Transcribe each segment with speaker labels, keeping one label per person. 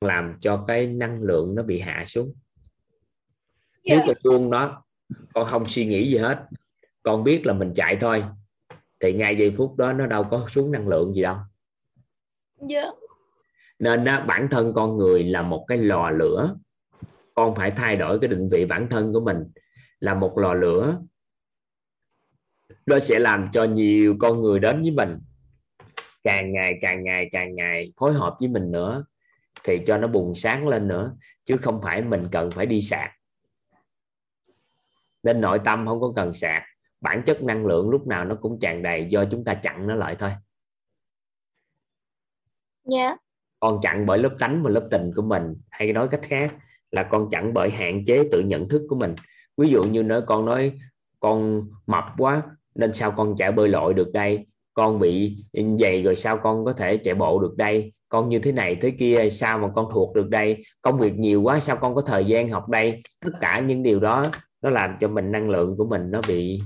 Speaker 1: làm cho cái năng lượng nó bị hạ xuống. Nếu con chuông đó con không suy nghĩ gì hết con biết là mình chạy thôi thì ngay giây phút đó nó đâu có xuống năng lượng gì đâu.
Speaker 2: Dạ.
Speaker 1: Nên đó, bản thân con người là một cái lò lửa. Con phải thay đổi cái định vị bản thân của mình là một lò lửa. Nó sẽ làm cho nhiều con người đến với mình. Càng ngày càng ngày càng ngày phối hợp với mình nữa thì cho nó bùng sáng lên nữa chứ không phải mình cần phải đi sạc. Nên nội tâm không có cần sạc bản chất năng lượng lúc nào nó cũng tràn đầy do chúng ta chặn nó lại thôi.
Speaker 2: Dạ.
Speaker 1: Con chặn bởi lớp tánh và lớp tình của mình. Hay nói cách khác là con chặn bởi hạn chế tự nhận thức của mình. Ví dụ như nói con nói con mập quá nên sao con chạy bơi lội được đây? Con bị dày rồi sao con có thể chạy bộ được đây con như thế này thế kia sao mà con thuộc được đây? Công việc nhiều quá sao con có thời gian học đây? Tất cả những điều đó nó làm cho mình năng lượng của mình nó bị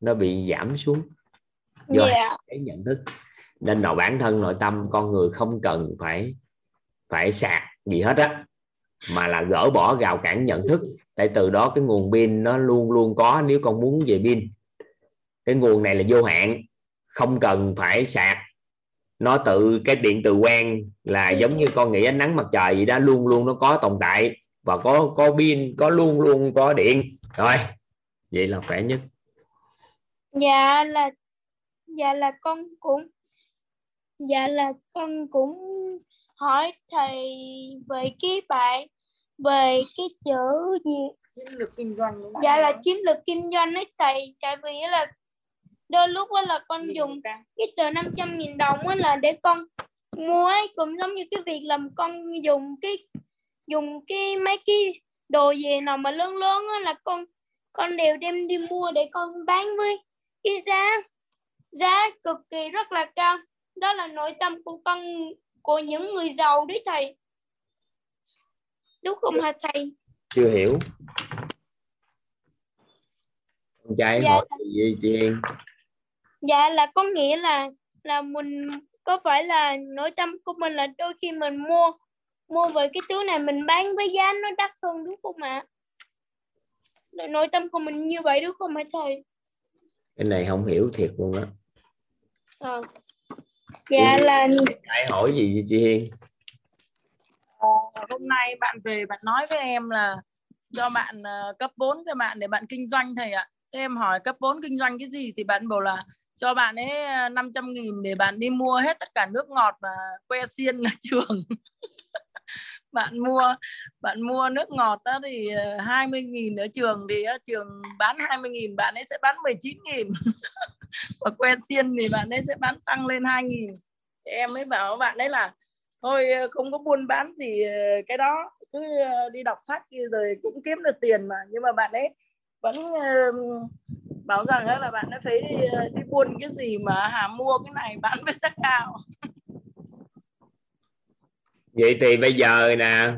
Speaker 1: nó bị giảm xuống. Do
Speaker 2: dạ
Speaker 1: cái nhận thức. Nên nội bản thân nội tâm con người không cần phải phải sạc gì hết á mà là gỡ bỏ rào cản nhận thức. Tại từ đó cái nguồn pin nó luôn luôn có nếu con muốn về pin. Cái nguồn này là vô hạn không cần phải sạc nó tự cái điện từ quen là giống như con nghĩ ánh nắng mặt trời gì đó luôn luôn nó có tồn tại và có có pin có luôn luôn có điện. Rồi vậy là khỏe nhất.
Speaker 2: Dạ là dạ là con cũng dạ là con cũng hỏi thầy về cái bạn về cái chữ gì?
Speaker 3: Chiến lược kinh doanh
Speaker 2: dạ là chiến lược kinh doanh ấy thầy tại vì là đôi lúc là con dùng cái tờ 500 nghìn đồng là để con mua ấy cũng giống như cái việc làm con dùng cái dùng cái mấy cái đồ gì nào mà lớn lớn á là con con đều đem đi mua để con bán với cái giá giá cực kỳ rất là cao. Đó là nội tâm của con của những người giàu đấy thầy. Đúng không hả thầy?
Speaker 1: Chưa hiểu. Con trai
Speaker 2: Dạ.
Speaker 1: hỏi gì chị
Speaker 2: dạ là có nghĩa là là mình có phải là nội tâm của mình là đôi khi mình mua mua về cái thứ này mình bán với giá nó đắt hơn đúng không ạ? Nội- nội tâm của mình như vậy đúng không hả thầy?
Speaker 1: Cái này không hiểu thiệt luôn á.
Speaker 2: Ờ. dạ là
Speaker 1: ai hỏi gì vậy chị Hiên?
Speaker 3: Ờ, hôm nay bạn về bạn nói với em là cho bạn ờ, cấp vốn cho bạn để bạn kinh doanh thầy ạ Thế em hỏi cấp vốn kinh doanh cái gì thì bạn bảo là cho bạn ấy ờ, 500 nghìn để bạn đi mua hết tất cả nước ngọt và que xiên ở trường. Bạn mua bạn mua nước ngọt đó thì ờ, 20 nghìn ở trường thì ở trường bán 20 nghìn, bạn ấy sẽ bán 19 nghìn. Và que xiên thì bạn ấy sẽ bán tăng lên 2 nghìn. Em mới bảo bạn ấy là, thôi ờ, không có buôn bán gì cái đó, cứ đi đọc sách rồi cũng kiếm được tiền mà. Nhưng mà bạn ấy vẫn ờ, bảo rằng là bạn ấy phải đi, ờ, đi buôn cái gì mà hà mua cái này bán với giá cao.
Speaker 1: Vậy thì bây giờ nè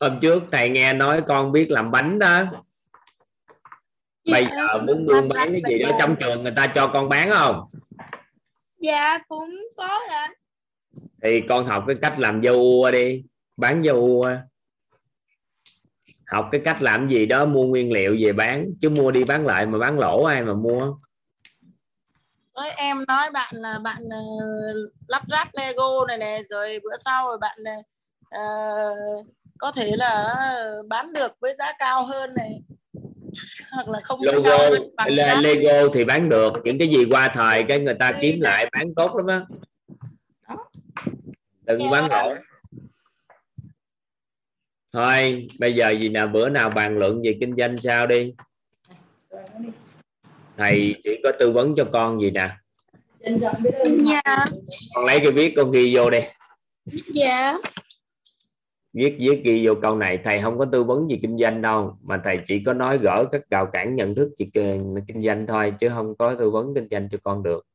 Speaker 1: hôm trước thầy nghe nói con biết làm bánh đó. Bây
Speaker 2: dạ,
Speaker 1: giờ muốn buôn bán cái gì đó trong trường người ta cho con bán không?
Speaker 2: Dạ cũng có ạ.
Speaker 1: Thì con học cái cách làm dâu ua đi bán dâu ua học cái cách làm gì đó mua nguyên liệu về bán. Chứ mua đi bán lại mà bán lỗ ai mà mua.
Speaker 3: Ôi, em nói bạn là bạn ờ, lắp ráp Lego này này rồi bữa sau rồi bạn ờ, có thể là bán được với giá cao hơn này. Hoặc là không
Speaker 1: logo
Speaker 3: giá.
Speaker 1: Lego thì bán được. Những cái gì qua thời cái người ta kiếm lại bán tốt lắm á. Đừng bán lỗ thôi bây giờ gì nào bữa nào bàn luận về kinh doanh sao đi. Thầy chỉ có tư vấn cho con gì nè.
Speaker 2: Dạ.
Speaker 1: Con lấy cái viết con ghi vô đi.
Speaker 2: Dạ.
Speaker 1: Viết viết ghi vô câu này thầy không có tư vấn gì kinh doanh đâu mà thầy chỉ có nói gỡ các rào cản nhận thức về kinh doanh thôi chứ không có tư vấn kinh doanh cho con được.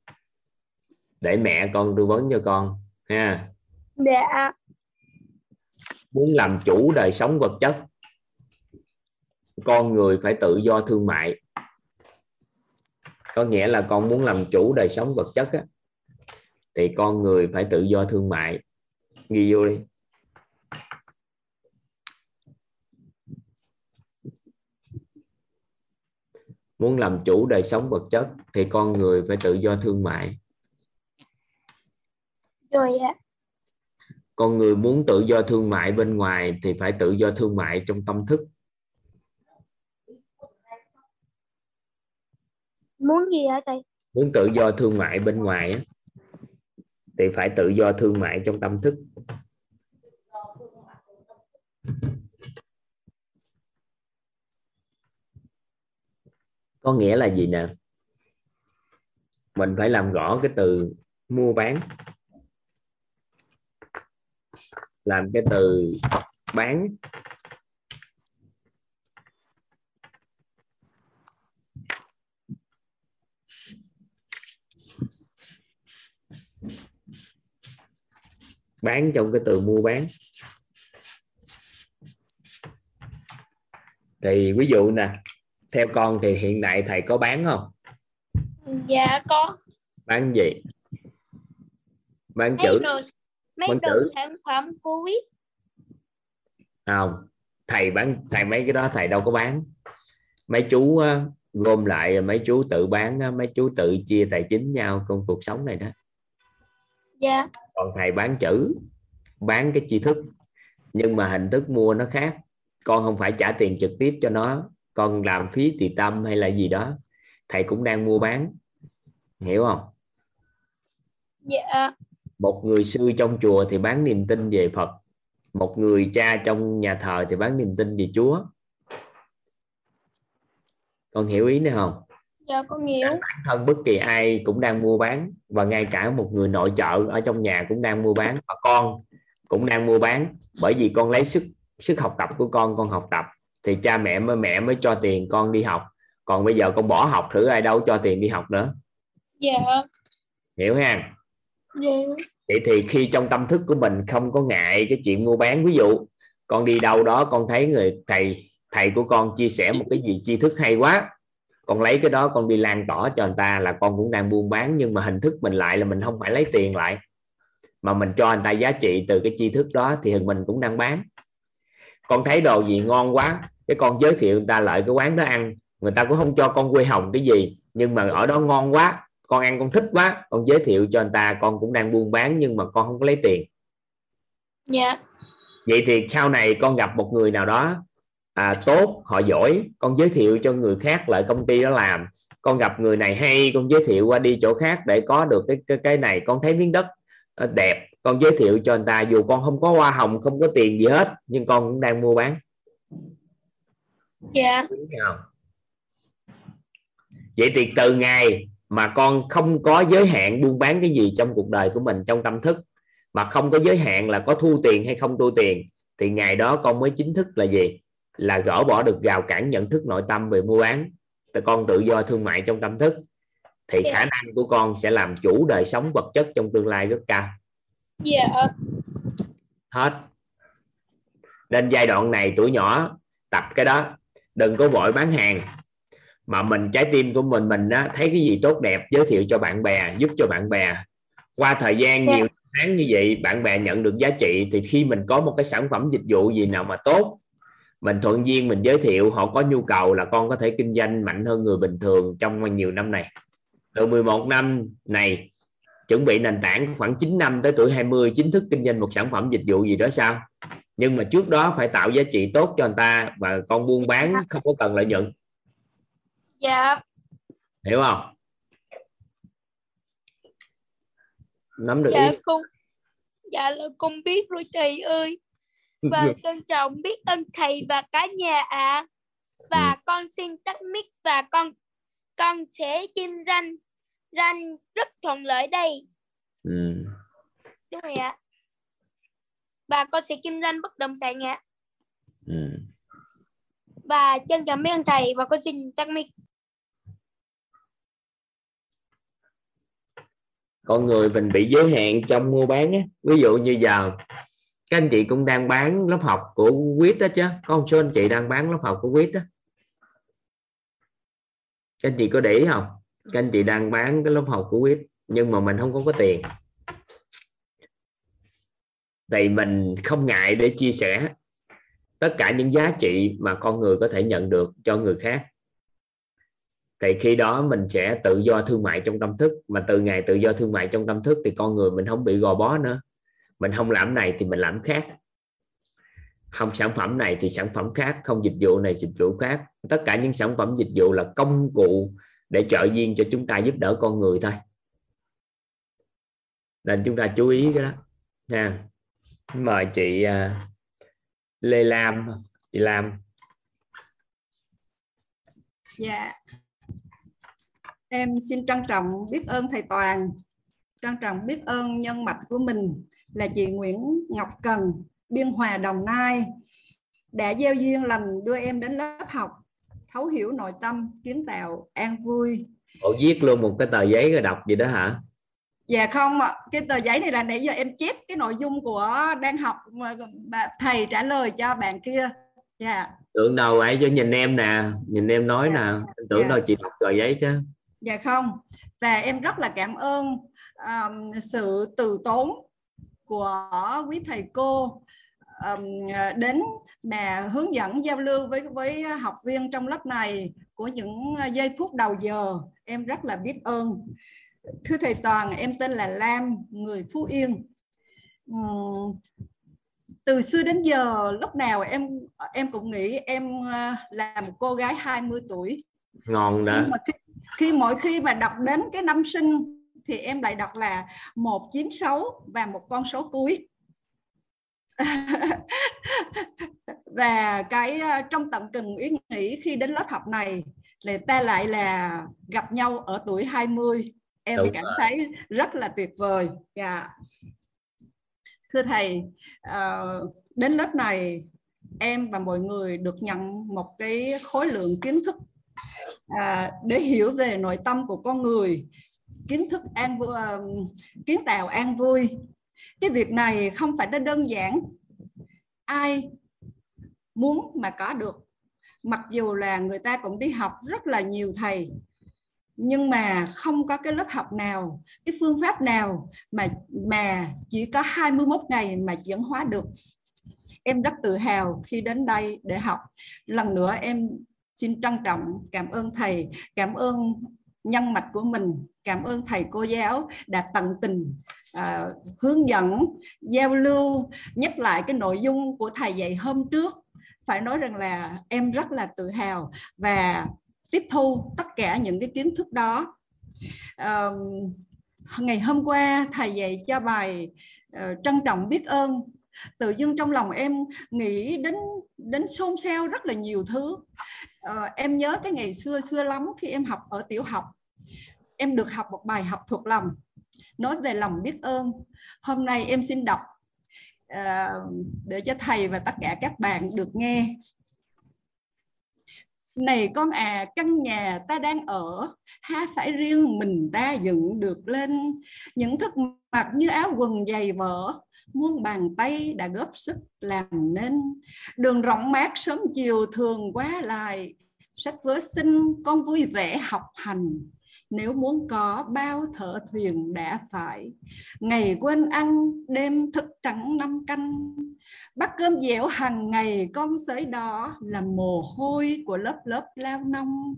Speaker 1: Để mẹ con tư vấn cho con ha.
Speaker 2: Dạ
Speaker 1: muốn làm chủ đời sống vật chất. Con người phải tự do thương mại. Có nghĩa là con muốn làm chủ đời sống vật chất á, thì con người phải tự do thương mại. Ghi vô đi. Muốn làm chủ đời sống vật chất thì con người phải tự do thương mại.
Speaker 2: Rồi ạ
Speaker 1: con người muốn tự do thương mại bên ngoài thì phải tự do thương mại trong tâm thức.
Speaker 2: Muốn gì hả thầy?
Speaker 1: Muốn tự do thương mại bên ngoài thì phải tự do thương mại trong tâm thức. Có nghĩa là gì nè? Mình phải làm rõ cái từ mua bán làm cái từ bán. Bán trong cái từ mua bán. Thì ví dụ nè theo con thì hiện tại thầy có bán không?
Speaker 2: Dạ có.
Speaker 1: Bán gì? Bán chữ.
Speaker 2: đồ mấy
Speaker 1: Bán
Speaker 2: đồ
Speaker 1: chữ.
Speaker 2: sản phẩm của quýt
Speaker 1: không thầy bán thầy mấy cái đó thầy đâu có bán. Mấy chú gom lại mấy chú tự bán mấy chú tự chia tài chính nhau trong cuộc sống này đó.
Speaker 2: Dạ.
Speaker 1: Còn thầy bán chữ bán cái tri thức. Nhưng mà hình thức mua nó khác. Con không phải trả tiền trực tiếp cho nó. Con làm phí tùy tâm hay là gì đó. Thầy cũng đang mua bán. Hiểu không?
Speaker 2: Dạ
Speaker 1: một người sư trong chùa thì bán niềm tin về Phật. Một người cha trong nhà thờ thì bán niềm tin về Chúa. Con hiểu ý nữa không?
Speaker 2: Dạ con hiểu.
Speaker 1: Bản thân bất kỳ ai cũng đang mua bán và ngay cả một người nội trợ ở trong nhà cũng đang mua bán và con cũng đang mua bán. Bởi vì con lấy sức sức học tập của con con học tập thì cha mẹ mới mẹ mới cho tiền con đi học. Còn bây giờ con bỏ học thử ai đâu cho tiền đi học nữa.
Speaker 2: Dạ.
Speaker 1: Hiểu ha
Speaker 2: yeah.
Speaker 1: vậy thì khi trong tâm thức của mình không có ngại cái chuyện mua bán, ví dụ con đi đâu đó con thấy người thầy thầy của con chia sẻ một cái gì tri thức hay quá, con lấy cái đó con đi lan tỏa cho người ta là con cũng đang buôn bán, nhưng mà hình thức mình lại là mình không phải lấy tiền lại, mà mình cho người ta giá trị từ cái tri thức đó thì mình cũng đang bán con thấy đồ gì ngon quá, cái con giới thiệu người ta lại cái quán đó ăn người ta cũng không cho con quê hồng cái gì, nhưng mà ở đó ngon quá con ăn con thích quá con giới thiệu cho người ta con cũng đang buôn bán nhưng mà con không có lấy tiền.
Speaker 2: Dạ.
Speaker 1: Vậy thì sau này con gặp một người nào đó à, tốt họ giỏi con giới thiệu cho người khác lại công ty đó làm. Con gặp người này hay con giới thiệu qua đi chỗ khác để có được cái cái, cái này. Con thấy miếng đất ờ, đẹp con giới thiệu cho người ta. Dù con không có hoa hồng không có tiền gì hết nhưng con cũng đang mua bán.
Speaker 2: Dạ.
Speaker 1: Không? vậy thì từ ngày mà con không có giới hạn buôn bán cái gì trong cuộc đời của mình trong tâm thức. Mà không có giới hạn là có thu tiền hay không thu tiền thì ngày đó con mới chính thức là gì? Là gỡ bỏ được rào cản nhận thức nội tâm về mua bán. Thì con tự do thương mại trong tâm thức. Thì
Speaker 2: Dạ.
Speaker 1: khả năng của con sẽ làm chủ đời sống vật chất trong tương lai rất cao.
Speaker 2: Dạ
Speaker 1: hết. Nên giai đoạn này tuổi nhỏ tập cái đó. Đừng có vội bán hàng mà mình trái tim của mình mình á, thấy cái gì tốt đẹp giới thiệu cho bạn bè giúp cho bạn bè. Qua thời gian
Speaker 2: Dạ.
Speaker 1: nhiều tháng như vậy bạn bè nhận được giá trị thì khi mình có một cái sản phẩm dịch vụ gì nào mà tốt mình thuận duyên mình giới thiệu họ có nhu cầu là con có thể kinh doanh mạnh hơn người bình thường trong nhiều năm này. Từ 11 năm này chuẩn bị nền tảng khoảng 9 năm tới tuổi 20 chính thức kinh doanh một sản phẩm dịch vụ gì đó sao? Nhưng mà trước đó phải tạo giá trị tốt cho người ta và con buôn bán không có cần lợi nhuận
Speaker 2: dạ.
Speaker 1: Hiểu không? Nắm được
Speaker 2: dạ
Speaker 1: ý.
Speaker 2: con dạ là con biết rồi thầy ơi. Và trân trọng biết ơn thầy và cả nhà ạ. Và con xin tắt mic và con con sẽ kinh doanh danh rất thuận lợi đây.
Speaker 1: Ừ.
Speaker 2: đúng rồi ạ. Và con sẽ kinh doanh bất động sản ạ.
Speaker 1: Ừ.
Speaker 2: và trân trọng biết ơn thầy và con xin tắt mic
Speaker 1: con người mình bị giới hạn trong mua bán á. ví dụ như giờ, các anh chị cũng đang bán lớp học của quýt đó chứ. Có một số anh chị đang bán lớp học của quýt đó. Các anh chị có để ý không? Các anh chị đang bán cái lớp học của quýt nhưng mà mình không có có tiền. Thì mình không ngại để chia sẻ tất cả những giá trị mà con người có thể nhận được cho người khác thì khi đó mình sẽ tự do thương mại trong tâm thức. Mà từ ngày tự do thương mại trong tâm thức thì con người mình không bị gò bó nữa. Mình không làm này thì mình làm khác. Không, sản phẩm này thì sản phẩm khác, không dịch vụ này dịch vụ khác. Tất cả những sản phẩm dịch vụ là công cụ để trợ duyên cho chúng ta giúp đỡ con người thôi. Nên chúng ta chú ý cái đó. Nha. Mời chị à, Lê Lam. Chị Lam.
Speaker 4: Dạ em xin trân trọng biết ơn thầy Toàn trân trọng biết ơn nhân mạch của mình là chị Nguyễn Ngọc Cần Biên Hòa Đồng Nai đã gieo duyên lành đưa em đến lớp học thấu hiểu nội tâm kiến tạo an vui.
Speaker 1: Ủa viết luôn một cái tờ giấy rồi đọc gì đó hả?
Speaker 4: Dạ không cái tờ giấy này là nãy giờ em chép cái nội dung của đang học mà thầy trả lời cho bạn kia. Dạ.
Speaker 1: Tưởng đâu ấy cho nhìn em nè nhìn em nói dạ. nè tưởng dạ. đâu chị đọc tờ giấy chứ
Speaker 4: dạ không. Và em rất là cảm ơn um, sự từ tốn của quý thầy cô um, đến mà hướng dẫn giao lưu với với học viên trong lớp này của những giây phút đầu giờ. Em rất là biết ơn. Thưa thầy toàn em tên là lam người phú yên. Um, từ xưa đến giờ lúc nào em em cũng nghĩ em là một cô gái 20 tuổi.
Speaker 1: Ngon đó.
Speaker 4: Khi, khi mỗi khi mà đọc đến cái năm sinh thì em lại đọc là 196 và một con số cuối và cái ờ, trong tận từng ý nghĩ khi đến lớp học này là ta lại là gặp nhau ở tuổi 20 em Đúng cảm rồi. thấy rất là tuyệt vời dạ yeah. thưa thầy uh, đến lớp này em và mọi người được nhận một cái khối lượng kiến thức à, để hiểu về nội tâm của con người kiến thức an vui, à, kiến tạo an vui. Cái việc này không phải đơn giản. Ai muốn mà có được? Mặc dù là người ta cũng đi học rất là nhiều thầy nhưng mà không có cái lớp học nào cái phương pháp nào mà mà chỉ có 21 ngày mà chuyển hóa được. Em rất tự hào khi đến đây để học. Lần nữa em xin trân trọng cảm ơn thầy cảm ơn nhân mạch của mình cảm ơn thầy cô giáo đã tận tình à, hướng dẫn giao lưu nhắc lại cái nội dung của thầy dạy hôm trước. Phải nói rằng là em rất là tự hào và tiếp thu tất cả những cái kiến thức đó. À, ngày hôm qua thầy dạy cho bài uh, trân trọng biết ơn tự dưng trong lòng em nghĩ đến đến xôn xao rất là nhiều thứ. À, em nhớ cái ngày xưa xưa lắm khi em học ở tiểu học. Em được học một bài học thuộc lòng nói về lòng biết ơn. Hôm nay em xin đọc à, để cho thầy và tất cả các bạn được nghe. Này con à căn nhà ta đang ở ha phải riêng mình ta dựng được lên. Những thức mặc như áo quần dày vỡ muôn bàn tay đã góp sức làm nên. Đường rộng mát sớm chiều thường quá lại. Sách vở sinh con vui vẻ học hành. Nếu muốn có bao thợ thuyền đã phải. Ngày quên ăn, đêm thức trắng năm canh. Bắt cơm dẻo hàng ngày, con sới đó là mồ hôi của lớp lớp lao nông.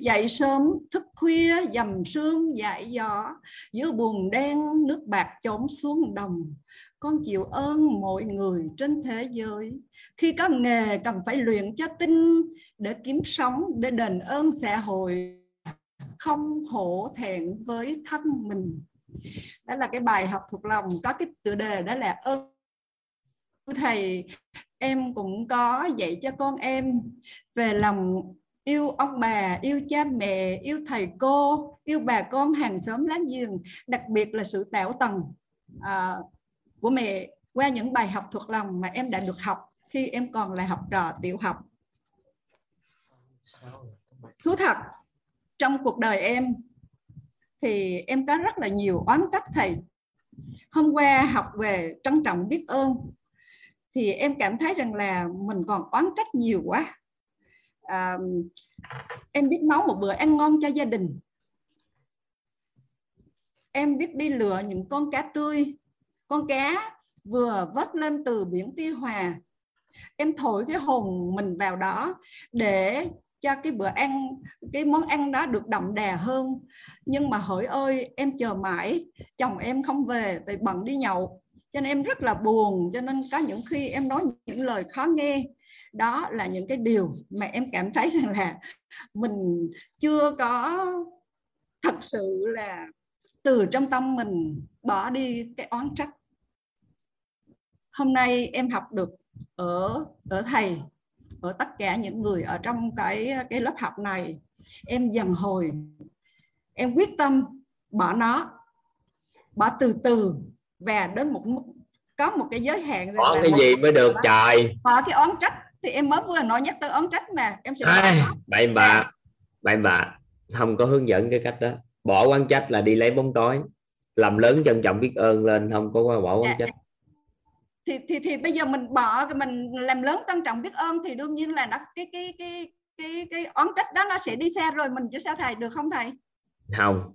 Speaker 4: Dậy sớm, thức khuya, dầm sương, dại gió. Giữa buồn đen, nước bạc trốn xuống đồng con chịu ơn mọi người trên thế giới. Khi có nghề cần phải luyện cho tinh để kiếm sống để đền ơn xã hội không hổ thẹn với thân mình. Đó là cái bài học thuộc lòng có cái tựa đề đó là ơn thầy em cũng có dạy cho con em về lòng yêu ông bà yêu cha mẹ yêu thầy cô yêu bà con hàng xóm láng giềng đặc biệt là sự tảo tầng à, của mẹ qua những bài học thuộc lòng mà em đã được học khi em còn là học trò tiểu học. Thú thật trong cuộc đời em thì em có rất là nhiều oán trách thầy. Hôm qua học về trân trọng biết ơn thì em cảm thấy rằng là mình còn oán trách nhiều quá. À, em biết nấu một bữa ăn ngon cho gia đình. Em biết đi lựa những con cá tươi con cá vừa vớt lên từ biển Tuy Hòa. Em thổi cái hồn mình vào đó để cho cái bữa ăn, cái món ăn đó được đậm đà hơn. Nhưng mà hỡi ơi, em chờ mãi, chồng em không về tại bận đi nhậu. Cho nên em rất là buồn, cho nên có những khi em nói những lời khó nghe. Đó là những cái điều mà em cảm thấy rằng là mình chưa có thật sự là từ trong tâm mình bỏ đi cái oán trách hôm nay em học được ở ở thầy ở tất cả những người ở trong cái cái lớp học này. Em dần hồi. Em quyết tâm bỏ nó bỏ từ từ và đến một mức có một cái giới hạn
Speaker 1: bỏ cái gì mới được
Speaker 4: bỏ,
Speaker 1: trời?
Speaker 4: bỏ cái oán trách. Thì em mới vừa nói nhắc tới oán trách mà em sẽ
Speaker 1: Ai, bậy bạ bậy bạ. Không có hướng dẫn cái cách đó. Bỏ oán trách là đi lấy bóng tối. Làm lớn trân trọng biết ơn lên không có bỏ oán dạ. trách
Speaker 4: thì thì thì bây giờ mình bỏ mình làm lớn trân trọng biết ơn thì đương nhiên là nó cái cái cái cái cái oán trách đó nó sẽ đi xa rồi mình chứ sao thầy được không thầy
Speaker 1: không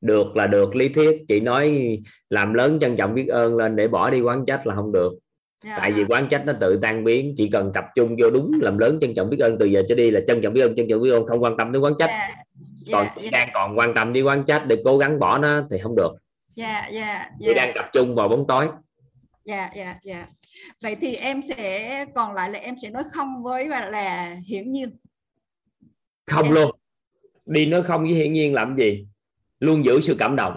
Speaker 1: được là được lý thuyết chị nói làm lớn trân trọng biết ơn lên để bỏ đi quán trách là không được yeah. Dạ. tại vì quán trách nó tự tan biến chỉ cần tập trung vô đúng làm lớn trân trọng biết ơn từ giờ trở đi là trân trọng biết ơn trân trọng biết ơn không quan tâm đến quán trách yeah. Dạ. còn yeah. đang còn quan tâm đi quán trách để cố gắng bỏ nó thì không được
Speaker 4: dạ dạ
Speaker 1: yeah. đang tập trung vào bóng tối
Speaker 4: dạ dạ dạ. Vậy thì em sẽ còn lại là em sẽ nói không với và là hiển nhiên.
Speaker 1: Không em... luôn. Đi nói không với hiển nhiên làm gì? Luôn giữ sự cảm động.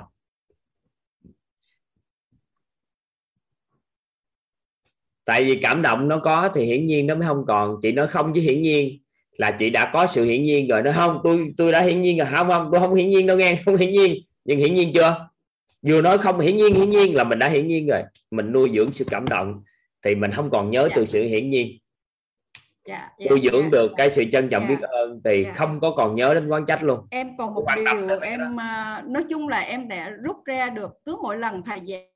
Speaker 1: Tại vì cảm động nó có thì hiển nhiên nó mới không còn. Chị nói không với hiển nhiên là chị đã có sự hiển nhiên rồi. Nó không tôi tôi đã hiển nhiên rồi. Không không tôi không hiển nhiên đâu nghe. Không hiển nhiên. Nhưng hiển nhiên chưa vừa nói không hiển nhiên hiển nhiên là mình đã hiển nhiên rồi mình nuôi dưỡng sự cảm động thì mình không còn nhớ dạ. từ sự hiển nhiên dạ, dạ, nuôi dưỡng dạ, được dạ. cái sự trân trọng dạ, biết ơn thì dạ. không có còn nhớ đến quán trách luôn
Speaker 4: em còn một Quan điều em đó. nói chung là em đã rút ra được cứ mỗi lần thầy dạy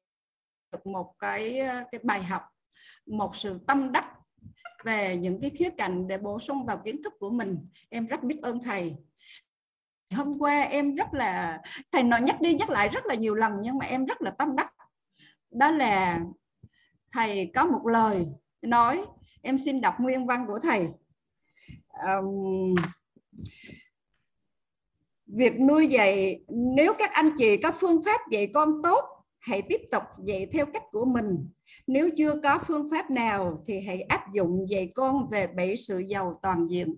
Speaker 4: được một cái cái bài học một sự tâm đắc về những cái khía cạnh để bổ sung vào kiến thức của mình em rất biết ơn thầy hôm qua em rất là thầy nói nhắc đi nhắc lại rất là nhiều lần nhưng mà em rất là tâm đắc. Đó là thầy có một lời nói em xin đọc nguyên văn của thầy. Um, việc nuôi dạy nếu các anh chị có phương pháp dạy con tốt hãy tiếp tục dạy theo cách của mình. Nếu chưa có phương pháp nào thì hãy áp dụng dạy con về bảy sự giàu toàn diện.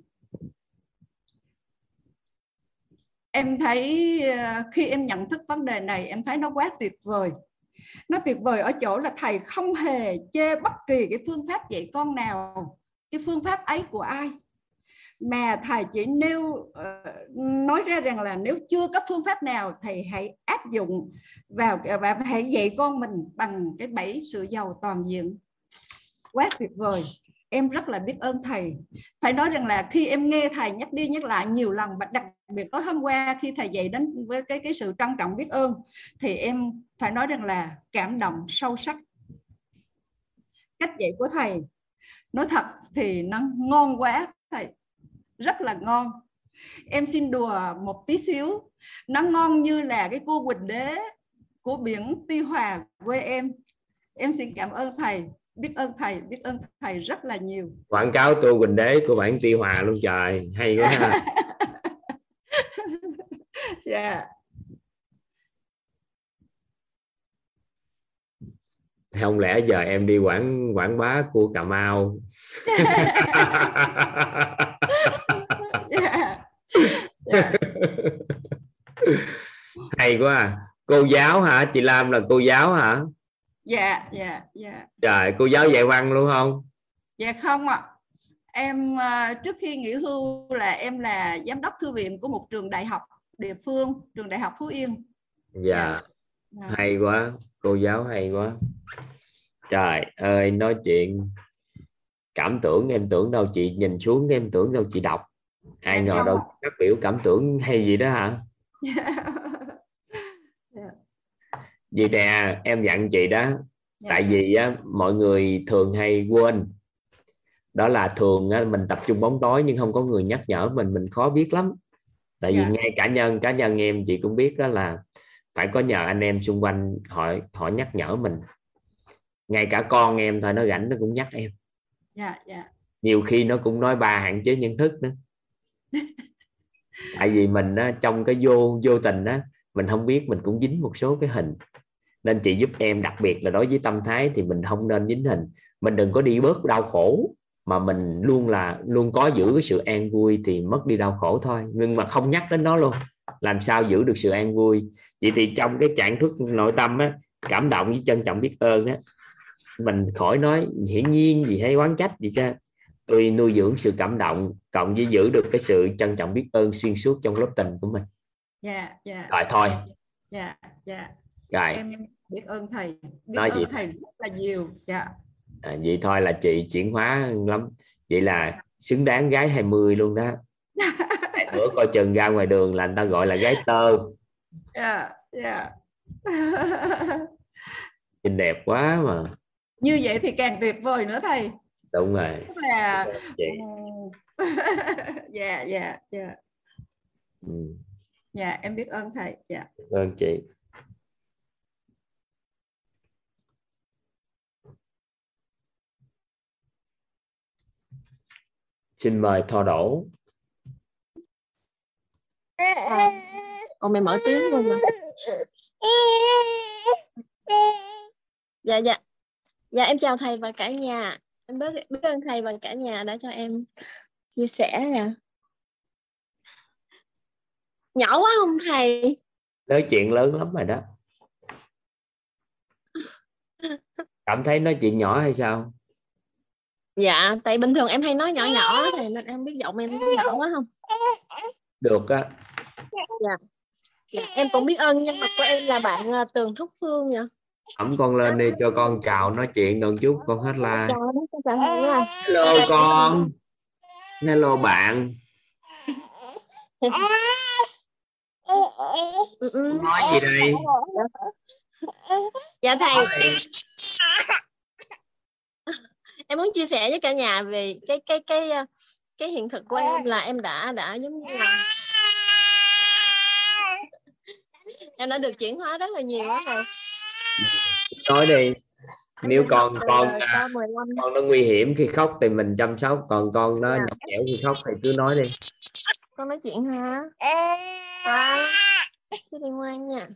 Speaker 4: Em thấy ờ, khi em nhận thức vấn đề này, em thấy nó quá tuyệt vời. Nó tuyệt vời ở chỗ là thầy không hề chê bất kỳ cái phương pháp dạy con nào, cái phương pháp ấy của ai. Mà thầy chỉ nêu ờ, nói ra rằng là nếu chưa có phương pháp nào, thầy hãy áp dụng vào ờ, và hãy dạy con mình bằng cái bảy sự giàu toàn diện. Quá tuyệt vời em rất là biết ơn thầy. Phải nói rằng là khi em nghe thầy nhắc đi nhắc lại nhiều lần và đặc biệt tối hôm qua khi thầy dạy đến với cái cái sự trân trọng biết ơn, thì em phải nói rằng là cảm động sâu sắc. Cách dạy của thầy, nói thật thì nó ngon quá thầy, rất là ngon. Em xin đùa một tí xíu, nó ngon như là cái cô quỳnh đế của biển tuy hòa quê em. Em xin cảm ơn thầy biết ơn thầy biết ơn thầy rất là nhiều
Speaker 1: quảng cáo tô quỳnh đế của bản tuy hòa luôn trời hay quá ha dạ yeah. không lẽ giờ em đi quảng quảng bá của cà mau yeah. Yeah. hay quá à. cô giáo hả chị Lam là cô giáo hả
Speaker 4: dạ dạ dạ.
Speaker 1: Trời cô giáo dạy văn luôn không?
Speaker 4: Dạ không ạ. Em uh, trước khi nghỉ hưu là em là giám đốc thư viện của một trường đại học địa phương trường đại học phú yên.
Speaker 1: Dạ, dạ. hay quá cô giáo hay quá. Trời ơi nói chuyện. Cảm tưởng em tưởng đâu chị nhìn xuống em tưởng đâu chị đọc. Ai dạ, ngờ đâu phát biểu cảm tưởng hay gì đó hả vì nè em dặn chị đó. Dạ. tại vì á, mọi người thường hay quên đó là thường á, mình tập trung bóng tối nhưng không có người nhắc nhở mình mình khó biết lắm tại vì. Dạ. ngay cá nhân cá nhân em chị cũng biết đó là phải có nhờ anh em xung quanh họ họ nhắc nhở mình ngay cả con em thôi nó rảnh nó cũng nhắc em
Speaker 4: yeah, yeah.
Speaker 1: nhiều khi nó cũng nói ba hạn chế nhận thức nữa tại vì mình á, trong cái vô vô tình á mình không biết mình cũng dính một số cái hình nên chị giúp em đặc biệt là đối với tâm thái thì mình không nên dính hình. Mình đừng có đi bớt đau khổ mà mình luôn là luôn có giữ cái sự an vui thì mất đi đau khổ thôi. Nhưng mà không nhắc đến nó luôn. Làm sao giữ được sự an vui? Vậy thì trong cái trạng thức nội tâm á cảm động với trân trọng biết ơn á mình khỏi nói hiển nhiên gì hay quán trách gì chứ tôi nuôi dưỡng sự cảm động cộng với giữ được cái sự trân trọng biết ơn xuyên suốt trong lớp tình của mình.
Speaker 4: Dạ dạ.
Speaker 1: Rồi thôi.
Speaker 4: Dạ dạ.
Speaker 1: Rồi.
Speaker 4: Em biết ơn thầy biết
Speaker 1: Nói
Speaker 4: ơn
Speaker 1: gì?
Speaker 4: thầy rất là nhiều dạ.
Speaker 1: À, vậy thôi là chị chuyển hóa lắm. Vậy là xứng đáng gái 20 luôn đó. Bữa coi chừng ra ngoài đường là người ta gọi là gái tơ.
Speaker 4: Dạ dạ.
Speaker 1: Xinh đẹp quá mà.
Speaker 4: Như vậy thì càng tuyệt vời nữa thầy.
Speaker 1: Đúng rồi.
Speaker 4: Tức là
Speaker 1: chị.
Speaker 4: dạ dạ dạ.
Speaker 1: Ừ.
Speaker 4: dạ em biết ơn thầy dạ.
Speaker 1: Ơn chị xin mời thọ đổ
Speaker 5: Ồ mày mở tiếng luôn mà. Dạ dạ. Dạ em chào thầy và cả nhà. Em biết biết ơn thầy và cả nhà đã cho em chia sẻ nè. Nhỏ quá không thầy?
Speaker 1: nói chuyện lớn lắm rồi đó cảm thấy nói chuyện nhỏ hay sao
Speaker 5: Dạ, tại bình thường em hay nói nhỏ nhỏ thì nên em biết giọng em nhỏ quá không?
Speaker 1: được á.
Speaker 5: Dạ, em cũng biết ơn nhân vật của em là bạn à, Tường Thúc Phương nha.
Speaker 1: ẩm con lên đi cho con chào nói chuyện đừng chút con hết
Speaker 5: à.
Speaker 1: hello con. Hello bạn.
Speaker 5: Ừ, ừ.
Speaker 1: nói gì đây?
Speaker 5: Dạ thầy, em, muốn chia sẻ với cả nhà về cái cái cái uh, cái hiện thực của em là em đã đã giống như là em đã được chuyển hóa rất là nhiều á thầy.
Speaker 1: nói đi nếu con con à,
Speaker 5: K15
Speaker 1: con nó nguy hiểm khi khóc thì mình chăm sóc còn con nó
Speaker 5: Dạ.
Speaker 1: nhõng nhẽo khi khóc thì cứ nói đi
Speaker 5: con nói chuyện hả? À, cái đi ngoan nha.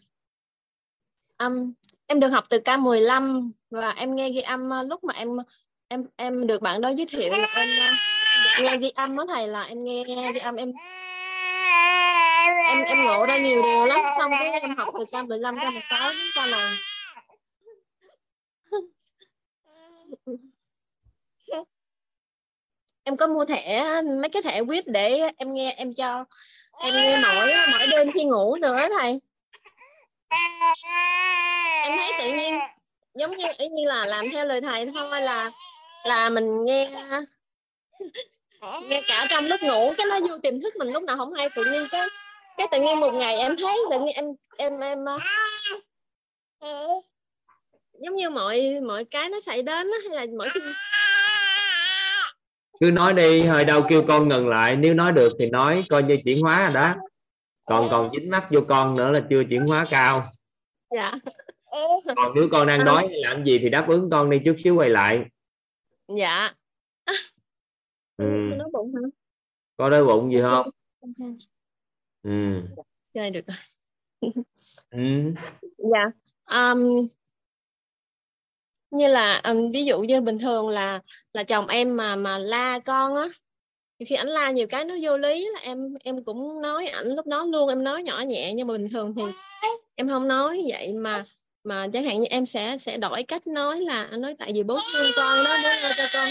Speaker 5: Um, em được học từ K15 và em nghe ghi âm uh, lúc mà em em em được bạn đó giới thiệu là em, em được nghe ghi âm đó thầy là em nghe ghi âm em. Em em ngộ ra nhiều điều lắm xong cái em học từ K15 ra một sáu đến K là em có mua thẻ mấy cái thẻ quýt để em nghe em cho em nghe mỗi mỗi đêm khi ngủ nữa thầy. Em thấy tự nhiên giống như ý như là làm theo lời thầy thôi là là mình nghe nghe cả trong lúc ngủ cái nó vô tiềm thức mình lúc nào không hay. Tự nhiên cái cái tự nhiên một ngày em thấy tự nhiên em em em uh, giống như mọi mọi cái nó xảy đến á, hay là mỗi khi
Speaker 1: cứ nói đi hồi đâu kêu con ngừng lại. Nếu nói được thì nói coi như chuyển hóa rồi đó. Còn còn dính mắt vô con nữa là chưa chuyển hóa cao.
Speaker 5: Dạ.
Speaker 1: Còn nếu con đang đói hay làm gì thì đáp ứng con đi chút xíu quay lại
Speaker 5: dạ
Speaker 1: ừ.
Speaker 5: Tôi nói bụng hả
Speaker 1: có đói bụng gì không ừ.
Speaker 5: chơi được rồi
Speaker 1: Ừ.
Speaker 5: dạ um, như là um, ví dụ như bình thường là là chồng em mà mà la con á khi ảnh la nhiều cái nó vô lý là em em cũng nói ảnh lúc đó luôn em nói nhỏ nhẹ nhưng mà bình thường thì em không nói vậy mà mà chẳng hạn như em sẽ sẽ đổi cách nói là anh nói tại vì bố thương con đó bố lo cho con.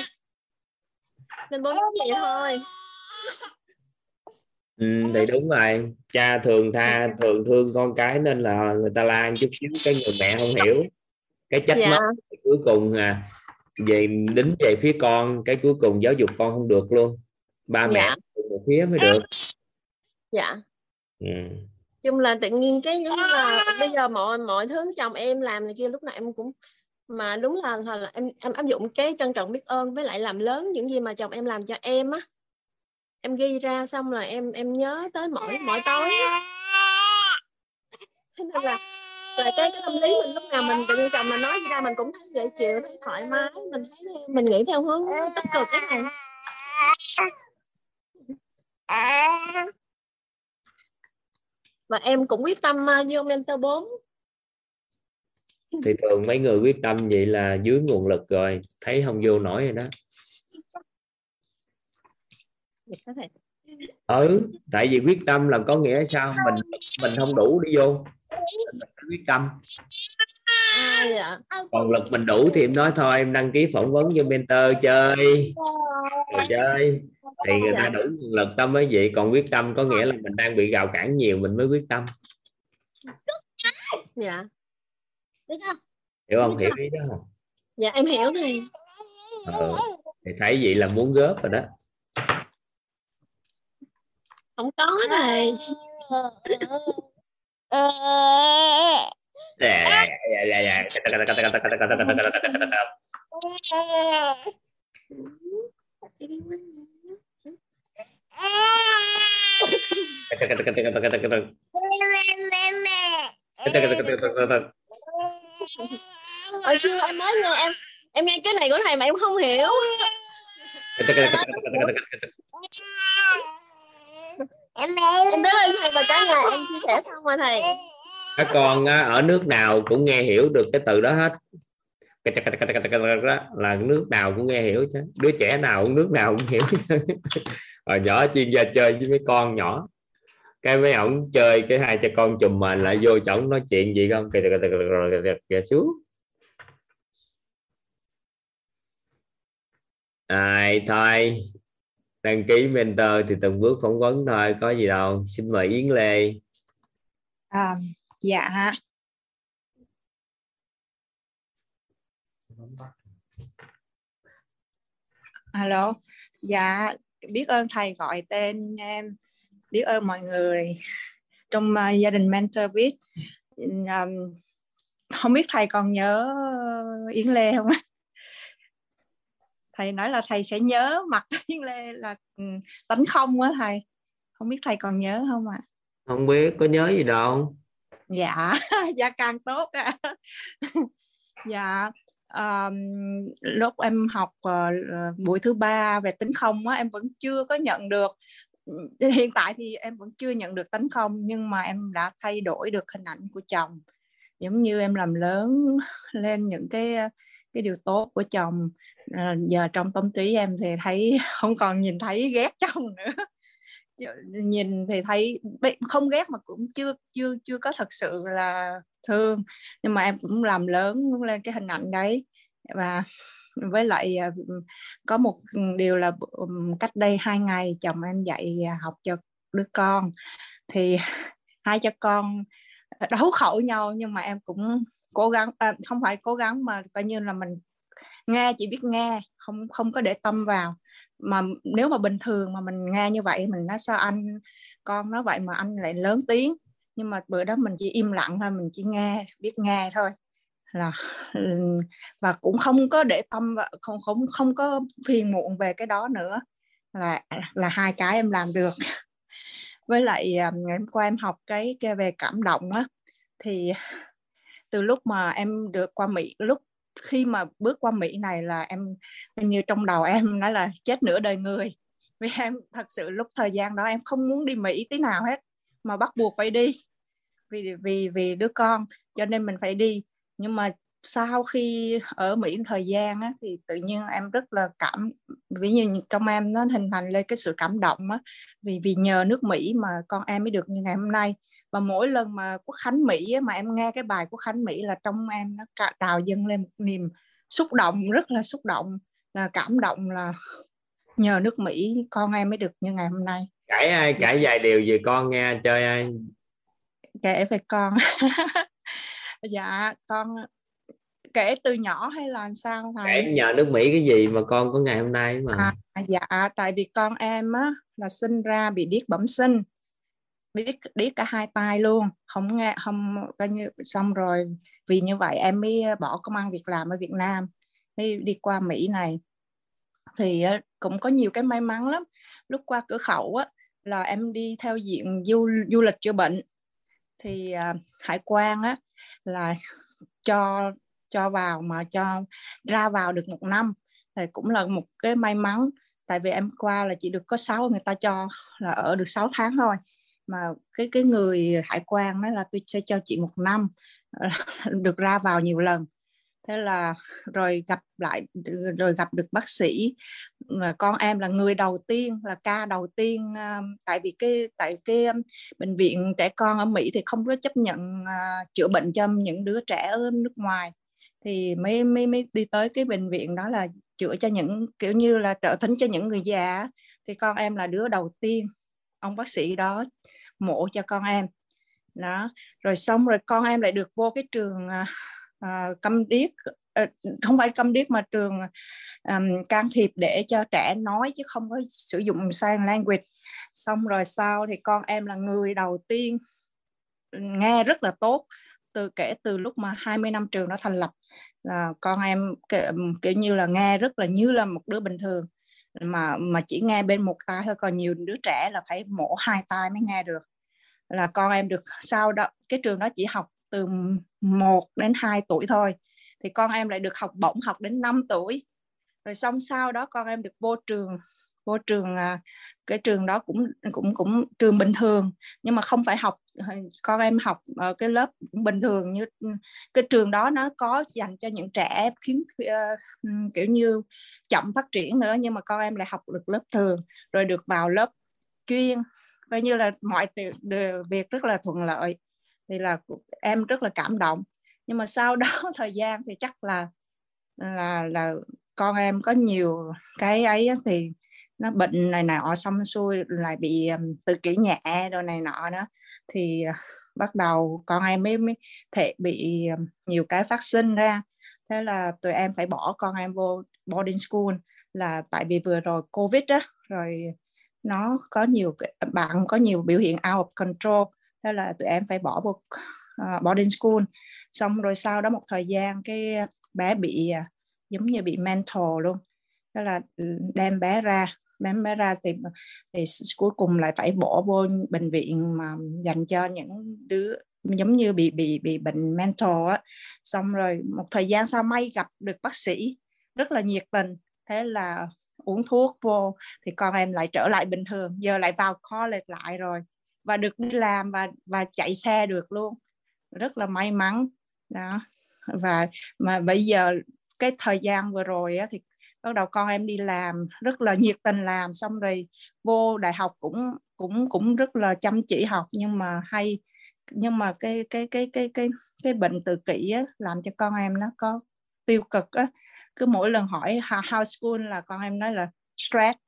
Speaker 5: Nên bố nói vậy thôi.
Speaker 1: Ừ, thì đúng rồi. Cha thường tha thường thương con cái nên là người ta la chút xíu cái người mẹ không hiểu. Cái trách
Speaker 5: dạ.
Speaker 1: móc cuối cùng à, về đính về phía con cái cuối cùng giáo dục con không được luôn. Ba mẹ
Speaker 5: Dạ.
Speaker 1: cùng một phía mới được.
Speaker 5: Dạ.
Speaker 1: Ừ
Speaker 5: chung là tự nhiên cái giống là bây giờ mọi mọi thứ chồng em làm này kia lúc nào em cũng mà đúng là, là, là em em áp dụng cái trân trọng biết ơn với lại làm lớn những gì mà chồng em làm cho em á. Em ghi ra xong là em em nhớ tới mỗi mỗi tối á. thế nên là là cái, cái tâm lý mình lúc nào mình tự nhiên chồng mình nói ra mình cũng thấy dễ chịu thấy thoải mái mình thấy mình nghĩ theo hướng tích cực cái này và em cũng quyết tâm à, vô mentor 4
Speaker 1: thì thường mấy người quyết tâm vậy là dưới nguồn lực rồi thấy không vô nổi rồi đó. Ừ tại vì quyết tâm là có nghĩa sao? Mình mình không đủ đi vô. Mình quyết tâm.
Speaker 5: À, dạ.
Speaker 1: còn lực mình đủ thì em nói thôi em đăng ký phỏng vấn cho mentor chơi. Rồi chơi thì người ta đủ lực tâm mới vậy còn quyết tâm có nghĩa là mình đang bị rào cản nhiều mình mới quyết tâm
Speaker 5: dạ
Speaker 1: hiểu không hiểu ý đó không
Speaker 5: dạ em hiểu thì
Speaker 1: ừ. thì thấy vậy là muốn góp rồi đó
Speaker 5: không có thầy hồi xưa em mới nghe em em nghe cái này của thầy mà em không hiểu. Em em biết ơn thầy và cả nhà em chia sẻ xong rồi thầy.
Speaker 1: Các con à, ở nước nào cũng nghe hiểu được cái từ đó hết. Là nước nào cũng nghe hiểu chứ. Đứa trẻ nào cũng nước nào cũng hiểu hồi nhỏ chuyên gia chơi với mấy con nhỏ cái mấy ổng chơi cái hai cha con chùm mà lại vô chỗ nói chuyện gì không kìa kìa xuống ai thôi đăng ký mentor thì từng bước phỏng vấn thôi có gì đâu xin mời Yến Lê
Speaker 6: à, dạ alo dạ biết ơn thầy gọi tên em biết ơn mọi người trong uh, gia đình mentor biết um, không biết thầy còn nhớ Yến Lê không? Thầy nói là thầy sẽ nhớ mặt Yến Lê là tánh không á thầy. Không biết thầy còn nhớ không ạ? À?
Speaker 1: không biết có nhớ gì đâu.
Speaker 6: Dạ dạ càng tốt à. dạ um, lúc em học uh, buổi thứ ba về tính không á em vẫn chưa có nhận được. Hiện tại thì em vẫn chưa nhận được tính không nhưng mà em đã thay đổi được hình ảnh của chồng. Giống như em làm lớn lên những cái ờ, cái điều tốt của chồng. À, giờ trong tâm trí em thì thấy không còn nhìn thấy ghét chồng nữa nhìn thì thấy không ghét mà cũng chưa chưa chưa có thật sự là thương. Nhưng mà em cũng làm lớn lên cái hình ảnh đấy. Và với lại à, có một điều là cách đây hai ngày chồng em dạy học cho đứa con. Thì hai cha con à, đấu khẩu nhau nhưng mà em cũng cố gắng à, không phải cố gắng mà coi như là mình nghe chỉ biết nghe không không có để tâm vào mà nếu mà bình thường mà mình nghe như vậy mình nói sao anh con nói vậy mà anh lại lớn tiếng. Nhưng mà bữa đó mình chỉ im lặng thôi mình chỉ nghe biết nghe thôi. Là và cũng không có để tâm và không không không có phiền muộn về cái đó nữa. Là là hai cái em làm được. Với lại à, ngày hôm qua em học cái, cái về cảm động á thì từ lúc mà em được qua Mỹ lúc khi mà bước qua Mỹ này là em như trong đầu em nói là chết nửa đời người. Vì em thật sự lúc thời gian đó em không muốn đi Mỹ tí nào hết, mà bắt buộc phải đi. Vì vì vì đứa con, cho nên mình phải đi. Nhưng mà sau khi ở Mỹ thời gian á, thì tự nhiên em rất là cảm ví như trong em nó hình thành lên cái sự cảm động á vì vì nhờ nước Mỹ mà con em mới được như ngày hôm nay. Và mỗi lần mà quốc khánh Mỹ á, mà em nghe cái bài quốc khánh Mỹ là trong em nó trào dâng lên một niềm xúc động rất là xúc động là cảm động là nhờ nước Mỹ con em mới được như ngày hôm nay.
Speaker 1: Cãi ai cãi vài điều về con nghe chơi ai
Speaker 6: kể về con. Dạ con kể từ nhỏ hay là sao
Speaker 1: thầy? kể nhờ nước Mỹ cái gì mà con có ngày hôm nay mà.
Speaker 6: À, dạ tại vì con em á là sinh ra bị điếc bẩm sinh điếc điếc cả hai tay luôn. Không nghe không coi như xong rồi vì như vậy em mới bỏ công ăn việc làm ở Việt Nam đi đi qua Mỹ này. Thì cũng có nhiều cái may mắn lắm. Lúc qua cửa khẩu á là em đi theo diện du du lịch chữa bệnh. Thì uh, hải quan á là cho cho vào mà cho ra vào được một năm. Thì cũng là một cái may mắn, tại vì em qua là chỉ được có 6 người ta cho là ở được 6 tháng thôi. Mà cái cái người hải quan nói là tôi sẽ cho chị một năm, được ra vào nhiều lần. Thế là rồi gặp lại, rồi gặp được bác sĩ. Mà con em là người đầu tiên, là ca đầu tiên à, tại vì cái, tại cái bệnh viện trẻ con ở Mỹ thì không có chấp nhận à, chữa bệnh cho những đứa trẻ ở nước ngoài thì mới mới mới đi tới cái bệnh viện đó là chữa cho những kiểu như là trợ thính cho những người già thì con em là đứa đầu tiên ông bác sĩ đó mổ cho con em. Đó rồi xong rồi con em lại được vô cái trường à, à câm điếc à, không phải câm điếc mà trường à, can thiệp để cho trẻ nói chứ không có sử dụng sign language. Xong rồi sau thì con em là người đầu tiên ừ, nghe rất là tốt từ kể từ lúc mà 20 năm trường nó thành lập là con em kiểu như là nghe rất là như là một đứa bình thường. Mà mà chỉ nghe bên một tai thôi, còn nhiều đứa trẻ là phải mổ hai tai mới nghe được. Là con em được sau đó, cái trường đó chỉ học từ 1 đến 2 tuổi thôi, thì con em lại được học bổng học đến 5 tuổi. Rồi xong sau đó con em được vô trường vô trường à, cái trường đó cũng cũng cũng trường bình thường nhưng mà không phải học ờ, con em học ở cái lớp cũng bình thường như ừ, cái trường đó nó có dành cho những trẻ khiến uh, ờ, ừ, kiểu như chậm phát triển nữa nhưng mà con em lại học được lớp thường rồi được vào lớp chuyên. Coi như là mọi việc rất là thuận lợi thì là em rất là cảm động. Nhưng mà sau đó thời gian thì chắc là là là con em có nhiều cái ấy thì nó bệnh này nọ xong xuôi lại bị tự kỷ nhẹ rồi này nọ đó. Thì uh, bắt đầu con em mới, mới thể bị nhiều cái phát sinh ra. Thế là tụi em phải bỏ con em vô boarding school là tại vì vừa rồi covid đó rồi nó có nhiều ờ, bạn có nhiều biểu hiện out of control. Thế là tụi em phải bỏ vô uh, boarding school. Xong rồi sau đó một thời gian cái bé bị giống như bị mental luôn. Thế là đem bé ra bé mới ra thì thì cuối cùng lại phải bỏ vô bệnh viện mà dành cho những đứa giống như bị bị bị bệnh mental á. Xong rồi một thời gian sau may gặp được bác sĩ rất là nhiệt tình. Thế là uống thuốc vô thì con em lại trở lại bình thường giờ lại vào college lại rồi và được đi làm và và chạy xe được luôn. Rất là may mắn đó. Và mà bây giờ cái thời gian vừa rồi á, thì bắt đầu con em đi làm rất là nhiệt tình làm xong rồi vô đại học cũng cũng cũng rất là chăm chỉ học. Nhưng mà hay nhưng mà cái cái cái cái cái cái bệnh tự kỷ á, làm cho con em nó có tiêu cực á. Cứ mỗi lần hỏi how school? là con em nói là stress.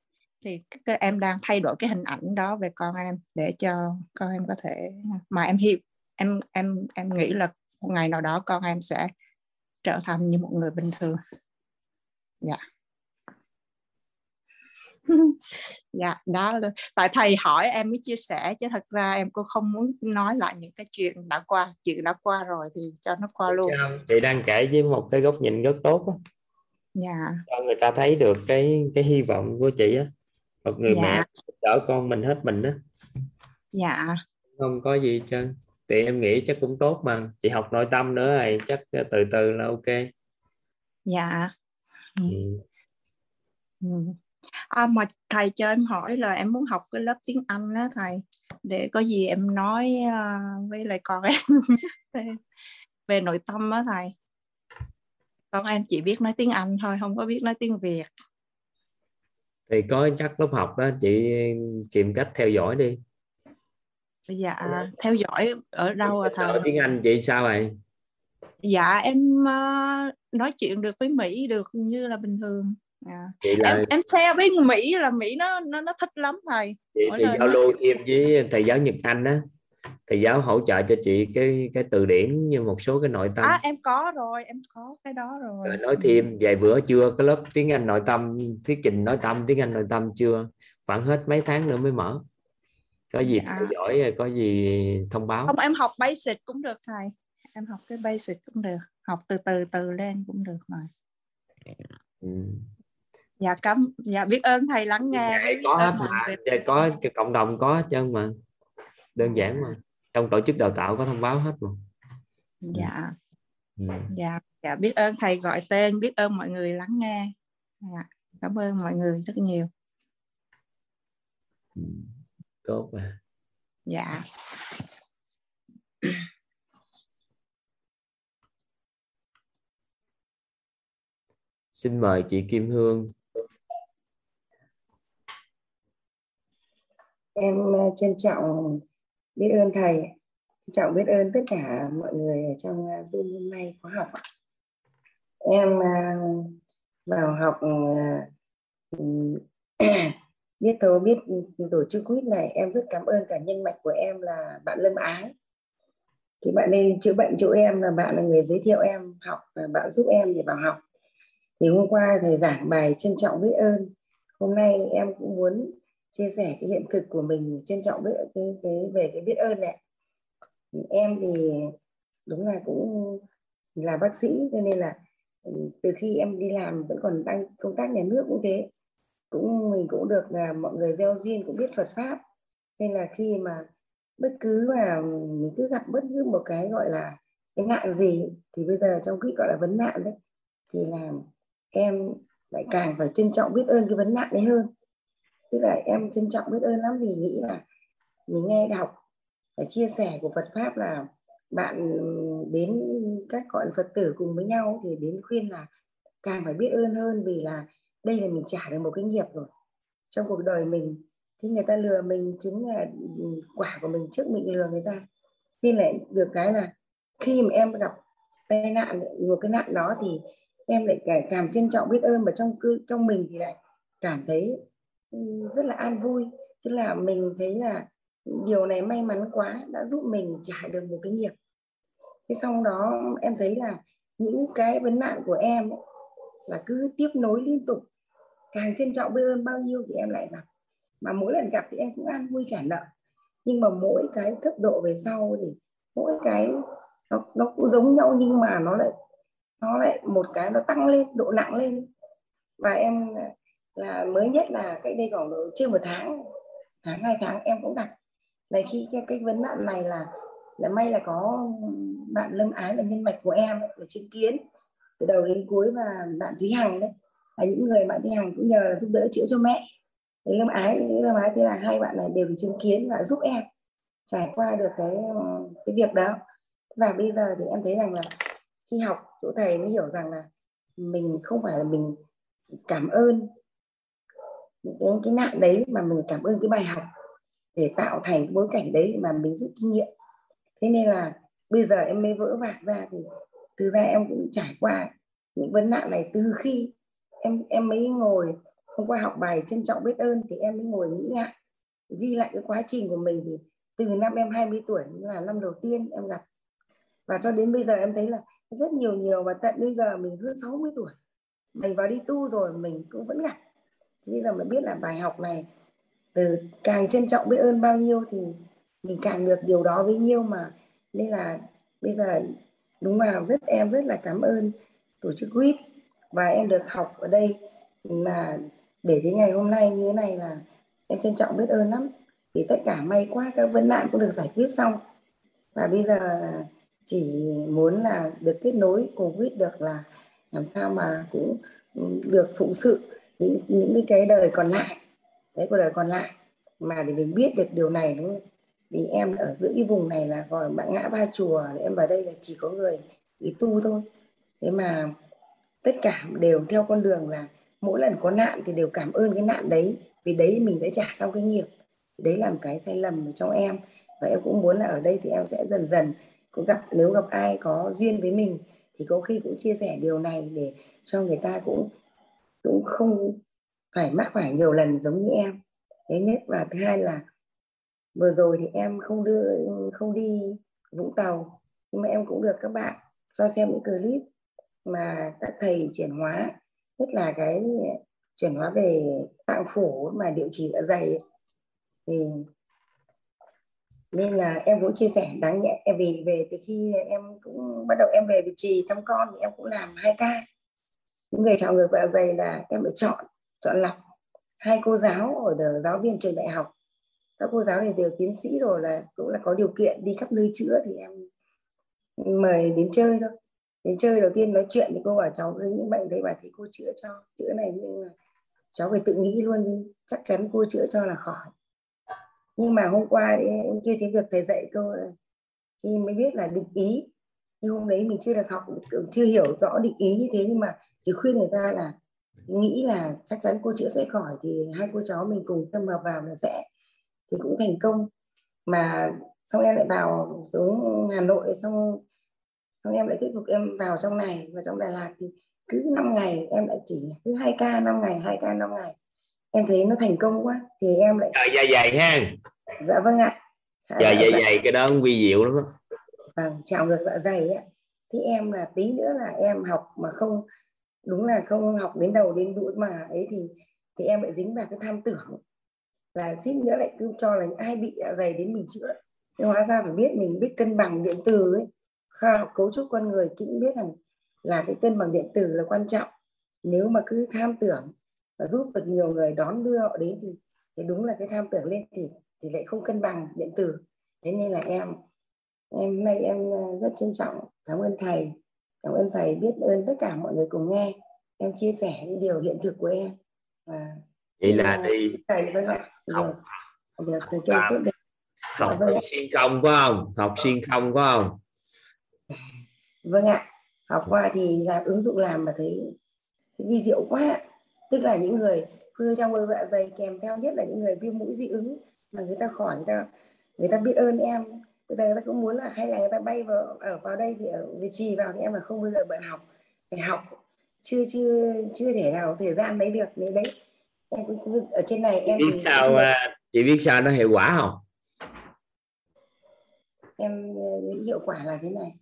Speaker 6: Thì các em đang thay đổi cái hình ảnh đó về con em để cho con em có thể mà em hiểu em em em nghĩ là một ngày nào đó con em sẽ trở thành như một người bình thường. Dạ. yeah dạ đó là tại thầy hỏi em mới chia sẻ chứ thật ra em cũng không muốn nói lại những cái chuyện đã qua chuyện đã qua rồi thì cho nó qua luôn.
Speaker 1: chị đang kể với một cái góc nhìn rất tốt đó.
Speaker 6: dạ.
Speaker 1: Cho người ta thấy được cái cái hy vọng của chị á. Một người dạ. mẹ đỡ con mình hết mình đó
Speaker 6: dạ.
Speaker 1: Không có gì chứ thì em nghĩ chắc cũng tốt mà. Chị học nội tâm nữa rồi chắc từ từ là ok.
Speaker 6: Dạ. Ừ. Ừ. À, mà thầy cho em hỏi là em muốn học cái lớp tiếng Anh đó thầy. Để có gì em nói uh, với lại con em về, nội tâm đó thầy. Con em chỉ biết nói tiếng Anh thôi không có biết nói tiếng Việt.
Speaker 1: Thì có chắc lớp học đó chị tìm cách theo dõi đi.
Speaker 6: Dạ theo dõi ở đâu à thầy?
Speaker 1: Tiếng Anh chị sao vậy?
Speaker 6: Dạ em uh, nói chuyện được với Mỹ được như là bình thường à. là... em em share với Mỹ là Mỹ nó nó nó thích lắm thầy.
Speaker 1: Chị thì giao lưu thêm với thầy giáo Nhật Anh á. Thầy giáo hỗ trợ cho chị cái cái từ điển như một số cái nội tâm.
Speaker 6: À em có rồi em có cái đó rồi,
Speaker 1: rồi nói thêm vài bữa chưa? Cái lớp tiếng Anh nội tâm thuyết trình nói tâm tiếng Anh nội tâm chưa? Khoảng hết mấy tháng nữa mới mở. Có gì dạ. theo dõi có gì thông báo.
Speaker 6: Không em học basic cũng được thầy. Em học cái basic cũng được. Học từ từ từ lên cũng được rồi ừ dạ cảm dạ biết ơn thầy lắng nghe
Speaker 1: dạ, có hết mà. dạ, có cái cộng đồng có hết trơn mà. Đơn giản mà. Trong tổ chức đào tạo có thông báo hết mà.
Speaker 6: Dạ. Ừ. dạ dạ biết ơn thầy gọi tên biết ơn mọi người lắng nghe. Dạ, cảm ơn mọi người rất nhiều.
Speaker 1: Tốt mà.
Speaker 6: Dạ.
Speaker 1: Xin mời chị Kim Hương
Speaker 7: em ờ, trân trọng biết ơn thầy. Trân trọng biết ơn tất cả mọi người ở trong ờ, Zoom hôm nay khóa học em ờ, vào học ừ, biết thấu, biết tổ chức quýt này, em rất cảm ơn cả nhân mạch của em là bạn Lâm Ái. Thì bạn nên chữa bệnh chỗ em là bạn là người giới thiệu em học và bạn giúp em để vào học. Thì hôm qua thầy giảng bài trân trọng biết ơn. Hôm nay em cũng muốn chia sẻ cái hiện thực của mình trân trọng biết cái, cái về cái biết ơn này. Em thì đúng là cũng là bác sĩ cho nên là ừ, từ khi em đi làm vẫn còn đang công tác nhà nước cũng thế. Cũng mình cũng được là mọi người gieo duyên cũng biết Phật pháp. Nên là khi mà bất cứ mà mình cứ gặp bất cứ một cái gọi là cái nạn gì thì bây giờ trong cái gọi là vấn nạn đấy thì là em lại càng phải trân trọng biết ơn cái vấn nạn đấy hơn tức là em trân trọng biết ơn lắm vì nghĩ là mình nghe đọc và chia sẻ của Phật pháp là bạn đến các gọi Phật tử cùng với nhau thì đến khuyên là càng phải biết ơn hơn vì là đây là mình trả được một cái nghiệp rồi trong cuộc đời mình. Thì người ta lừa mình chính là quả của mình trước mình lừa người ta. Nên lại được cái là khi mà em gặp tai nạn một cái nạn đó thì em lại càng, trân trọng biết ơn mà trong trong mình thì lại cảm thấy rất là an vui. Tức là mình thấy là điều này may mắn quá, đã giúp mình trả được một cái nghiệp. Thế sau đó, em thấy là những cái vấn nạn của em là cứ tiếp nối liên tục. Càng trân trọng biết ơn bao nhiêu thì em lại gặp. Mà mỗi lần gặp thì em cũng an vui trả nợ. Nhưng mà mỗi cái cấp độ về sau thì mỗi cái nó nó cũng giống nhau nhưng mà nó lại nó lại một cái nó tăng lên, độ nặng lên. Và em là mới nhất là cách đây khoảng chưa một tháng tháng hai tháng em cũng gặp. Này khi cái, cái vấn nạn này là là may là có bạn lâm ái là nhân mạch của em để chứng kiến từ đầu đến cuối và bạn thúy hằng đấy. Là những người bạn thúy hằng cũng nhờ là giúp đỡ chữa cho mẹ. Đấy lâm ái lâm ái thế là hai bạn này đều chứng kiến và giúp em trải qua được cái cái việc đó. Và bây giờ thì em thấy rằng là khi học chỗ thầy mới hiểu rằng là mình không phải là mình cảm ơn cái cái nạn đấy mà mình cảm ơn cái bài học để tạo thành cái bối cảnh đấy mà mình rút kinh nghiệm. Thế nên là bây giờ em mới vỡ vạc ra thì từ ra em cũng trải qua những vấn nạn này từ khi em em mới ngồi, hôm qua học bài trân trọng biết ơn thì em mới ngồi nghĩ lại, ghi lại cái quá trình của mình thì từ năm em 20 tuổi là năm đầu tiên em gặp. Và cho đến bây giờ em thấy là rất nhiều nhiều và tận bây giờ mình hơn 60 tuổi. Mình vào đi tu rồi mình cũng vẫn gặp bây giờ mình biết là bài học này từ càng trân trọng biết ơn bao nhiêu thì mình càng được điều đó với nhiêu mà. Nên là bây giờ đúng là rất, em rất là cảm ơn tổ chức quýt và em được học ở đây. Là để đến ngày hôm nay như thế này là em trân trọng biết ơn lắm. Thì tất cả may quá, các vấn nạn cũng được giải quyết xong. Và bây giờ là chỉ muốn là được kết nối cùng quýt được là làm sao mà cũng được phụng sự những những cái đời còn lại, cái cuộc đời còn lại. Mà để mình biết được điều này, đúng không? vì em ở giữa cái vùng này là gọi bạn ngã ba chùa em vào đây là chỉ có người đi tu thôi. Thế mà tất cả đều theo con đường là mỗi lần có nạn thì đều cảm ơn cái nạn đấy, vì đấy mình đã trả xong cái nghiệp. Đấy là một cái sai lầm trong em. Và em cũng muốn là ở đây thì em sẽ dần dần cũng gặp, nếu gặp ai có duyên với mình thì có khi cũng chia sẻ điều này để cho người ta cũng cũng không phải mắc phải nhiều lần giống như em. Thế nhất và thứ hai là vừa rồi thì em không đưa, không đi vũng tàu, nhưng mà em cũng được các bạn cho xem những clip mà các thầy chuyển hóa, nhất là cái chuyển hóa về tạng phủ mà điều trị dạ dày thì nên là em cũng chia sẻ đáng nhẹ em vì về từ khi em cũng bắt đầu em về vị trì thăm con thì em cũng làm hai ca những người chọn ngược dạ dày là em phải chọn chọn lọc. Hai cô giáo ở đời giáo viên trường đại học, các cô giáo này đều tiến sĩ rồi là cũng là có điều kiện đi khắp nơi chữa thì em mời đến chơi thôi. Đến chơi đầu tiên nói chuyện thì cô bảo cháu với những bệnh đấy bà thấy cô chữa cho, chữa này, nhưng mà cháu phải tự nghĩ luôn đi, chắc chắn cô chữa cho là khỏi. Nhưng mà hôm qua thì em chưa thấy việc thầy dạy cô khi mới biết là định ý, nhưng hôm đấy mình chưa được học chưa hiểu rõ định ý như thế, nhưng mà chỉ khuyên người ta là nghĩ là chắc chắn cô chữa sẽ khỏi thì hai cô cháu mình cùng tâm hợp vào là sẽ thì cũng thành công. Mà xong em lại vào xuống Hà Nội xong xong em lại tiếp tục em vào trong này và trong Đà Lạt thì cứ 5 ngày em lại chỉ cứ hai ca 5 ngày hai ca 5 ngày. Em thấy nó thành công quá thì em lại
Speaker 1: à, dạ dày ha.
Speaker 7: Dạ vâng ạ.
Speaker 1: Dạ dạ dày cái đó quy diệu lắm đó.
Speaker 7: vâng chào ngược dạ dày á thì em là tí nữa là em học mà không đúng là không học đến đầu đến đuôi mà ấy thì thì em lại dính vào cái tham tưởng. Là suýt nữa lại cứ cho là ai bị dạ dày đến mình chữa. Nhưng hóa ra phải biết mình biết cân bằng điện từ ấy. Khoa học cấu trúc con người cũng biết rằng là cái cân bằng điện tử là quan trọng. Nếu mà cứ tham tưởng và giúp được nhiều người đón đưa họ đến thì, thì đúng là cái tham tưởng lên thì thì lại không cân bằng điện tử. Thế nên là em em hôm nay em ờ, rất trân trọng. Cảm ơn thầy cảm ơn thầy biết ơn tất cả mọi người cùng nghe. Em chia sẻ những điều hiện thực của em. Và
Speaker 1: vậy là đi.
Speaker 7: thầy vâng ạ.
Speaker 1: Học.
Speaker 7: Được thầy kêu tốt đẹp
Speaker 1: học
Speaker 7: Vâng ạ.
Speaker 1: xuyên không phải không? Học xuyên không phải không?
Speaker 7: Vâng ạ. Học qua thì làm ứng dụng làm mà thấy, thấy vi diệu quá. Tức là những người hư trong mơ dạ dày kèm theo nhất là những người viêm mũi dị ứng mà người ta khỏi người ta người ta biết ơn em bây giờ người ta cũng muốn là hay là người ta bay vào ở vào đây thì ở Việt Trì vào thì em là không bao giờ bận học phải học. Chưa chưa chưa thể nào thời gian lấy được nếu đấy. Em cũng, cũng ở trên này em
Speaker 1: biết
Speaker 7: thì-
Speaker 1: sao à, chị biết sao nó hiệu quả không?
Speaker 7: Em nghĩ hiệu quả là thế này.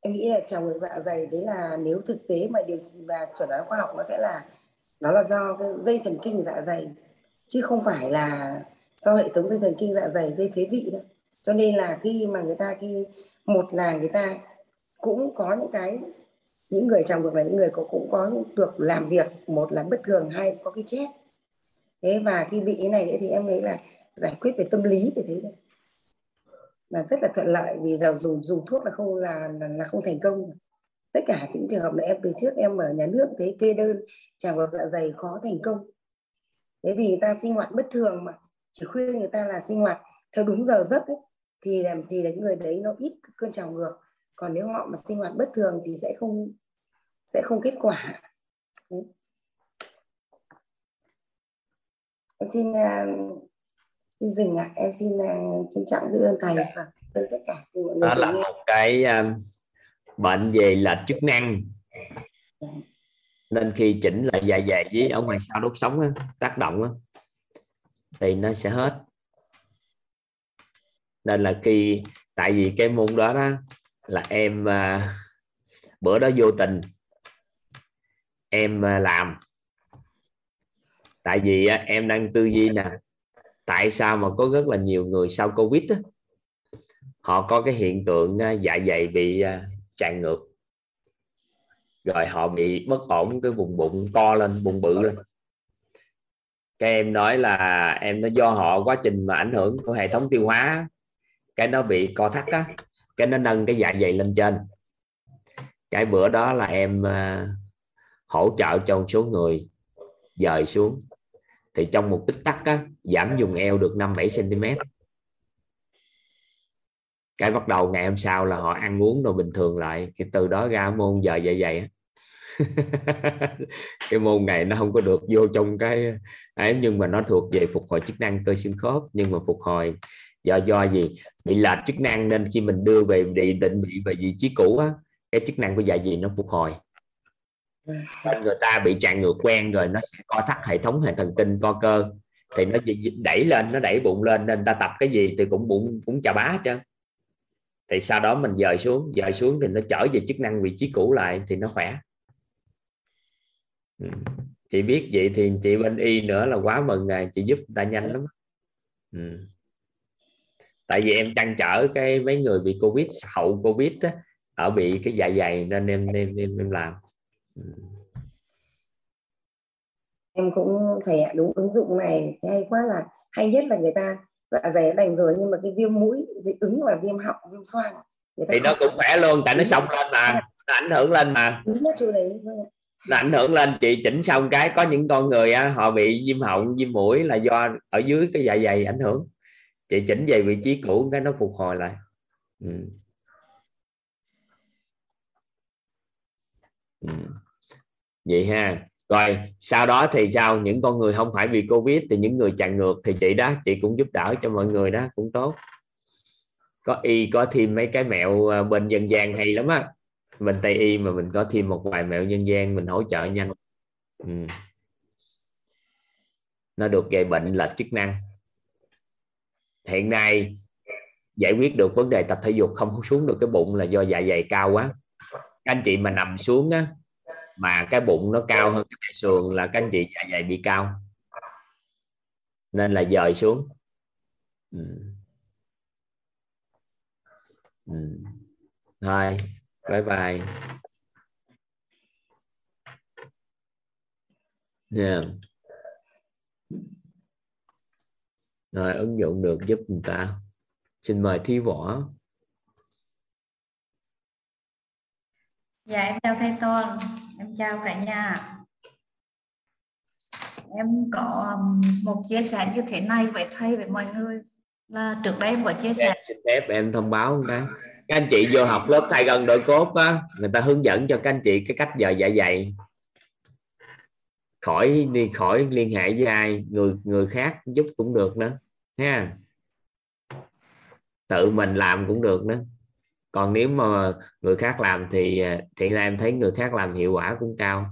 Speaker 7: Em nghĩ là trào ngược dạ dày đấy là nếu thực tế mà điều trị và chuẩn đoán khoa học nó sẽ là nó là do cái dây thần kinh dạ dày chứ không phải là do hệ thống dây thần kinh dạ dày dây phế vị đâu cho nên là khi mà người ta khi một là người ta cũng có những cái những người chồng ngược là những người có cũng có được làm việc một là bất thường hai có cái chết. Thế và khi bị cái này thì em thấy là giải quyết về tâm lý thì thế này. Là rất là thuận lợi vì giờ dùng dùng thuốc là không là là, là không thành công. Tất cả những trường hợp này em từ trước em ở nhà nước thấy kê đơn trào ngược dạ dày khó thành công. Thế vì người ta sinh hoạt bất thường mà chỉ khuyên người ta là sinh hoạt theo đúng giờ giấc ấy, thì là thì là những người đấy nó ít cơn trào ngược. Còn nếu họ mà sinh hoạt bất thường thì sẽ không sẽ không kết quả. Đấy. em xin uh, xin dừng ạ. Em xin uh, trân trọng biết ơn thầy và ơn tất cả mọi người
Speaker 1: đó là
Speaker 7: nghe.
Speaker 1: một cái um, bệnh về lệch chức năng. Nên khi chỉnh lại dạ dày với ở ngoài sau đốt sống á, tác động á, thì nó sẽ hết nên là khi tại vì cái môn đó đó là em à, bữa đó vô tình em à, làm. Tại vì à, em đang tư duy nè tại sao mà có rất là nhiều người sau covid á, họ có cái hiện tượng à, dạ dày bị à, tràn ngược. Rồi họ bị bất ổn cái vùng bụng to lên bụng bự lên. Cái em nói là em nó do họ quá trình mà ảnh hưởng của hệ thống tiêu hóa cái nó bị co thắt á. Cái nó nâng cái dạ dày lên trên. Cái bữa đó là em ờ, hỗ trợ cho một số người dời xuống. Thì trong một tích tắc á, giảm dùng eo được 5 7 cm cái bắt đầu ngày hôm sau là họ ăn uống đồ bình thường lại. Thì từ đó ra môn giờ dạ dày á. cái môn này nó không có được vô trong cái ấy nhưng mà nó thuộc về phục hồi chức năng cơ xương khớp nhưng mà phục hồi do do gì? Bị lệch chức năng nên khi mình đưa về định định vị về vị trí cũ á, cái chức năng của dạ dày nó phục hồi. Nên người ta bị tràn ngược quen rồi, nó sẽ co thắt hệ thống hệ thần kinh, co cơ. Thì nó đẩy lên, nó đẩy bụng lên, nên ta tập cái gì thì cũng bụng, cũng chà bá chứ thì sau đó mình dời xuống dời xuống thì nó trở về chức năng vị trí cũ lại thì nó khỏe. Ừ. Chị biết vậy thì chị bên y nữa là quá mừng rồi chị giúp người ta nhanh lắm. Ừ tại vì em trăn trở cái mấy người bị covid hậu covid á, ở bị cái dạ dày nên em em em, em làm. Ừ.
Speaker 7: em cũng thầy ạ đúng ứng dụng này hay quá là hay nhất là người ta dạ dày đã đành rồi nhưng mà cái viêm mũi dị ứng và viêm họng viêm xoang người ta
Speaker 1: thì nó cũng khỏe luôn tại nó xong lên mà nó ảnh hưởng lên mà.
Speaker 7: Vâng
Speaker 1: nó ảnh hưởng lên chị chỉnh xong cái có những con người á, họ bị viêm họng viêm mũi là do ở dưới cái dạ dày ảnh hưởng chị chỉnh về vị trí cũ cái nó phục hồi lại. Ừ. Ừ. vậy ha. Rồi, sau đó thì sao? Những con người không phải vì covid thì những người chạy ngược thì chị đó, chị cũng giúp đỡ cho mọi người đó, cũng tốt. Có y, có thêm mấy cái mẹo à, bên dân gian hay lắm á. Mình tây y mà mình có thêm một vài mẹo dân gian mình hỗ trợ nhanh. Ừ. nó được gây bệnh lệch chức năng hiện nay giải quyết được vấn đề tập thể dục không xuống được cái bụng là do dạ dày cao quá các anh chị mà nằm xuống á, mà cái bụng nó cao hơn cái sườn là các anh chị dạ dày bị cao nên là dời xuống ừ. Ừ. thôi, bye bye yeah. Rồi ứng dụng được giúp người ta. Xin mời thí võ.
Speaker 8: Dạ em chào thầy toàn. Em chào cả nhà. Em có um, một chia sẻ như thế này với thầy với mọi người. Là trước đây em có chia sẻ.
Speaker 1: Xin phép em thông báo cái. Các anh chị vô học lớp thay gần đội cốt á người ta hướng dẫn cho các anh chị cái cách giờ dạ dày khỏi đi, khỏi liên hệ với ai, người người khác giúp cũng được nữa, ha. Tự mình làm cũng được nữa. Còn nếu mà người khác làm thì thì là em thấy người khác làm hiệu quả cũng cao.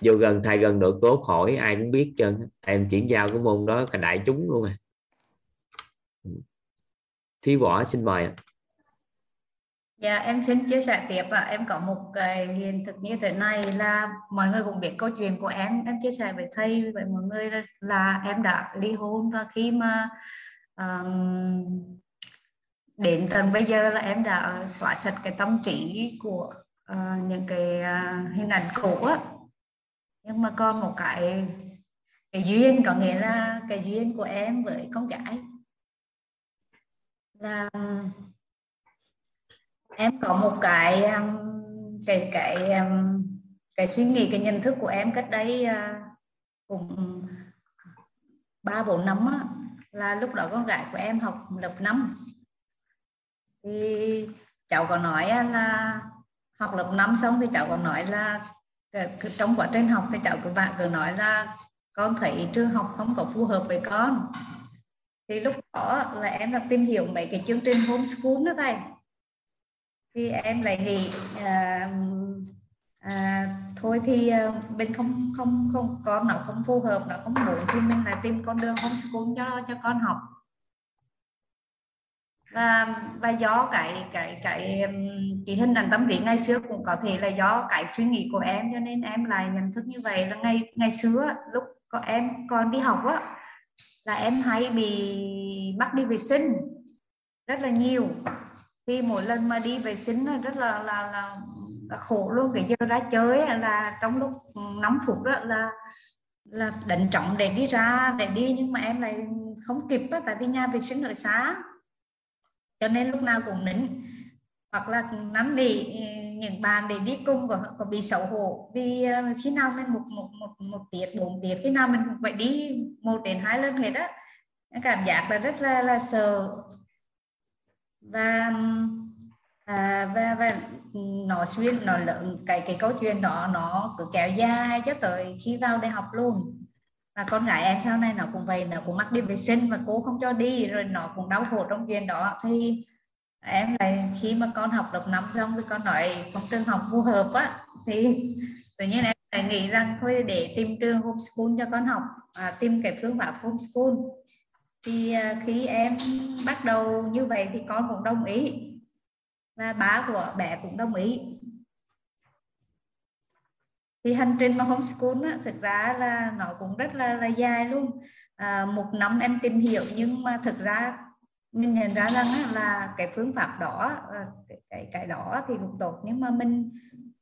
Speaker 1: Vô gần, thay gần đội cốt hỏi ai cũng biết chân em chuyển giao cái môn đó cả đại chúng luôn à. Thí võ xin mời
Speaker 8: Dạ em xin chia sẻ tiếp ạ. À. Em có một cái hiện thực như thế này là mọi người cũng biết câu chuyện của em. Em chia sẻ với thầy với mọi người là, là em đã ly hôn và khi mà um, đến tận bây giờ là em đã xóa sạch cái tâm trí của uh, những cái uh, hình ảnh cũ á. Nhưng mà còn một cái cái duyên có nghĩa là cái duyên của em với con gái là em có một cái um, cái cái um, cái suy nghĩ cái nhận thức của em cách đây à, cũng ba bốn năm á, là lúc đó con gái của em học lớp 5 thì cháu có nói là học lớp 5 xong thì cháu có nói là trong quá trình học thì cháu cứ bạn cứ nói là con thấy trường học không có phù hợp với con. Thì lúc đó là em đã tìm hiểu mấy cái chương trình homeschool đó thầy thì em lại nghĩ à, à, thôi thì bên mình không không không con nó không phù hợp nó không muốn thì mình lại tìm con đường homeschool cho cho con học. Và và do cái cái cái cái hình ảnh tâm lý ngày xưa cũng có thể là do cái suy nghĩ của em cho nên em lại nhận thức như vậy. Là ngày ngày xưa lúc có em còn đi học á là em hay bị mắc đi vệ sinh rất là nhiều khi mỗi lần mà đi vệ sinh rất là là, là, là khổ luôn. Cái giờ ra chơi là trong lúc 5 phút đó là là định trọng để đi ra để đi nhưng mà em lại không kịp đó, tại vì nhà vệ sinh ở xa. Cho nên lúc nào cũng nín. Hoặc là nắm đi ừ, những bạn để đi cùng có, có bị xấu hổ. Vì ờ, khi nào mình một một một một tiết bốn tiết khi nào mình cũng phải đi một đến hai lần hết á. Cảm giác là rất là là sợ và à, và và nó xuyên nó lớn cái cái câu chuyện đó nó cứ kéo dài cho tới khi vào đại học luôn. Và con gái em sau này nó cũng vậy nó cũng mắc đi vệ sinh mà cô không cho đi rồi nó cũng đau khổ trong chuyện đó. Thì em lại khi mà con học được năm xong thì con nói con trường học phù hợp á. Thì tự nhiên em lại nghĩ rằng thôi để tìm trường homeschool cho con học à, tìm cái phương pháp homeschool thì à, khi em bắt đầu như vậy thì con cũng đồng ý và ba của bé cũng đồng ý. Thì hành trình mà homeschool á, thực ra là nó cũng rất là, là dài luôn. À, một năm em tìm hiểu nhưng mà thực ra mình nhận ra rằng là cái phương pháp đó à, cái, cái cái đó thì cũng tốt nhưng mà mình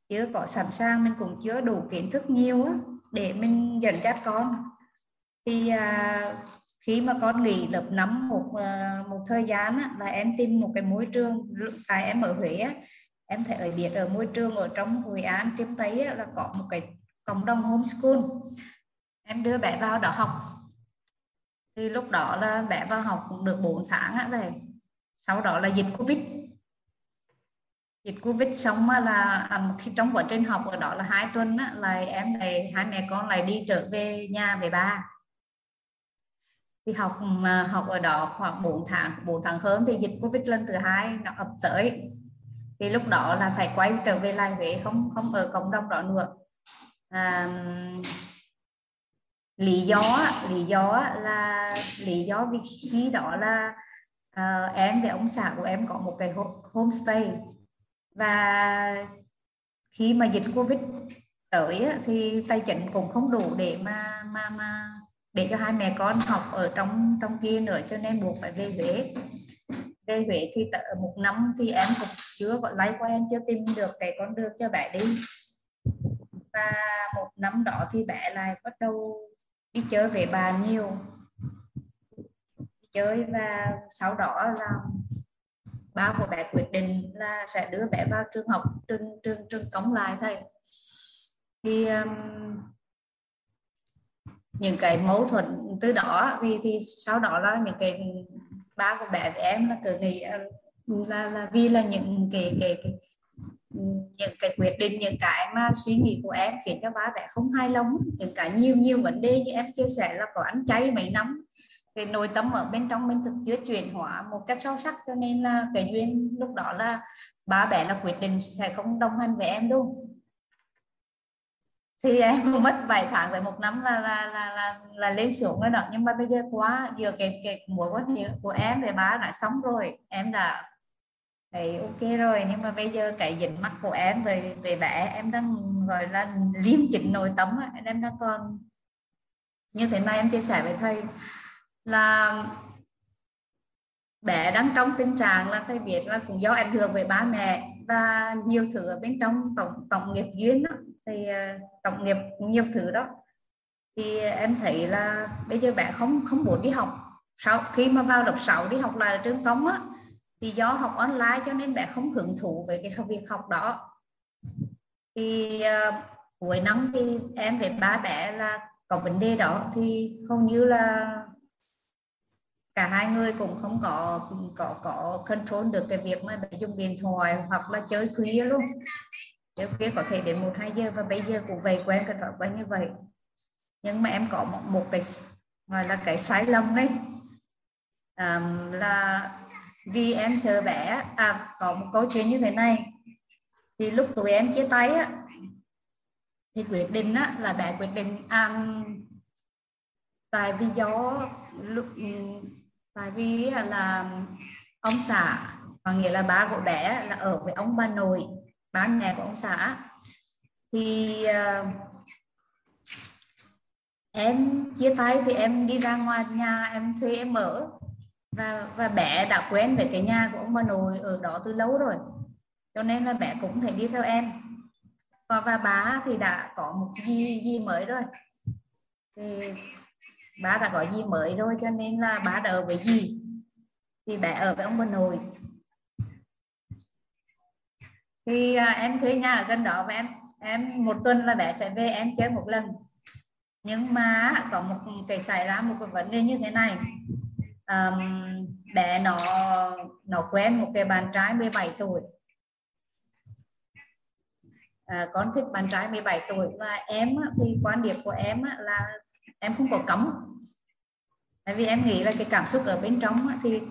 Speaker 8: chưa có sẵn sàng mình cũng chưa đủ kiến thức nhiều á, để mình dẫn dắt con. Thì à, khi mà con nghỉ lớp năm một à, một thời gian á, là em tìm một cái môi trường tại em ở Huế á, em thấy ở biết ở môi trường ở trong Hội An Triêm Tây á, là có một cái cộng đồng homeschool. Em đưa bé vào đó học. Thì lúc đó là bé vào học cũng được 4 tháng á rồi sau đó là dịch covid. Dịch covid xong là à, khi trong quá trình học ở đó là hai tuần á, là em này hai mẹ con lại đi trở về nhà về ba thì học mà học ở đó khoảng 4 tháng 4 tháng hơn thì dịch covid lần thứ hai nó ập tới. Thì lúc đó là phải quay trở về lại Huế không không ở cộng đồng đó nữa. À, lý do lý do là lý do vì khi đó là uh, em với ông xã của em có một cái homestay. Và khi mà dịch covid tới thì tài chính cũng không đủ để mà mà mà để cho hai mẹ con học ở trong trong kia nữa cho nên buộc phải về Huế. Về Huế thì một năm thì em cũng chưa gọi lái qua em chưa tìm được cái con đường cho bé đi. Và một năm đó thì bé lại bắt đầu đi chơi về bà nhiều. Đi chơi và sau đó là ba của bé quyết định là sẽ đưa bé vào trường học trường trường trường cống lại thầy. Thì um, những cái mâu thuẫn từ đó thì thì sau đó là những cái ba của bé với em là cứ nghĩ ờ, là là vì là những cái cái, cái những cái quyết định những cái mà suy nghĩ của em khiến cho ba bé không hài lòng những cái nhiều nhiều vấn đề như em chia sẻ là có ăn chay mấy năm. Cái nội tâm ở bên trong mình thực chưa chuyển hóa một cách sâu sắc cho nên là cái duyên lúc đó là ba bé là quyết định sẽ không đồng hành với em đâu thì em mất vài tháng vài một năm là là là là, là lên xuống rồi đó. Nhưng mà bây giờ quá vừa cái cái mối quan hệ của em với ba đã xong rồi. Em đã thấy ok rồi. Nhưng mà bây giờ cái dính mắt của em về về bé em đang gọi là liêm chỉnh nội tâm em đang còn như thế này em chia sẻ với thầy là bé đang trong tình trạng là thầy biết là cũng do ảnh hưởng về ba mẹ và nhiều thứ ở bên trong tổng tổng nghiệp duyên đó, thì à, tổng nghiệp nhiều thứ đó. Thì em thấy là bây giờ bạn không không muốn đi học. Sau khi mà vào lớp 6 đi học lại ở trường công á thì do học online cho nên bạn không hưởng thụ về cái việc học đó. Thì uh, cuối năm thì em với ba bé là có vấn đề đó. Thì hầu như là cả hai người cũng không có có có control được cái việc mà để dùng điện thoại hoặc là chơi khuya luôn trước kia có thể đến một hai giờ và bây giờ cũng về quen cái thói quen như vậy. Nhưng mà em có một, một cái gọi là cái sai lầm đấy. À, là vì em sợ bé à có một câu chuyện như thế này. Thì lúc tụi em chia tay á thì quyết định á, là bé quyết định à, ăn tại vì gió lúc tại vì là ông xã có nghĩa là ba của bé là ở với ông bà nội ba nhà của ông xã. Thì uh, em chia tay thì em đi ra ngoài nhà em thuê em ở. Và và bé đã quen với cái nhà của ông bà nội ở đó từ lâu rồi. Cho nên là bé cũng thể đi theo em. Và, và bà thì đã có một gì gì mới rồi. Thì bà đã có gì mới rồi cho nên là bà đã ở với gì thì bé ở với ông bà nội thì uh, em thuê nhà ở gần đó và em em một tuần là bé sẽ về em chơi một lần. Nhưng mà có một cái xảy ra một cái vấn đề như thế này. Um, bé nó nó quen một cái bạn trai 17 tuổi. À, con thích bạn trai 17 tuổi và em thì quan điểm của em là em không có cấm. Tại vì em nghĩ là cái cảm xúc ở bên trong thì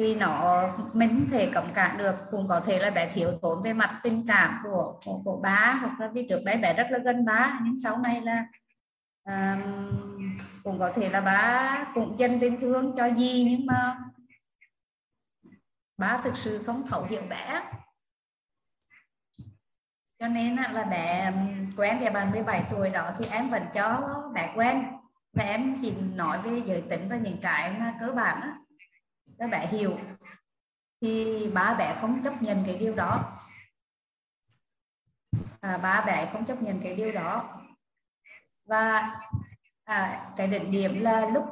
Speaker 8: thì nó mình không thể cấm cản được. Cũng có thể là bé thiếu thốn về mặt tình cảm của của, của bá hoặc là vì trước đấy bé rất là gần bá nhưng sau này là um, cũng có thể là bá cũng dành tình thương cho gì nhưng mà bá thực sự không thấu hiểu bé. Cho nên là bé quen thì bạn 17 tuổi đó thì em vẫn cho bé quen. Và em chỉ nói về giới tính và những cái mà cơ bản á cho bé hiểu. Thì ba bé không chấp nhận cái điều đó. À, ba bé không chấp nhận cái điều đó. Và à, cái định điểm là lúc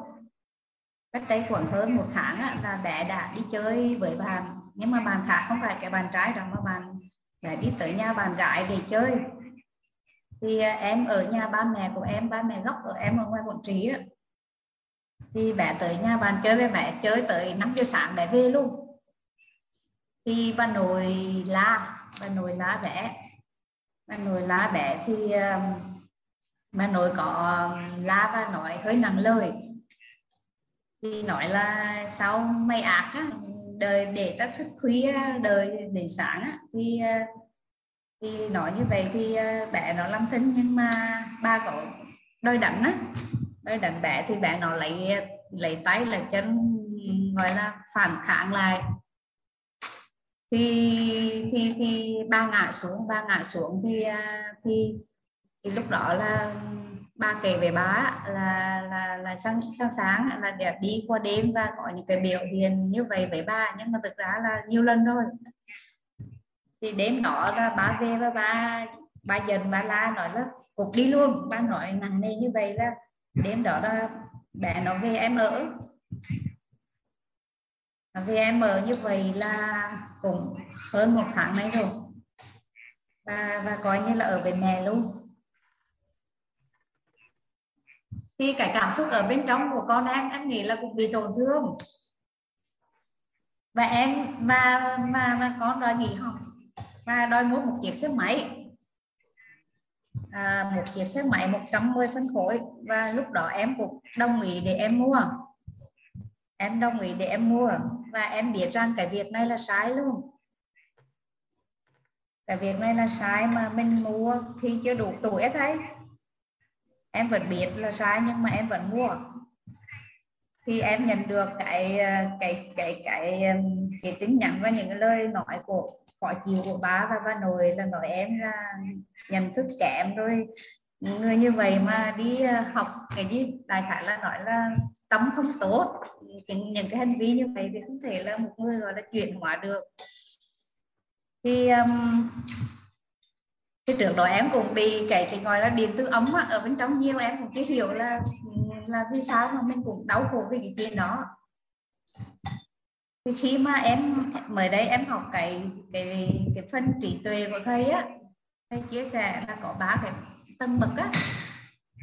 Speaker 8: cách đây khoảng hơn một tháng á, là bé đã đi chơi với bạn. Nhưng mà bạn khác không phải cái bạn trái đó mà bạn bé đi tới nhà bạn gái để chơi. Thì em ở nhà ba mẹ của em ba mẹ gốc ở em ở ngoài quận trí thì bé tới nhà bạn chơi với mẹ chơi tới 5 giờ sáng bé về luôn. Thì bà nội la, bà nội la bé. Bà nội la bé thì um, bà nội có um, la và nói hơi nặng lời. Thì nói là sau mày ác á đời để ta thức khuya đời để sáng á, thì uh, thì nói như vậy thì uh, bé nó làm thinh nhưng mà ba có đôi đánh á đôi đánh bé thì bé nó lấy lấy tay lấy chân gọi là phản kháng lại. Thì thì thì ba ngã xuống ba ngã xuống thì à, thì, thì lúc đó là ba kể về bá là là là sáng sáng sáng là để đi qua đêm và có những cái biểu hiện như vậy với ba. Nhưng mà thực ra là nhiều lần rồi. Thì đêm đó là ba về và ba ba dần ba la nói là cục đi luôn. Ba nói nặng nề như vậy là đêm đó là bé nó về em ở. Vì em ở như vậy là cũng hơn một tháng nay rồi. Và và coi như là ở với mẹ luôn. Thì cái cảm xúc ở bên trong của con em em nghĩ là cũng bị tổn thương. Và em và mà, mà con đòi nghỉ học. Và đòi mua một chiếc xe máy à, một chiếc xe máy 110 phân khối. Và lúc đó em cũng đồng ý để em mua. Em đồng ý để em mua. Và em biết rằng cái việc này là sai luôn. Cái việc này là sai mà mình mua khi chưa đủ tuổi thấy em vẫn biết là sai nhưng mà em vẫn mua. Thì em nhận được cái ờ, cái cái cái cái tin nhắn và những lời nói của khó chịu của ba và ba nội là nói em là nhận thức kém rồi. Người như vậy mà đi ờ, học cái gì đại khái là nói là tâm không tốt. Những, những cái hành vi như vậy thì không thể là một người gọi là chuyển hóa được. Thì um, cái trước đó em cũng bị cái cái gọi là điện tử ống á, ở bên trong nhiều em cũng chưa hiểu là là vì sao mà mình cũng đau khổ vì cái chuyện đó khi mà em mới đây em học cái cái cái phân trí tuệ của thầy á thầy chia sẻ là có ba cái tầng bậc á.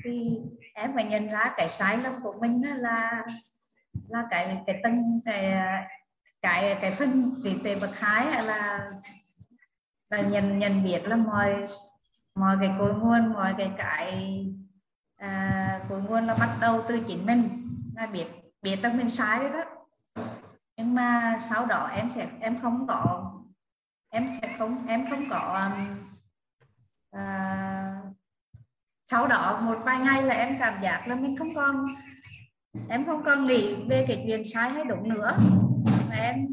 Speaker 8: Thì em phải nhận ra cái sai lầm của mình là là cái cái tầng cái cái cái phân trí tuệ bậc hai là là nhận nhận biết là mọi mọi cái cội nguồn mọi cái cái à, cội nguồn là bắt đầu từ chính mình. Là biết biết là mình sai đó nhưng mà sau đó em sẽ em không có em sẽ không em không có um, à, sau đó một vài ngày là em cảm giác là mình không còn em không còn nghĩ về cái chuyện sai hay đúng nữa. Mà em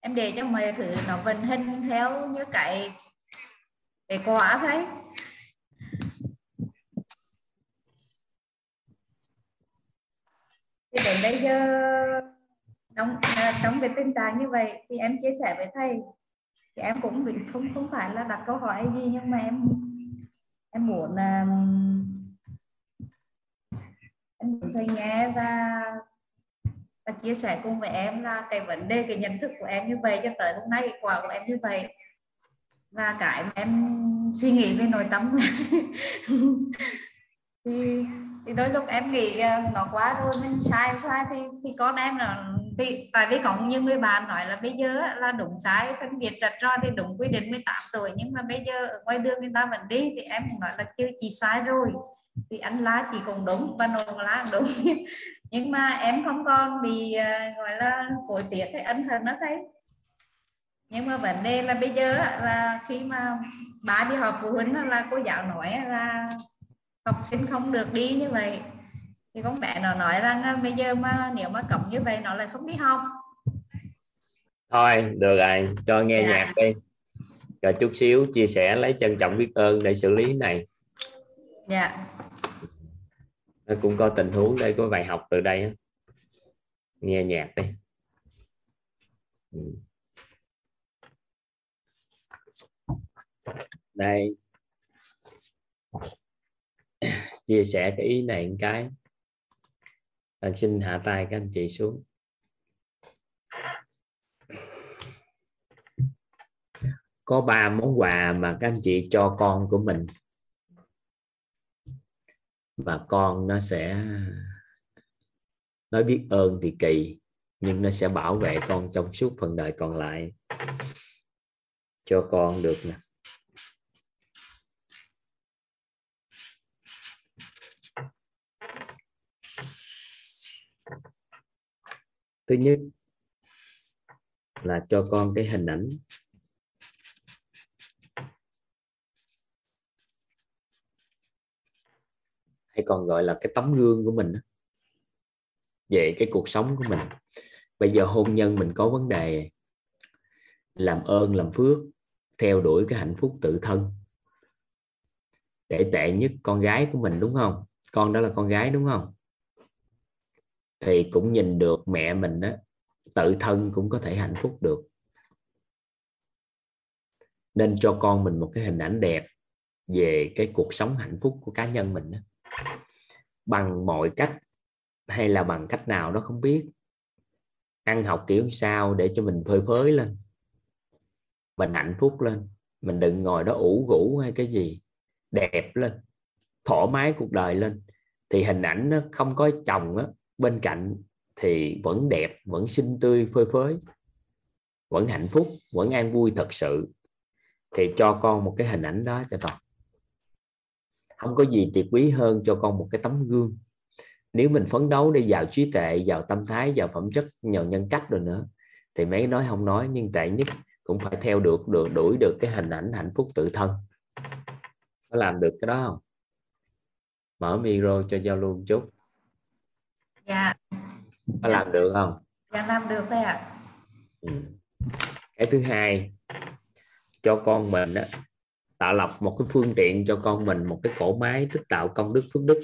Speaker 8: em để cho mọi thứ nó vận hình theo như cái cái quả thấy thì đến bây giờ trong à, trong cái tình trạng như vậy thì em chia sẻ với thầy. Thì em cũng bị, không không phải là đặt câu hỏi gì, nhưng mà em em muốn à, em muốn thầy nghe và và chia sẻ cùng với em là cái vấn đề, cái nhận thức của em như vậy cho tới hôm nay quả của em như vậy. Và cái mà em suy nghĩ về nội tâm thì thì đôi lúc em nghĩ à, nó quá rồi, mình sai sai thì thì con em là thì tại vì có nhiều người bạn nói là bây giờ là đúng sai phân biệt rạch ròi thì đúng quy định 18 tuổi. Nhưng mà bây giờ ở ngoài đường người ta vẫn đi thì em cũng nói là chưa chỉ sai rồi. Thì anh lá chỉ cũng đúng và nồn lá cũng đúng. Nhưng mà em không còn bị uh, gọi là hối tiếc hay ân hận nó thấy nhưng mà vấn đề là bây giờ là khi mà bà đi họp phụ huynh là cô giáo nói là học sinh không được đi như vậy thì con bé nó nói rằng bây giờ mà nếu mà cấm như vậy nó lại không đi học?
Speaker 1: Thôi được rồi cho nghe dạ. nhạc đi. Rồi chút xíu chia sẻ lấy trân trọng biết ơn để xử lý này.
Speaker 8: Dạ.
Speaker 1: Nó cũng có tình huống đây có bài học từ đây nghe nhạc đi. Ừ. đây. Chia sẻ cái ý này một cái anh xin hạ tay các anh chị xuống. Có ba món quà mà các anh chị cho con của mình. Và con nó sẽ nói biết ơn thì kỳ, nhưng nó sẽ bảo vệ con trong suốt phần đời còn lại. Cho con được nè. Thứ nhất là cho con cái hình ảnh. Hay còn gọi là cái tấm gương của mình về cái cuộc sống của mình. Bây giờ hôn nhân mình có vấn đề, làm ơn, làm phước, theo đuổi cái hạnh phúc tự thân. Để tệ nhất con gái của mình, đúng không? Con đó là con gái, đúng không? Thì cũng nhìn được mẹ mình đó tự thân cũng có thể hạnh phúc được. Nên cho con mình một cái hình ảnh đẹp về cái cuộc sống hạnh phúc của cá nhân mình đó. bằng mọi cách, hay là bằng cách nào đó không biết. Ăn học kiểu sao để cho mình phơi phới lên. Mình hạnh phúc lên. Mình đừng ngồi đó ủ rũ hay cái gì. Đẹp lên. Thoải mái cuộc đời lên. Thì hình ảnh nó không có chồng á bên cạnh thì vẫn đẹp, vẫn xinh tươi, phơi phới, vẫn hạnh phúc, vẫn an vui thật sự, thì cho con một cái hình ảnh đó cho con. Không có gì tuyệt quý hơn cho con một cái tấm gương. Nếu mình phấn đấu để vào trí tuệ, vào tâm thái, vào phẩm chất, vào nhân cách rồi nữa, thì mấy nói không nói, nhưng tệ nhất cũng phải theo được được, đuổi được cái hình ảnh hạnh phúc tự thân. Có làm được cái đó không? Mở micro cho giao lưu một chút
Speaker 8: dạ.
Speaker 1: Có làm được không?
Speaker 8: Dạ làm được đấy ạ.
Speaker 1: Ừ. cái thứ hai cho con mình á, tạo lập một cái phương tiện cho con mình một cái cổ máy tích tạo công đức phước đức.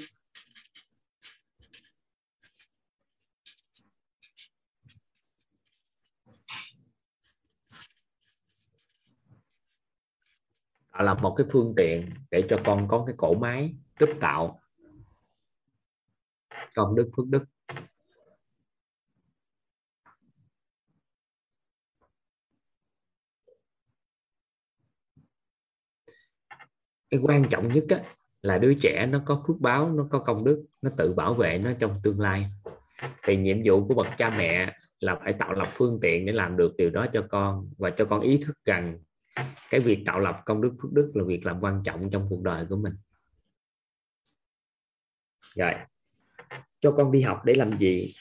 Speaker 1: Tạo lập một cái phương tiện để cho con có cái cổ máy tích tạo công đức phước đức cái quan trọng nhất á, là đứa trẻ nó có phước báo nó có công đức nó tự bảo vệ nó trong tương lai. Thì nhiệm vụ của bậc cha mẹ là phải tạo lập phương tiện để làm được điều đó cho con và cho con ý thức rằng cái việc tạo lập công đức phước đức là việc làm quan trọng trong cuộc đời của mình. Rồi cho con đi học để làm gì?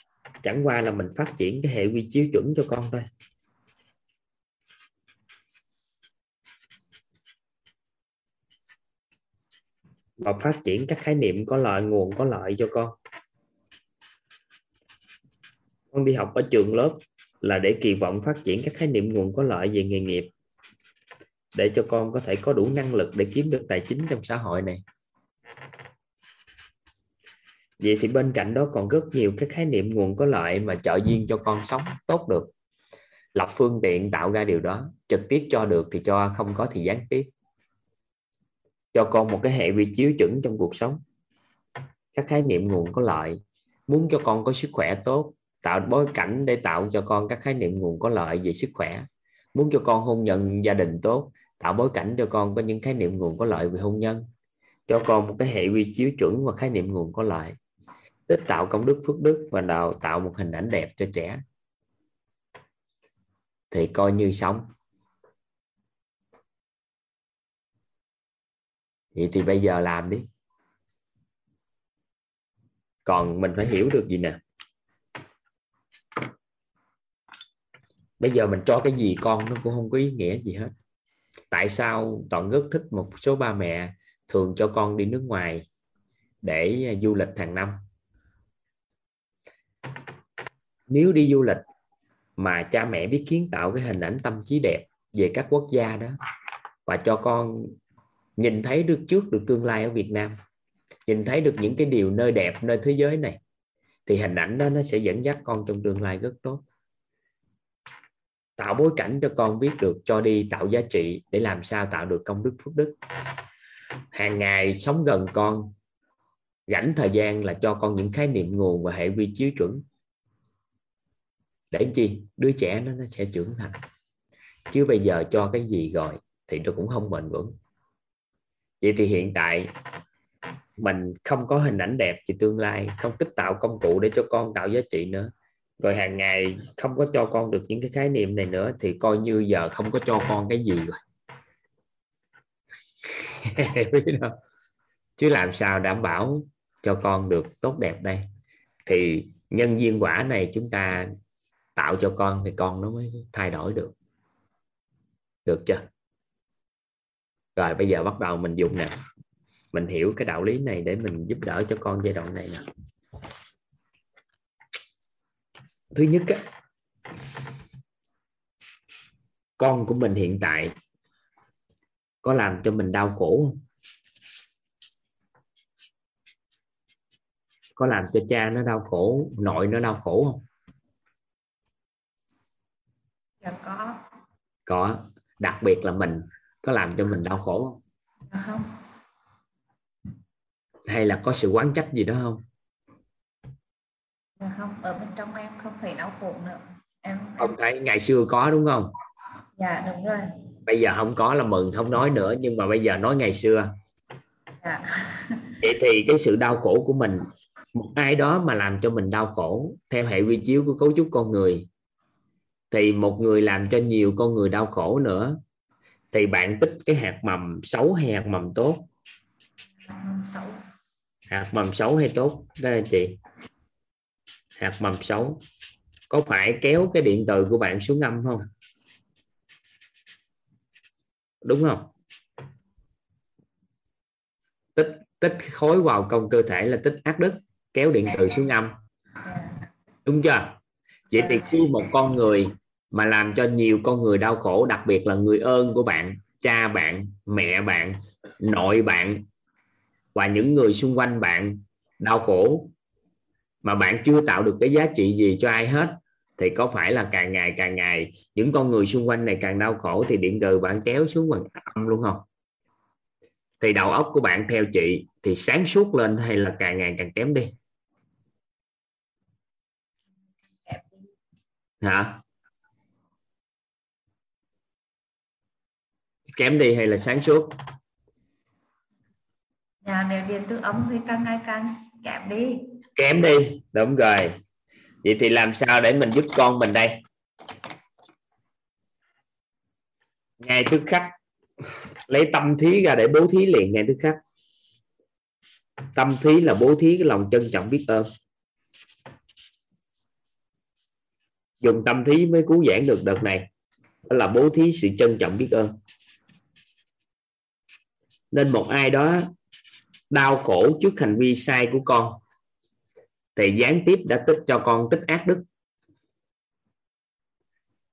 Speaker 1: Chẳng qua là mình phát triển cái hệ quy chiếu chuẩn cho con thôi. Và phát triển các khái niệm có lợi nguồn có lợi cho con. Con đi học ở trường lớp là để kỳ vọng phát triển các khái niệm, nguồn có lợi về nghề nghiệp, để cho con có thể có đủ năng lực để kiếm được tài chính trong xã hội này. Vậy thì bên cạnh đó còn rất nhiều các khái niệm, nguồn có lợi mà trợ duyên cho con sống tốt được. Lập phương tiện, tạo ra điều đó. Trực tiếp cho được thì cho, không có thì gián tiếp cho con một cái hệ vi chiếu chuẩn trong cuộc sống. Các khái niệm nguồn có lợi, muốn cho con có sức khỏe tốt, tạo bối cảnh để tạo cho con các khái niệm nguồn có lợi về sức khỏe. Muốn cho con hôn nhân gia đình tốt, tạo bối cảnh cho con có những khái niệm nguồn có lợi về hôn nhân. Cho con một cái hệ quy chiếu chuẩn và khái niệm nguồn có lợi. Tích tạo công đức phước đức và đào tạo một hình ảnh đẹp cho trẻ. Thì coi như sống. Vậy thì bây giờ làm đi. Còn mình phải hiểu được gì nè? Bây giờ mình cho cái gì con nó cũng không có ý nghĩa gì hết. Tại sao toàn rất thích một số ba mẹ thường cho con đi nước ngoài để du lịch hàng năm? Nếu đi du lịch mà cha mẹ biết kiến tạo cái hình ảnh tâm trí đẹp về các quốc gia đó và cho con nhìn thấy được trước được tương lai ở Việt Nam. Nhìn thấy được những cái điều nơi đẹp, nơi thế giới này. Thì hình ảnh đó nó sẽ dẫn dắt con trong tương lai rất tốt. Tạo bối cảnh cho con biết được cho đi, tạo giá trị để làm sao tạo được công đức phước đức. Hàng ngày sống gần con, rảnh thời gian là cho con những khái niệm nguồn và hệ quy chiếu chuẩn. Để chi? Đứa trẻ nó nó sẽ trưởng thành. Chứ bây giờ cho cái gì rồi thì nó cũng không bền vững vậy thì hiện tại mình không có hình ảnh đẹp về tương lai, không tích tạo công cụ để cho con tạo giá trị nữa. Rồi hàng ngày không có cho con được những cái khái niệm này nữa thì coi như giờ không có cho con cái gì rồi. Chứ làm sao đảm bảo cho con được tốt đẹp đây? Thì nhân duyên quả này chúng ta tạo cho con thì con nó mới thay đổi được. Được chưa? Rồi bây giờ bắt đầu mình dùng nè. Mình hiểu cái đạo lý này để mình giúp đỡ cho con giai đoạn này nè. Thứ nhất á, con của mình hiện tại có làm cho mình đau khổ không? Có làm cho cha nó đau khổ nội nó đau khổ không?
Speaker 8: Dạ có.
Speaker 1: Có. Đặc biệt là mình có làm cho mình đau khổ không?
Speaker 8: Dạ không.
Speaker 1: Hay là có sự quán trách gì đó không?
Speaker 8: Dạ không ở bên trong em không phải đau khổ nữa. Em
Speaker 1: không thấy ngày xưa có đúng không?
Speaker 8: Dạ đúng rồi.
Speaker 1: Bây giờ không có là mừng không nói nữa nhưng mà bây giờ nói ngày xưa.
Speaker 8: Dạ.
Speaker 1: Vậy thì cái sự đau khổ của mình một ai đó mà làm cho mình đau khổ theo hệ quy chiếu của cấu trúc con người thì một người làm cho nhiều con người đau khổ nữa thì bạn tích cái hạt mầm xấu hay hạt mầm tốt? Hạt mầm xấu hay tốt? Đó là chị. Hạt mầm xấu. Có phải kéo cái điện từ của bạn xuống âm không? Đúng không? Tích tích khối vào trong cơ thể là tích ác đức kéo điện từ xuống âm. Đúng chưa? Vậy thì khi một con người mà làm cho nhiều con người đau khổ, đặc biệt là người ơn của bạn, cha bạn, mẹ bạn, nội bạn và những người xung quanh bạn đau khổ mà bạn chưa tạo được cái giá trị gì cho ai hết, thì có phải là càng ngày càng ngày những con người xung quanh này càng đau khổ thì điện từ bạn kéo xuống bằng âm luôn không? Thì đầu óc của bạn theo chị thì sáng suốt lên hay là càng ngày càng kém đi? Hả? Kém đi hay là sáng suốt?
Speaker 8: Nhà nếu điện tử âm thì càng ngày càng kém đi.
Speaker 1: Kém đi đúng rồi. Vậy thì làm sao để mình giúp con mình đây? Ngay tức khắc. Lấy tâm thí ra để bố thí liền ngay tức khắc. Tâm thí là bố thí cái lòng trân trọng biết ơn. Dùng tâm thí mới cứu giảng được đợt này. Đó là bố thí sự trân trọng biết ơn nên một ai đó đau khổ trước hành vi sai của con, thì gián tiếp đã tích cho con tích ác đức.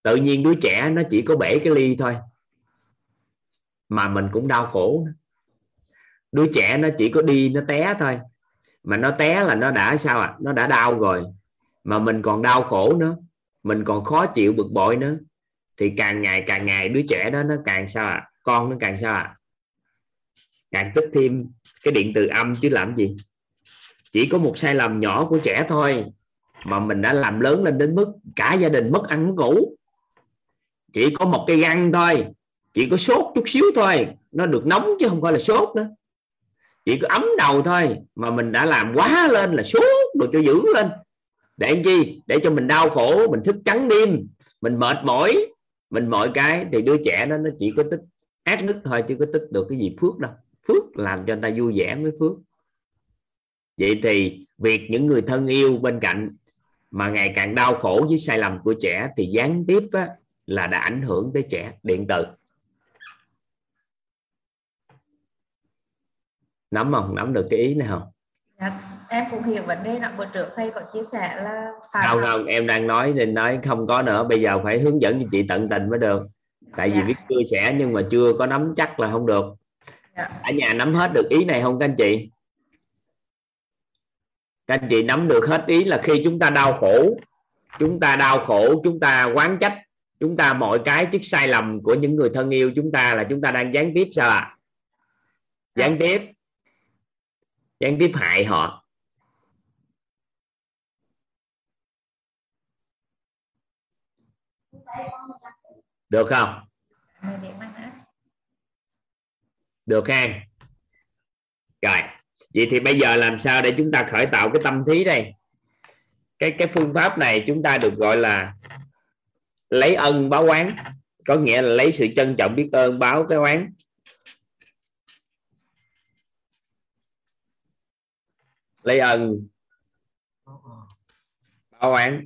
Speaker 1: Tự nhiên đứa trẻ nó chỉ có bể cái ly thôi, mà mình cũng đau khổ. Đứa trẻ nó chỉ có đi, nó té thôi. Mà nó té là nó đã sao à nó đã đau rồi. Mà mình còn đau khổ nữa. Mình còn khó chịu bực bội nữa. Thì càng ngày càng ngày đứa trẻ đó nó càng sao à con nó càng sao à càng tích thêm cái điện từ âm chứ làm gì? Chỉ có một sai lầm nhỏ của trẻ thôi mà mình đã làm lớn lên đến mức cả gia đình mất ăn mất ngủ. Chỉ có một cái găng thôi, chỉ có sốt chút xíu thôi, nó được nóng chứ không phải là sốt nữa chỉ có ấm đầu thôi mà mình đã làm quá lên là sốt rồi cho giữ lên. Để làm chi? Để cho mình đau khổ, mình thức trắng đêm, mình mệt mỏi. Mình mọi cái thì đứa trẻ đó, nó chỉ có tích ác đức thôi, chứ có tích được cái gì phước đâu phước làm cho người ta vui vẻ với phước. Vậy thì việc những người thân yêu bên cạnh mà ngày càng đau khổ với sai lầm của trẻ thì gián tiếp á, là đã ảnh hưởng tới trẻ điện từ nắm không? Nắm được cái ý này không?
Speaker 8: Dạ, em cũng hiểu vấn đề đó. Bữa trước thầy có chia sẻ là phải
Speaker 1: không không em đang nói nên nói không có nữa. Bây giờ phải hướng dẫn cho chị tận tình mới được. Tại vì
Speaker 8: Dạ.
Speaker 1: biết chia sẻ nhưng mà chưa có nắm chắc là không được.
Speaker 8: Dạ.
Speaker 1: ở nhà nắm hết được ý này không các anh chị? Các anh chị nắm được hết ý là khi chúng ta đau khổ, chúng ta đau khổ, chúng ta quán trách, chúng ta mọi cái chiếc sai lầm của những người thân yêu chúng ta là chúng ta đang gián tiếp sao ạ? Gián tiếp. Gián tiếp hại họ. Được không
Speaker 8: Mười điểm anh ạ
Speaker 1: được ha. Rồi, vậy thì bây giờ làm sao để chúng ta khởi tạo cái tâm thí đây? Cái cái phương pháp này chúng ta được gọi là lấy ân báo oán. Có nghĩa là lấy sự trân trọng biết ơn báo cái oán. Lấy ân báo oán.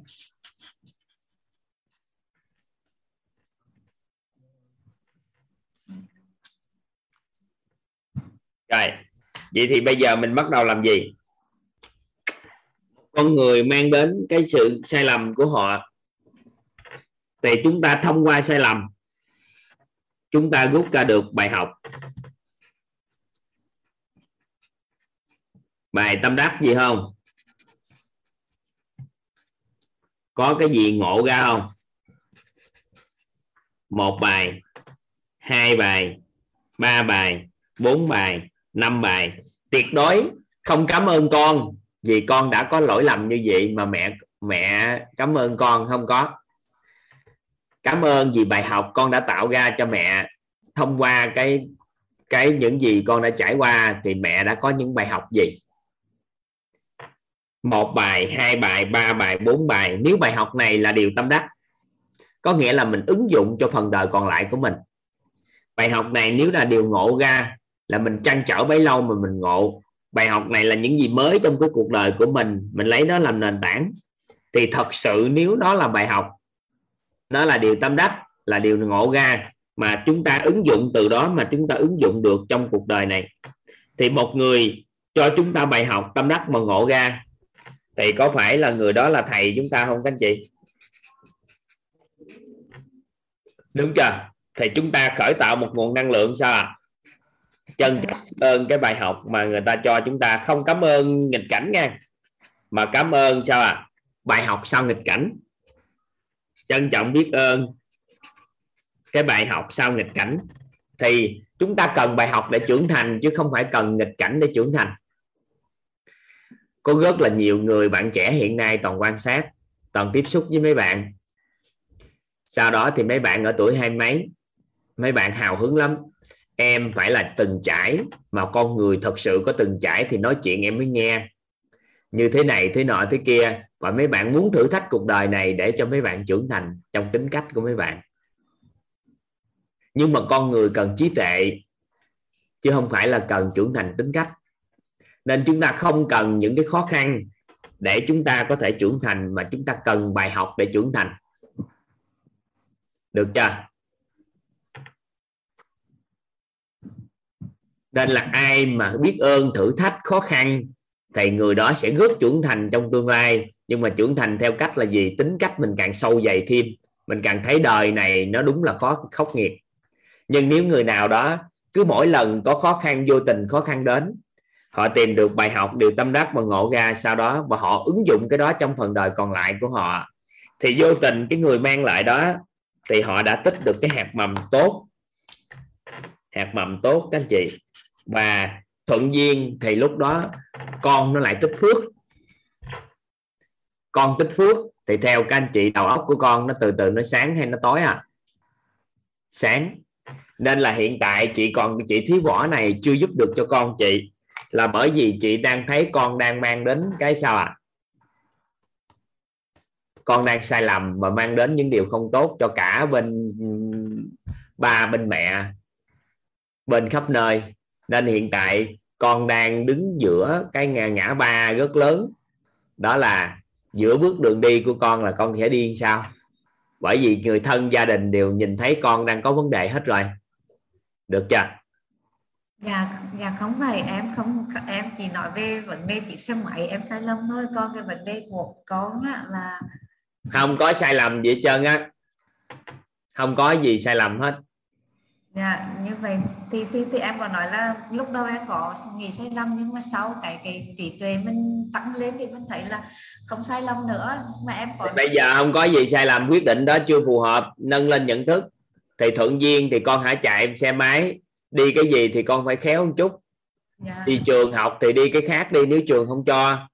Speaker 1: Rồi, vậy thì bây giờ mình bắt đầu làm gì? Con người mang đến cái sự sai lầm của họ. Thì chúng ta thông qua sai lầm, chúng ta rút ra được bài học. Bài tâm đắc gì không? Có cái gì ngộ ra không? Một bài, hai bài, ba bài, bốn bài năm bài. Tuyệt đối không cảm ơn con vì con đã có lỗi lầm như vậy mà mẹ mẹ cảm ơn con không có. Cảm ơn vì bài học con đã tạo ra cho mẹ. Thông qua cái cái những gì con đã trải qua thì mẹ đã có những bài học gì? Một bài, hai bài, ba bài, bốn bài. Nếu bài học này là điều tâm đắc, có nghĩa là mình ứng dụng cho phần đời còn lại của mình. Bài học này nếu là điều ngộ ra là mình trăn trở bấy lâu mà mình ngộ. Bài học này là những gì mới trong cái cuộc đời của mình mình lấy nó làm nền tảng. Thì thật sự nếu nó là bài học, nó là điều tâm đắc, là điều ngộ ra mà chúng ta ứng dụng từ đó mà chúng ta ứng dụng được trong cuộc đời này, thì một người cho chúng ta bài học tâm đắc mà ngộ ra, thì có phải là người đó là thầy chúng ta không, các anh chị? Đúng chưa? Thì chúng ta khởi tạo một nguồn năng lượng sao ạ? à? Trân trọng ơn cái bài học mà người ta cho chúng ta. Không cảm ơn nghịch cảnh nha, mà cảm ơn sao ạ? À? bài học sau nghịch cảnh. Trân trọng biết ơn cái bài học sau nghịch cảnh. Thì chúng ta cần bài học để trưởng thành, chứ không phải cần nghịch cảnh để trưởng thành. Có rất là nhiều người bạn trẻ hiện nay toàn quan sát, toàn tiếp xúc với mấy bạn. Sau đó thì mấy bạn ở tuổi hai mấy mấy bạn hào hứng lắm em phải là từng trải, mà con người thật sự có từng trải thì nói chuyện em mới nghe. Như thế này, thế nọ, thế kia. Và mấy bạn muốn thử thách cuộc đời này để cho mấy bạn trưởng thành trong tính cách của mấy bạn. Nhưng mà con người cần trí tuệ, chứ không phải là cần trưởng thành tính cách. Nên chúng ta không cần những cái khó khăn để chúng ta có thể trưởng thành, mà chúng ta cần bài học để trưởng thành. Được chưa? Nên là ai mà biết ơn thử thách khó khăn thì người đó sẽ rất trưởng thành trong tương lai. Nhưng mà trưởng thành theo cách là gì? Tính cách mình càng sâu dày thêm, mình càng thấy đời này nó đúng là khó, khốc nghiệt. Nhưng nếu người nào đó cứ mỗi lần có khó khăn vô tình khó khăn đến, họ tìm được bài học, điều tâm đắc và ngộ ra sau đó và họ ứng dụng cái đó trong phần đời còn lại của họ, thì vô tình cái người mang lại đó thì họ đã tích được cái hạt mầm tốt. Hạt mầm tốt, các anh chị và thuận duyên thì lúc đó con nó lại tích phước. Con tích phước thì theo các anh chị đầu óc của con, nó từ từ nó sáng hay nó tối à? Sáng. Nên là hiện tại chị còn, chị thí võ này chưa giúp được cho con chị. Là bởi vì chị đang thấy con đang mang đến cái sao à con đang sai lầm và mang đến những điều không tốt cho cả bên, ba bên mẹ, bên khắp nơi nên hiện tại con đang đứng giữa cái ngã, ngã ba rất lớn. Đó là giữa bước đường đi của con là con sẽ đi sao? Bởi vì người thân gia đình đều nhìn thấy con đang có vấn đề hết rồi. Được chưa?
Speaker 8: Dạ dạ không phải. Em không em chỉ nói về vấn đề chiếc xe máy. Em sai lầm thôi. Còn cái vấn đề của con là
Speaker 1: không có sai lầm gì hết trơn á. Không có gì sai lầm hết
Speaker 8: dạ như vậy thì thì thì em có nói là lúc đầu em có nghĩ sai lầm nhưng mà sau cái cái trí tuệ mình tăng lên thì mình thấy là không sai lầm nữa. Mà em có
Speaker 1: bây giờ không có gì sai lầm quyết định đó chưa phù hợp nâng lên nhận thức. Thì thuận duyên thì con hãy chạy xe máy. Đi cái gì thì con phải khéo một chút. Dạ. đi trường học thì đi cái khác đi nếu trường không cho.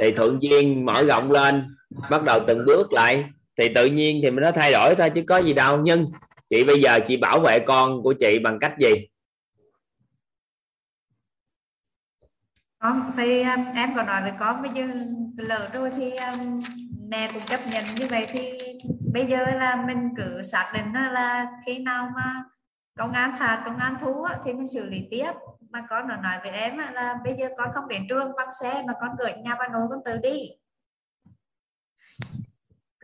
Speaker 1: Thì thuận duyên mở rộng lên bắt đầu từng bước lại. Thì tự nhiên thì mình nó thay đổi thôi chứ có gì đâu. Nhưng chị bây giờ chị bảo vệ con của chị bằng cách gì?
Speaker 8: Con thì um, em còn nói với con bây giờ lỡ rồi thì um, mẹ cũng chấp nhận như vậy thì bây giờ là mình cứ xác định là khi nào mà công an phạt công an thú thì mình xử lý tiếp. Mà con nó nói với em là bây giờ con không đến trường bằng xe mà con gửi nhà bà nội con tự đi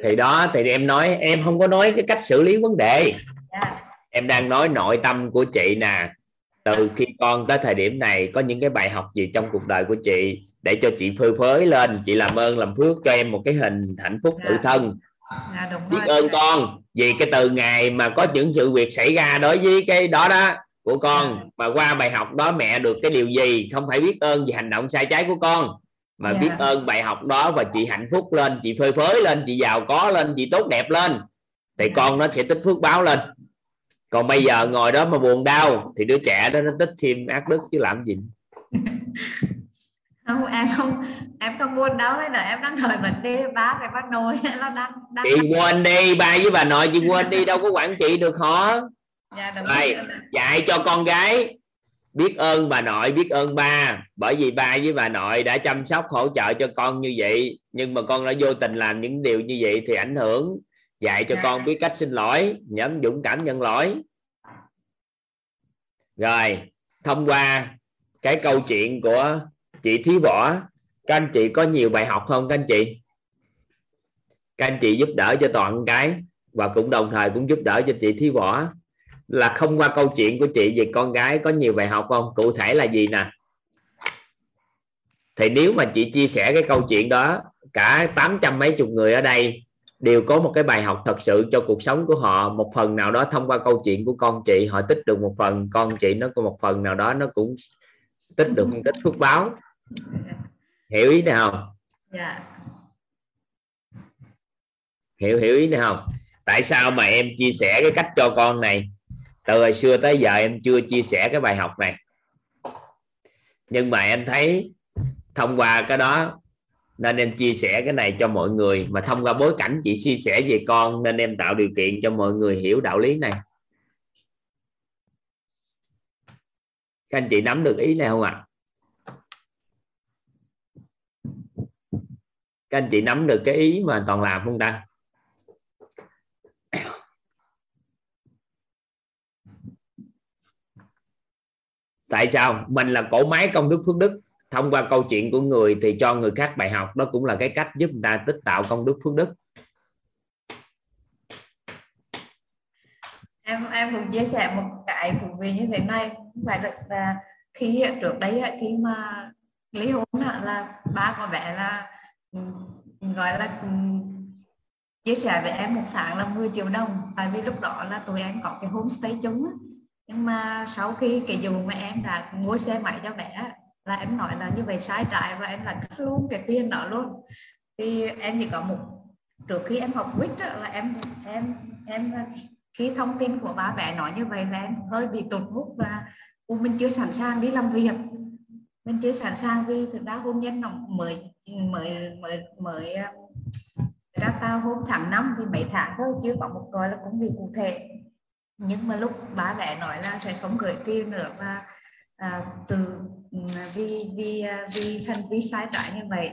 Speaker 1: thì đó thì em nói em không có nói cái cách xử lý vấn đề. Yeah.
Speaker 8: Dạ.
Speaker 1: em đang nói nội tâm của chị nè. Từ khi con tới thời điểm này có những cái bài học gì trong cuộc đời của chị để cho chị phơi phới lên? Chị làm ơn làm phước cho em một cái hình hạnh phúc tự dạ. thân.
Speaker 8: À,
Speaker 1: biết ơn con. Vì cái từ ngày mà có những sự việc xảy ra đối với cái đó đó của con mà qua bài học đó mẹ được cái điều gì không phải biết ơn vì hành động sai trái của con mà yeah. biết ơn bài học đó và chị hạnh phúc lên chị phơi phới lên chị giàu có lên chị tốt đẹp lên. Thì yeah. con nó sẽ tích phước báo lên. Còn bây giờ ngồi đó mà buồn đau thì đứa trẻ đó nó tích thêm ác đức chứ làm gì.
Speaker 8: Không em không em không buồn đâu hay là em đang hỏi vấn đề ba cái bà nội là đang, đang
Speaker 1: chị quên đi ba với bà nội chị quên đi đâu có quản trị được họ
Speaker 8: dạ, đúng
Speaker 1: rồi. dạy cho con gái biết ơn bà nội biết ơn ba. Bởi vì ba với bà nội đã chăm sóc hỗ trợ cho con như vậy. Nhưng mà con đã vô tình làm những điều như vậy thì ảnh hưởng dạy cho dạ. con biết cách xin lỗi nhắm dũng cảm nhận lỗi. Rồi thông qua cái câu chuyện của chị thí võ các anh chị có nhiều bài học không các anh chị? Các anh chị giúp đỡ cho toàn cái và cũng đồng thời cũng giúp đỡ cho chị thí võ là không qua câu chuyện của chị về con gái có nhiều bài học không? Cụ thể là gì nè? Thì nếu mà chị chia sẻ cái câu chuyện đó cả tám trăm mấy chục người ở đây đều có một cái bài học thật sự cho cuộc sống của họ. Một phần nào đó thông qua câu chuyện của con chị họ tích được một phần con chị nó có một phần nào đó nó cũng tích được một ít phước báo. Hiểu ý này không?
Speaker 8: Yeah.
Speaker 1: hiểu hiểu ý này không? Tại sao mà em chia sẻ cái cách cho con này từ hồi xưa tới giờ em chưa chia sẻ cái bài học này. Nhưng mà em thấy thông qua cái đó nên em chia sẻ cái này cho mọi người. Mà thông qua bối cảnh chị chia sẻ về con nên em tạo điều kiện cho mọi người hiểu đạo lý này. Các anh chị nắm được ý này không ạ? À? các anh chị nắm được cái ý mà toàn làm không ta? Tại sao? Mình là cổ máy công đức phước đức. Thông qua câu chuyện của người thì cho người khác bài học. Đó cũng là cái cách giúp người ta tích tạo công đức phước đức.
Speaker 8: Em em cũng chia sẻ một cái thú vị như thế này. Phải là khi trước đấy khi mà ly hôn là ba của bé là ừ, gọi là ừ, chia sẻ với em một tháng là 10 triệu đồng. Tại vì lúc đó là tụi em có cái homestay chung nhưng mà sau khi cái dù mà em đã mua xe máy cho bé, là em nói là như vậy sai trái và em là cắt luôn cái tiền đó luôn. Thì em chỉ có một, trước khi em học quýt là em em em, khi thông tin của ba mẹ nói như vậy là em hơi bị tụt hút và mình chưa sẵn sàng đi làm việc. Mình chưa sẵn sàng vì thực ra hôn nhân nó mới mới mới mới ờ, ra tao hôm tháng năm thì mấy tháng thôi, chưa có một gọi là công việc cụ thể nhưng mà lúc ba mẹ nói là sẽ không gửi tiền nữa và à, từ ừ, vì vì à, vì hành vi sai trái như vậy.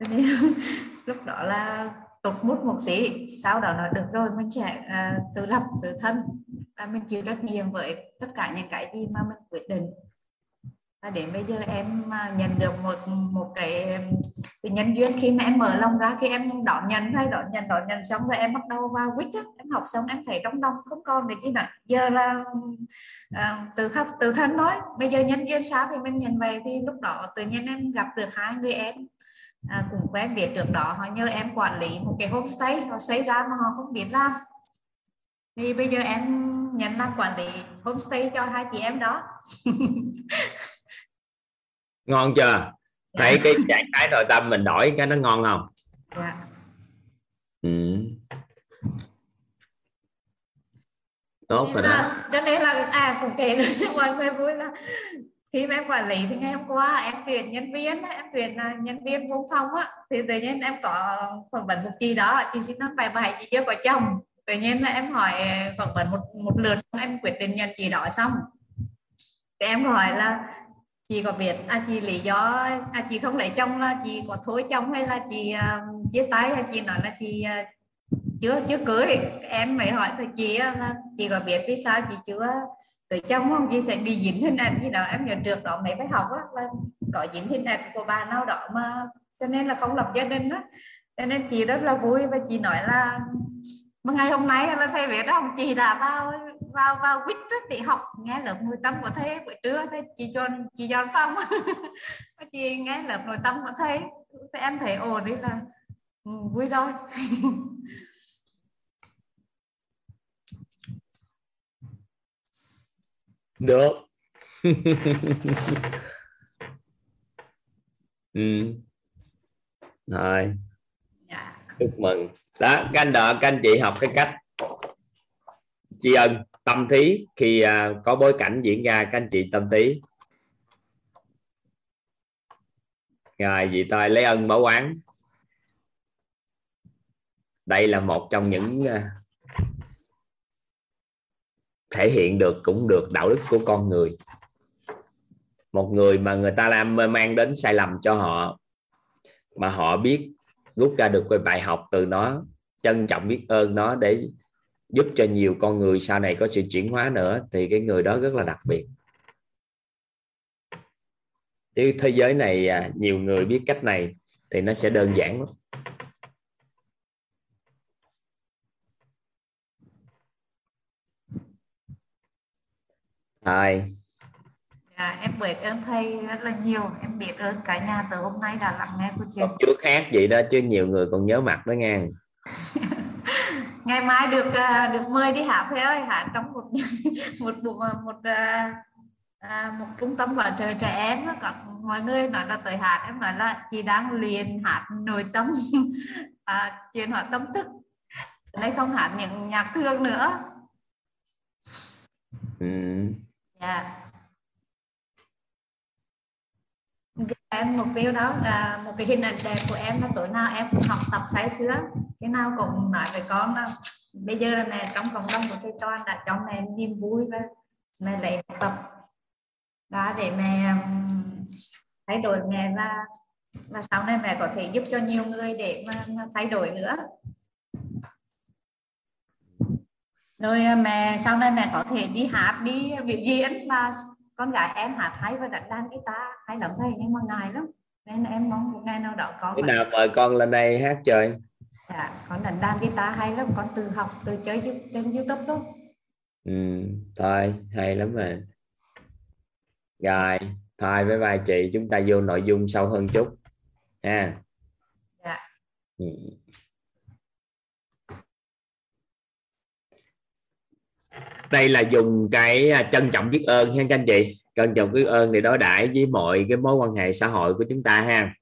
Speaker 8: Cho nên lúc đó là tụt mút một xí sau đó nói được rồi mình sẽ à, tự lập tự thân. Và mình chịu trách nhiệm với tất cả những cái gì mà mình quyết định và đến bây giờ em à, nhận được một một cái, cái nhân duyên khi mà em mở lòng ra khi em đón nhận hay đón nhận đón nhận xong rồi em bắt đầu vào quýt em học xong em thấy trong lòng không còn để chi nữa. Giờ là à, từ thân từ thân nói bây giờ nhân duyên sao thì mình nhận về thì lúc đó tự nhiên em gặp được hai người em. À, cũng quen biết được đó họ nhờ em quản lý một cái homestay họ xây ra mà họ không biết làm. Thì bây giờ em nhận làm quản lý homestay cho hai chị em đó.
Speaker 1: ngon chưa? Thấy cái trạng thái nội tâm mình đổi cái nó ngon không?
Speaker 8: Dạ.
Speaker 1: ừ. tốt rồi đó.
Speaker 8: cho nên là à cũng kể được cho mọi người vui là khi mà em quản lý thì ngày hôm qua em tuyển nhân viên em tuyển à, nhân viên văn phòng á. Thì tự nhiên em có phỏng vấn một chị đó chị xin nói bài bài chị chưa có chồng. Tự nhiên là em hỏi phỏng vấn một một lượt em quyết định nhận chị đó xong. Thì em hỏi là chị có biết à chị lý do à chị không lấy chồng là chị có thối chồng hay là chị uh, chia tay hay chị nói là chị uh, chưa chưa cưới? Em mới hỏi thì chị à, là chị có biết vì sao chị chưa cưới chồng không? Chị sẽ bị dính hình ảnh như đó. Em nhận được đó mấy bài học á là có dính hình ảnh của bà nào đó mà cho nên là không lập gia đình á. Cho nên chị rất là vui và chị nói là mà ngày hôm nay là thầy biết không? Chị đã vào vào vào quýt để học. Nghe lớp nội tâm của thầy buổi trưa thầy chị cho chị cho phong chị nghe lớp nội tâm của thầy thì em thấy ổn đi là ừ, vui rồi.
Speaker 1: Được. Ừ. rồi.
Speaker 8: Dạ.
Speaker 1: chúc mừng. Đó các anh đợi các anh chị học cái cách. Tri ân tâm thí khi à, có bối cảnh diễn ra các anh chị tâm thí. Rồi vị tôi lấy ân báo quán. Đây là một trong những à, thể hiện được cũng được đạo đức của con người. Một người mà người ta làm mang đến sai lầm cho họ mà họ biết rút ra được cái bài học từ nó trân trọng biết ơn nó để giúp cho nhiều con người sau này có sự chuyển hóa nữa thì cái người đó rất là đặc biệt. Chứ thế giới này à, nhiều người biết cách này thì nó sẽ đơn giản lắm. Rồi
Speaker 8: dạ, em biết ơn thầy rất là nhiều. Em biết ơn cả nhà từ hôm nay đã lắng nghe chuyện.
Speaker 1: Còn trước khác vậy đó chứ nhiều người còn nhớ mặt đó nghe
Speaker 8: ngày mai được à, được mời đi hát thầy ơi hát trong một một một một, một, à, một trung tâm bảo trợ trẻ em có mọi người nói là tới hát em nói là chị đang luyện hát nội tâm à, chuyển hóa tâm thức. Đây không hát những nhạc thương nữa.
Speaker 1: Ừ.
Speaker 8: dạ em, mục tiêu đó là một cái hình ảnh đẹp của em là tối nào em cũng học tập say sưa. Cái nào cũng nói với con là bây giờ là mẹ trong cộng đồng của tôi con đã cho mẹ niềm vui và mẹ lấy học tập. Đó, để mẹ thay đổi mẹ và và sau này mẹ có thể giúp cho nhiều người để mà thay đổi nữa. Rồi à, mẹ, sau này mẹ có thể đi hát, đi biểu diễn mà con gái em hát hay và đánh đàn guitar. Hay lắm thầy nhưng mà ngại lắm. Nên em mong một ngày nào đó có
Speaker 1: cái nào mời con lên đây hát chơi.
Speaker 8: Dạ con đánh đàn guitar hay lắm. Con từ học từ chơi trên youtube luôn.
Speaker 1: Ừ thôi hay lắm rồi rồi thôi với vai chị. Chúng ta vô nội dung sâu hơn chút. Ha.
Speaker 8: Dạ.
Speaker 1: Ừ. đây là dùng cái à, trân trọng biết ơn ha các anh chị. Trân trọng biết ơn để đối đãi với mọi cái mối quan hệ xã hội của chúng ta ha.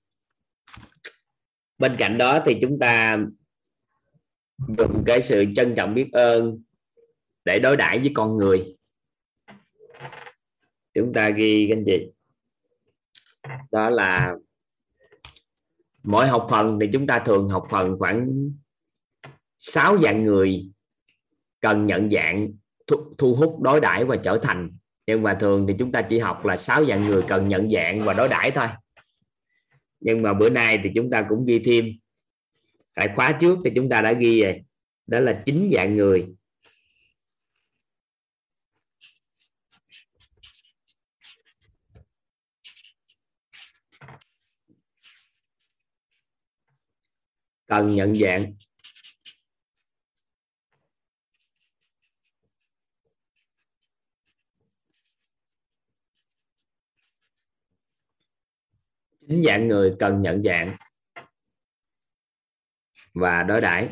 Speaker 1: Bên cạnh đó thì chúng ta dùng cái sự trân trọng biết ơn để đối đãi với con người. Chúng ta ghi các anh chị. Đó là mỗi học phần thì chúng ta thường học phần khoảng 6 dạng người cần nhận dạng thu, thu hút đối đãi và trở thành. Nhưng mà thường thì chúng ta chỉ học là sáu dạng người cần nhận dạng và đối đãi thôi. Nhưng mà bữa nay thì chúng ta cũng ghi thêm. Tại khóa trước thì chúng ta đã ghi rồi. Đó là chín dạng người. Cần nhận dạng. Chính dạng người cần nhận dạng và đối đãi.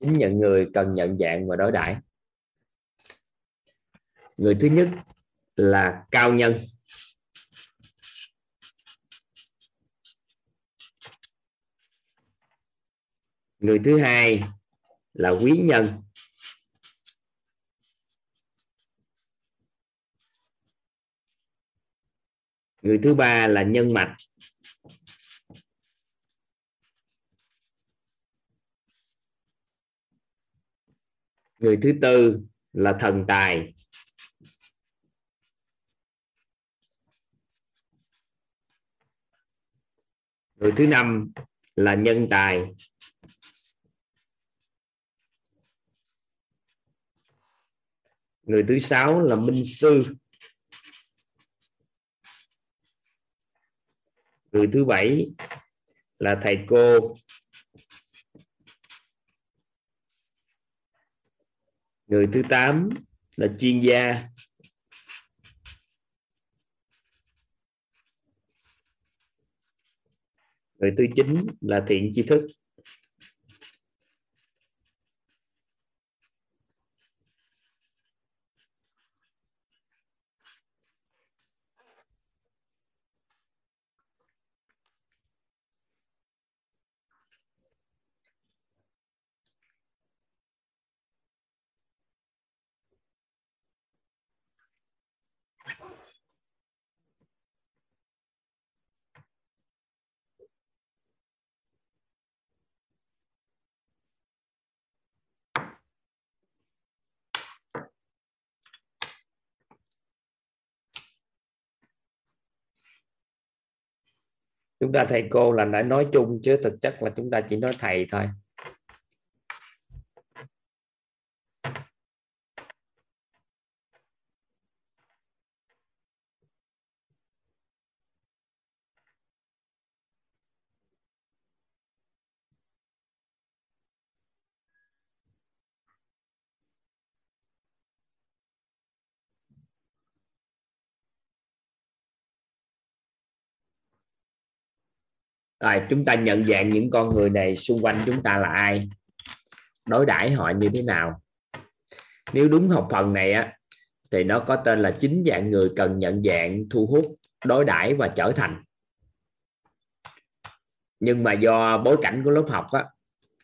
Speaker 1: Chính nhận người cần nhận dạng và đối đãi. Người thứ nhất là cao nhân. Người thứ hai là quý nhân. Người thứ ba là nhân mạch. Người thứ tư là thần tài. Người thứ năm là nhân tài. Người thứ sáu là minh sư. Người thứ bảy là thầy cô. Người thứ tám là chuyên gia. Người thứ chín là thiện tri thức. Chúng ta thầy cô là đã nói chung chứ thực chất là chúng ta chỉ nói thầy thôi. Rồi, chúng ta nhận dạng những con người này xung quanh chúng ta là ai? Đối đãi họ như thế nào? Nếu đúng học phần này á, thì nó có tên là chín dạng người cần nhận dạng, thu hút, đối đãi và trở thành. Nhưng mà do bối cảnh của lớp học á,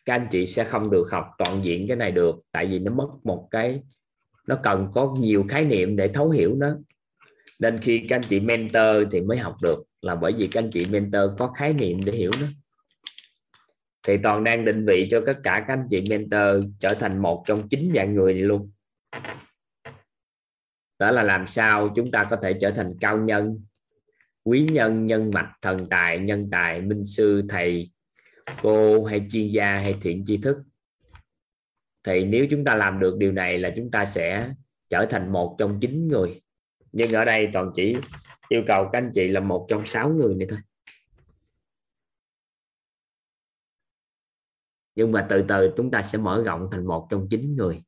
Speaker 1: các anh chị sẽ không được học toàn diện cái này được, tại vì nó mất một cái, nó cần có nhiều khái niệm để thấu hiểu nó. Nên khi các anh chị mentor thì mới học được là bởi vì các anh chị mentor có khái niệm để hiểu nó. Thì toàn đang định vị cho tất cả các anh chị mentor trở thành một trong chín dạng người này luôn. Đó là làm sao chúng ta có thể trở thành cao nhân, quý nhân nhân mạch, thần tài, nhân tài, minh sư, thầy, cô hay chuyên gia hay thiện tri thức. Thì nếu chúng ta làm được điều này là chúng ta sẽ trở thành một trong chín người. Nhưng ở đây toàn chỉ yêu cầu các anh chị là một trong sáu người này thôi. Nhưng mà từ từ chúng ta sẽ mở rộng thành một trong chín người.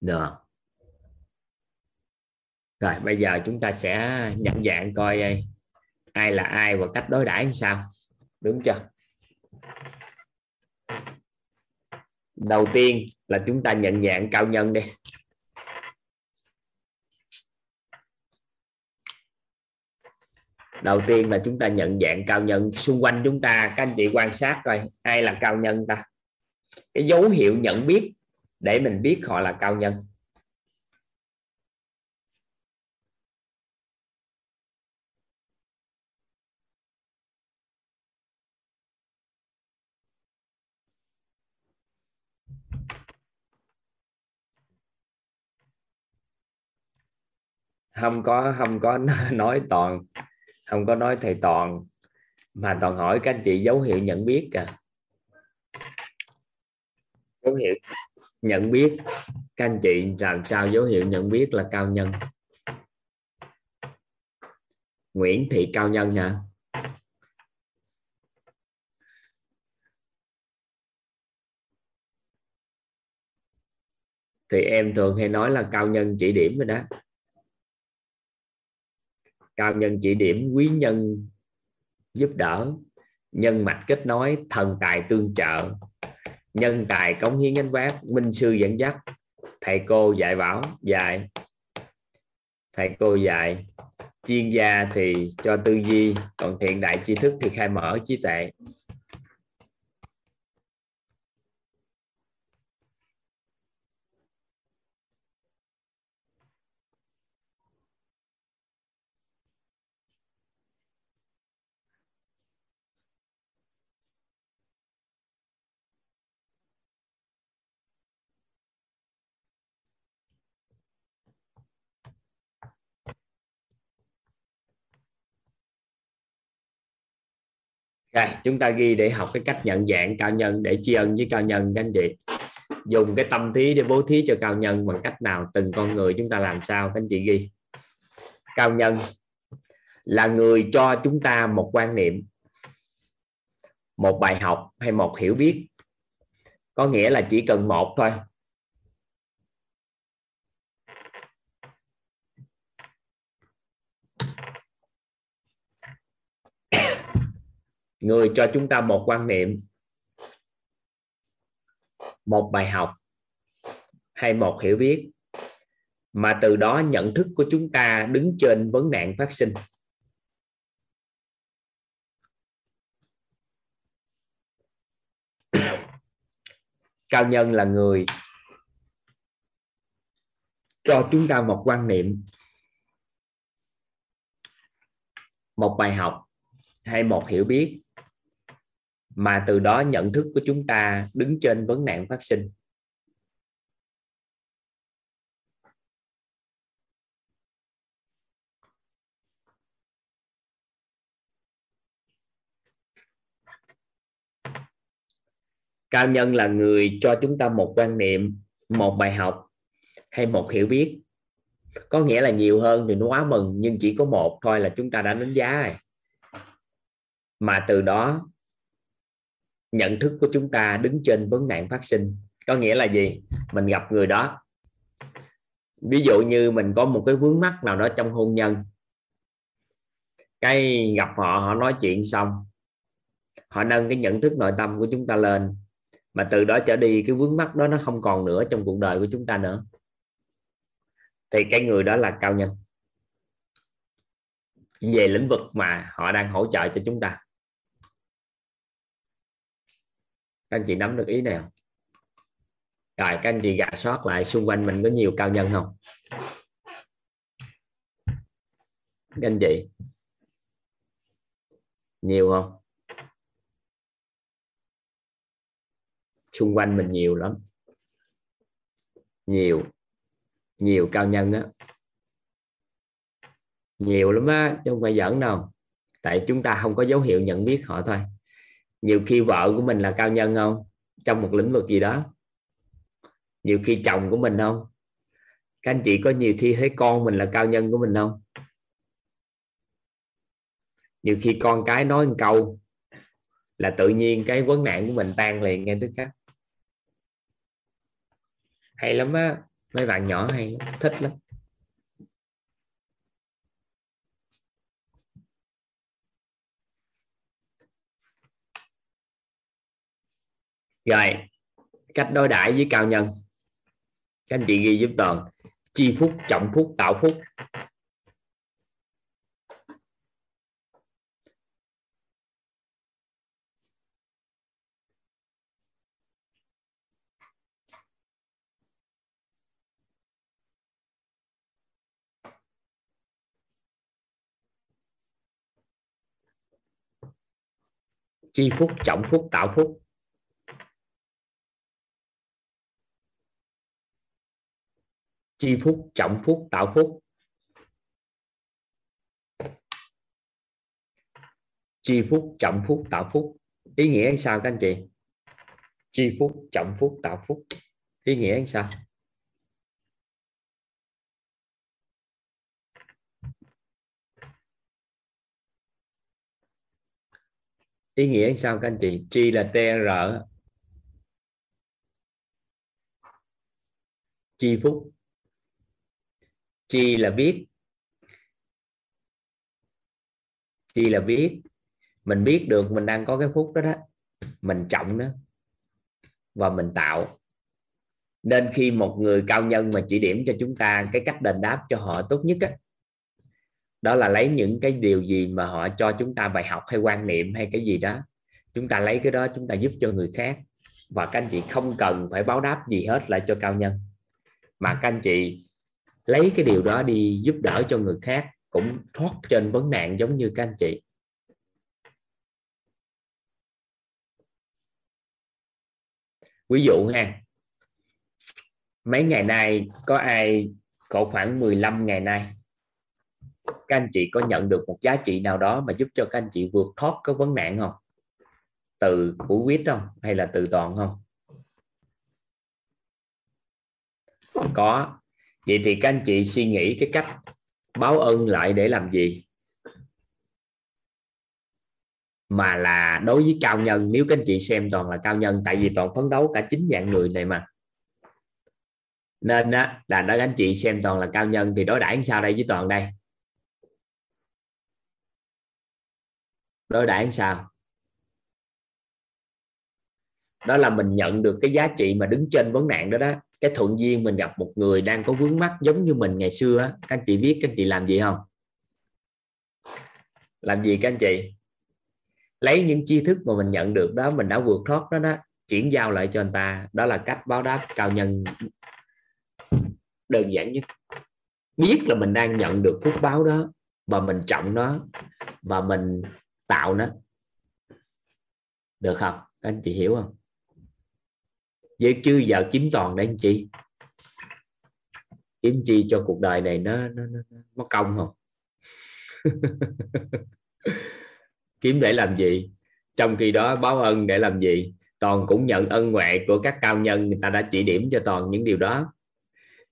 Speaker 1: Được. Rồi, bây giờ chúng ta sẽ nhận dạng coi ai là ai và cách đối đãi như sao. Đúng chưa? Đầu tiên là chúng ta nhận dạng cao nhân đi. Đầu tiên là chúng ta nhận dạng cao nhân. Xung quanh chúng ta, các anh chị quan sát coi, ai là cao nhân ta? Cái dấu hiệu nhận biết để mình biết họ là cao nhân. Không có không có nói toàn không có nói thầy toàn, mà toàn hỏi các anh chị dấu hiệu nhận biết à. Dấu hiệu nhận biết, các anh chị làm sao dấu hiệu nhận biết là cao nhân? Nguyễn Thị cao nhân nha thì em thường hay nói là cao nhân chỉ điểm rồi đó cao nhân chỉ điểm quý nhân giúp đỡ. Nhân mạch kết nối, thần tài tương trợ. Nhân tài cống hiến gánh vác, minh sư dẫn dắt. Thầy cô dạy bảo, dạy. Thầy cô dạy. Chuyên gia thì cho tư duy, còn thiện đại tri thức thì khai mở trí tuệ. Rồi, chúng ta ghi để học cái cách nhận dạng cao nhân, để tri ân với cao nhân, các anh chị. Dùng cái tâm thí để bố thí cho cao nhân bằng cách nào, từng con người chúng ta làm sao, các anh chị ghi. Cao nhân là người cho chúng ta một quan niệm, một bài học hay một hiểu biết. Có nghĩa là chỉ cần một thôi. Người cho chúng ta một quan niệm, một bài học hay một hiểu biết, mà từ đó nhận thức của chúng ta đứng trên vấn nạn phát sinh. Cao nhân là người cho chúng ta một quan niệm, một bài học hay một hiểu biết mà từ đó nhận thức của chúng ta đứng trên vấn nạn phát sinh. Cao nhân là người cho chúng ta một quan niệm, một bài học hay một hiểu biết. Có nghĩa là nhiều hơn thì nó quá mừng, nhưng chỉ có một thôi là chúng ta đã đánh giá rồi. Mà từ đó nhận thức của chúng ta đứng trên vấn nạn phát sinh. Có nghĩa là gì? Mình gặp người đó. Ví dụ như mình có một cái vướng mắc nào đó trong hôn nhân. Cái gặp họ họ nói chuyện xong. Họ nâng cái nhận thức nội tâm của chúng ta lên. Mà từ đó trở đi, cái vướng mắc đó nó không còn nữa trong cuộc đời của chúng ta nữa. Thì cái người đó là cao nhân. Về lĩnh vực mà họ đang hỗ trợ cho chúng ta. Các anh chị nắm được ý nào? rồi, các anh chị gà soát lại xung quanh mình có nhiều cao nhân không? Các anh chị. Nhiều không? Xung quanh mình nhiều lắm. Nhiều. Nhiều cao nhân á. Nhiều lắm á, chứ không phải giỡn đâu. Tại chúng ta không có dấu hiệu nhận biết họ thôi nhiều khi vợ của mình là cao nhân không? Trong một lĩnh vực gì đó. Nhiều khi chồng của mình không? Các anh chị có nhiều khi thấy con mình là cao nhân của mình không? Nhiều khi con cái nói một câu là tự nhiên cái vấn nạn của mình tan liền ngay tức khắc. Hay lắm á. Mấy bạn nhỏ hay lắm, thích lắm. Rồi, cách đối đãi với cao nhân. Các anh chị ghi giúp toàn chi phúc, trọng phúc, tạo phúc. Chi phúc, trọng phúc, tạo phúc. Chi phúc, trọng phúc, tạo phúc. Chi phúc, trọng phúc, tạo phúc. Ý nghĩa sao các anh chị? Chi phúc, trọng phúc, tạo phúc. Ý nghĩa sao? Ý nghĩa sao các anh chị? Chi là tr chi phúc chi là biết. Chi là biết. Mình biết được mình đang có cái phút đó đó. Mình trọng nó. Và mình tạo. Nên khi một người cao nhân mà chỉ điểm cho chúng ta cái cách đền đáp cho họ tốt nhất á, đó là lấy những cái điều gì mà họ cho chúng ta bài học hay quan niệm hay cái gì đó. Chúng ta lấy cái đó chúng ta giúp cho người khác. Và các anh chị không cần phải báo đáp gì hết lại cho cao nhân. Mà các anh chị lấy cái điều đó đi giúp đỡ cho người khác cũng thoát trên vấn nạn giống như các anh chị. Ví dụ ha, mấy ngày nay có ai có khoảng 15 ngày nay, các anh chị có nhận được một giá trị nào đó mà giúp cho các anh chị vượt thoát cái vấn nạn không? Từ của quýt không? Hay là từ toàn không? Có vậy thì các anh chị suy nghĩ cái cách báo ơn lại để làm gì? Mà là đối với cao nhân, nếu các anh chị xem toàn là cao nhân, tại vì toàn phấn đấu cả chín dạng người này mà. Nên đó là đó anh chị xem toàn là cao nhân thì đối đãi sao đây với toàn đây? Đối đãi sao? Đó là mình nhận được cái giá trị mà đứng trên vấn nạn đó đó cái thuận duyên mình gặp một người đang có vướng mắt giống như mình ngày xưa á, các anh chị biết các anh chị làm gì không? Làm gì các anh chị? Lấy những tri thức mà mình nhận được đó, mình đã vượt thoát đó đó, chuyển giao lại cho anh ta. Đó là cách báo đáp cao nhân. Đơn giản nhất. Biết là mình đang nhận được phúc báo đó, và mình trọng nó, và mình tạo nó. Được không? Các anh chị hiểu không? Vậy chứ giờ kiếm toàn để anh chị kiếm chi cho cuộc đời này nó nó, nó, nó mất công không? Kiếm để làm gì? Trong khi đó báo ơn để làm gì? Toàn cũng nhận ân huệ của các cao nhân người ta đã chỉ điểm cho toàn những điều đó.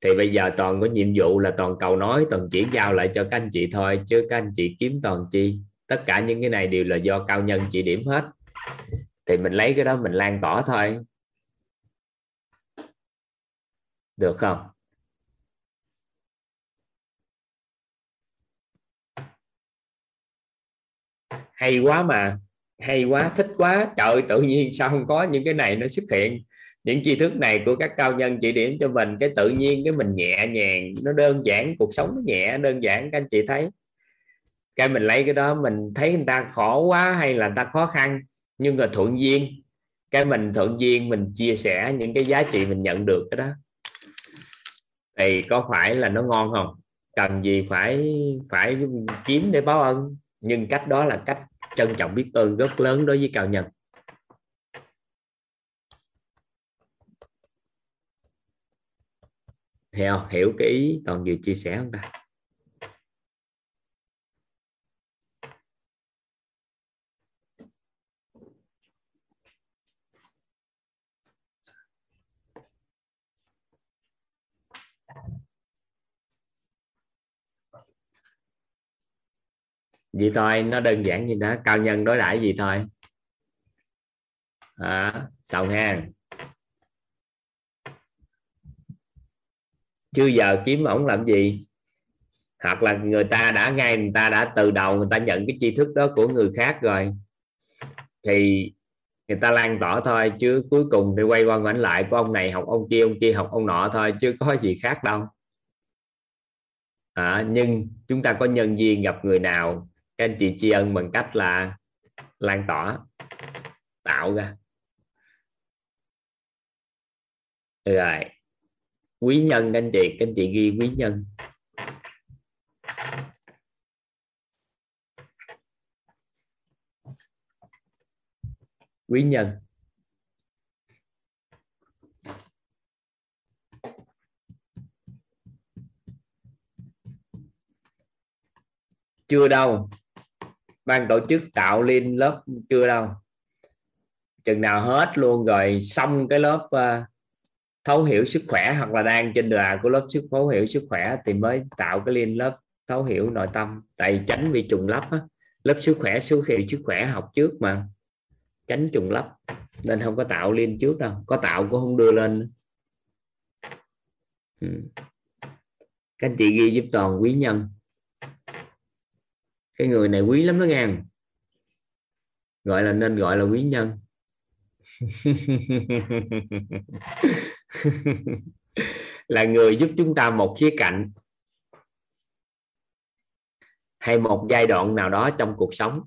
Speaker 1: Thì bây giờ toàn có nhiệm vụ là toàn cầu nói toàn chỉ giao lại cho các anh chị thôi chứ các anh chị kiếm toàn chi? Tất cả những cái này đều là do cao nhân chỉ điểm hết. Thì mình lấy cái đó mình lan tỏa thôi được không? Hay quá mà. Hay quá, thích quá. Trời tự nhiên sao không có những cái này nó xuất hiện. Những tri thức này của các cao nhân chỉ điểm cho mình, cái tự nhiên, cái mình nhẹ nhàng, nó đơn giản, cuộc sống nó nhẹ, đơn giản, các anh chị thấy. Cái mình lấy cái đó, mình thấy người ta khổ quá hay là người ta khó khăn, nhưng mà thuận duyên. Cái mình thuận duyên, mình chia sẻ những cái giá trị mình nhận được cái đó thì có phải là nó ngon không? Cần gì phải phải kiếm để báo ơn nhưng cách đó là cách trân trọng biết ơn rất lớn đối với cao nhân. Theo hiểu cái ý toàn vừa chia sẻ không ta? Vậy thôi nó đơn giản như đó. Cao nhân đối đãi gì thôi. À, xong ha. Chưa giờ kiếm ổng làm gì? Hoặc là người ta đã ngay người ta đã từ đầu người ta nhận cái tri thức đó của người khác rồi. Thì người ta lan tỏa thôi chứ cuối cùng thì quay qua ngoảnh lại của ông này học ông kia ông kia học ông nọ thôi chứ có gì khác đâu. À, nhưng chúng ta có nhân duyên gặp người nào các anh chị tri ân bằng cách là lan tỏa, tạo ra. Rồi. Quý nhân các anh chị, các anh chị ghi quý nhân. Quý nhân. Chưa đâu ban tổ chức tạo lên lớp chưa đâu. Chừng nào hết luôn rồi xong cái lớp uh, thấu hiểu sức khỏe hoặc là đang trên đà của lớp sức thấu hiểu sức khỏe thì mới tạo cái liên lớp thấu hiểu nội tâm. Tại tránh bị trùng lắp á. lớp sức khỏe sức hiểu sức khỏe học trước mà. Tránh trùng lắp nên không có tạo liên trước đâu. Có tạo cũng không đưa lên. Ừ. các anh chị ghi giúp toàn quý nhân cái người này quý lắm đó ngang gọi là nên gọi là quý nhân. Là người giúp chúng ta một khía cạnh hay một giai đoạn nào đó trong cuộc sống.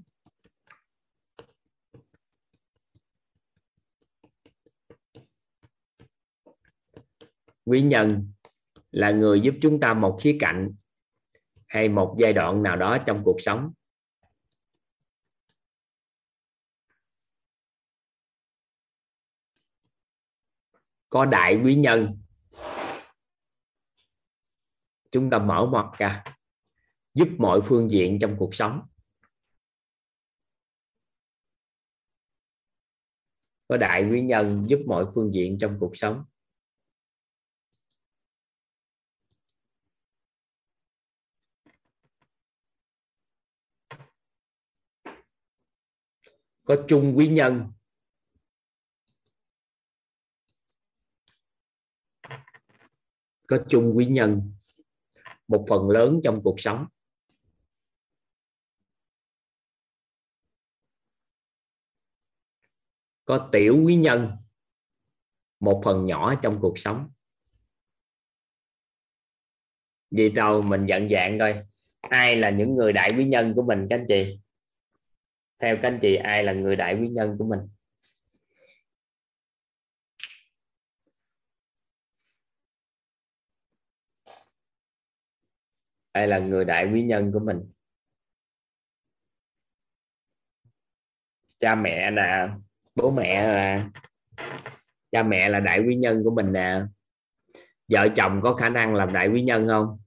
Speaker 1: Quý nhân là người giúp chúng ta một khía cạnh hay một giai đoạn nào đó trong cuộc sống. Có đại quý nhân. Chúng ta mở mặt ra, giúp mọi phương diện trong cuộc sống. Có đại quý nhân giúp mọi phương diện trong cuộc sống. Có chung quý nhân. Có chung quý nhân. Một phần lớn trong cuộc sống. Có tiểu quý nhân. Một phần nhỏ trong cuộc sống. Vì đâu mình nhận dạng coi. Ai là những người đại quý nhân của mình các anh chị? Theo các anh chị, ai là người đại quý nhân của mình? Ai là người đại quý nhân của mình? Cha mẹ nè, bố mẹ là cha mẹ là đại quý nhân của mình nè. Vợ chồng có khả năng làm đại quý nhân không?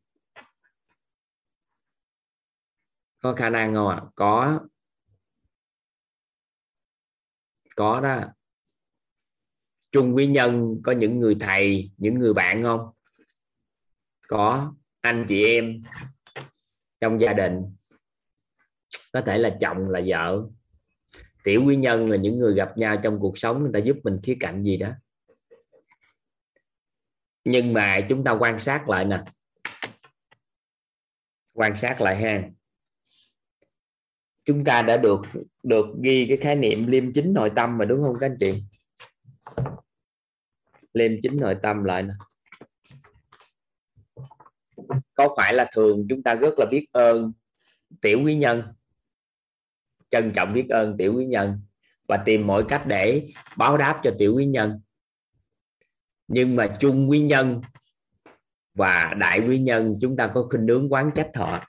Speaker 1: Có khả năng không ạ? À? có có đó. Trung quý nhân, có những người thầy, những người bạn không? Có anh chị em trong gia đình. Có thể là chồng, là vợ. Tiểu quý nhân là những người gặp nhau trong cuộc sống, người ta giúp mình khía cạnh gì đó. Nhưng mà chúng ta quan sát lại nè. Quan sát lại ha chúng ta đã được được ghi cái khái niệm liêm chính nội tâm mà, đúng không các anh chị? Liêm chính nội tâm lại nè. Có phải là thường chúng ta rất là biết ơn tiểu quý nhân? Trân trọng biết ơn tiểu quý nhân và tìm mọi cách để báo đáp cho tiểu quý nhân. Nhưng mà chung quý nhân và đại quý nhân, chúng ta có khinh nướng quán trách họ.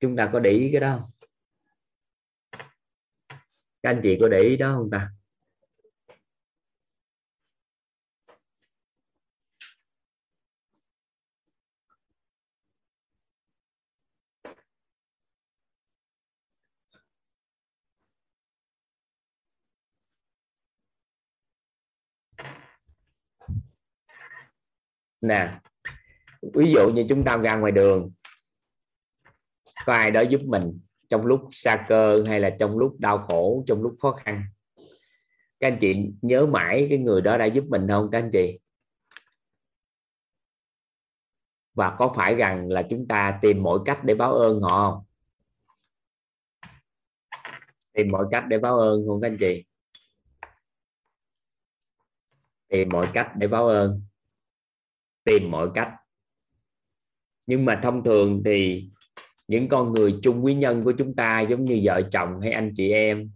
Speaker 1: Chúng ta có để ý cái đó không? Các anh chị có để ý đó không ta? Nè, ví dụ như chúng ta ra ngoài đường, có ai đó giúp mình? Trong lúc xa cơ hay là trong lúc đau khổ, trong lúc khó khăn? Các anh chị nhớ mãi cái người đó đã giúp mình không, các anh chị? Và có phải rằng là chúng ta tìm mọi cách để báo ơn họ không? Tìm mọi cách để báo ơn không, các anh chị? Tìm mọi cách để báo ơn. Tìm mọi cách. Nhưng mà thông thường thì những con người chung quý nhân của chúng ta giống như vợ chồng hay anh chị em,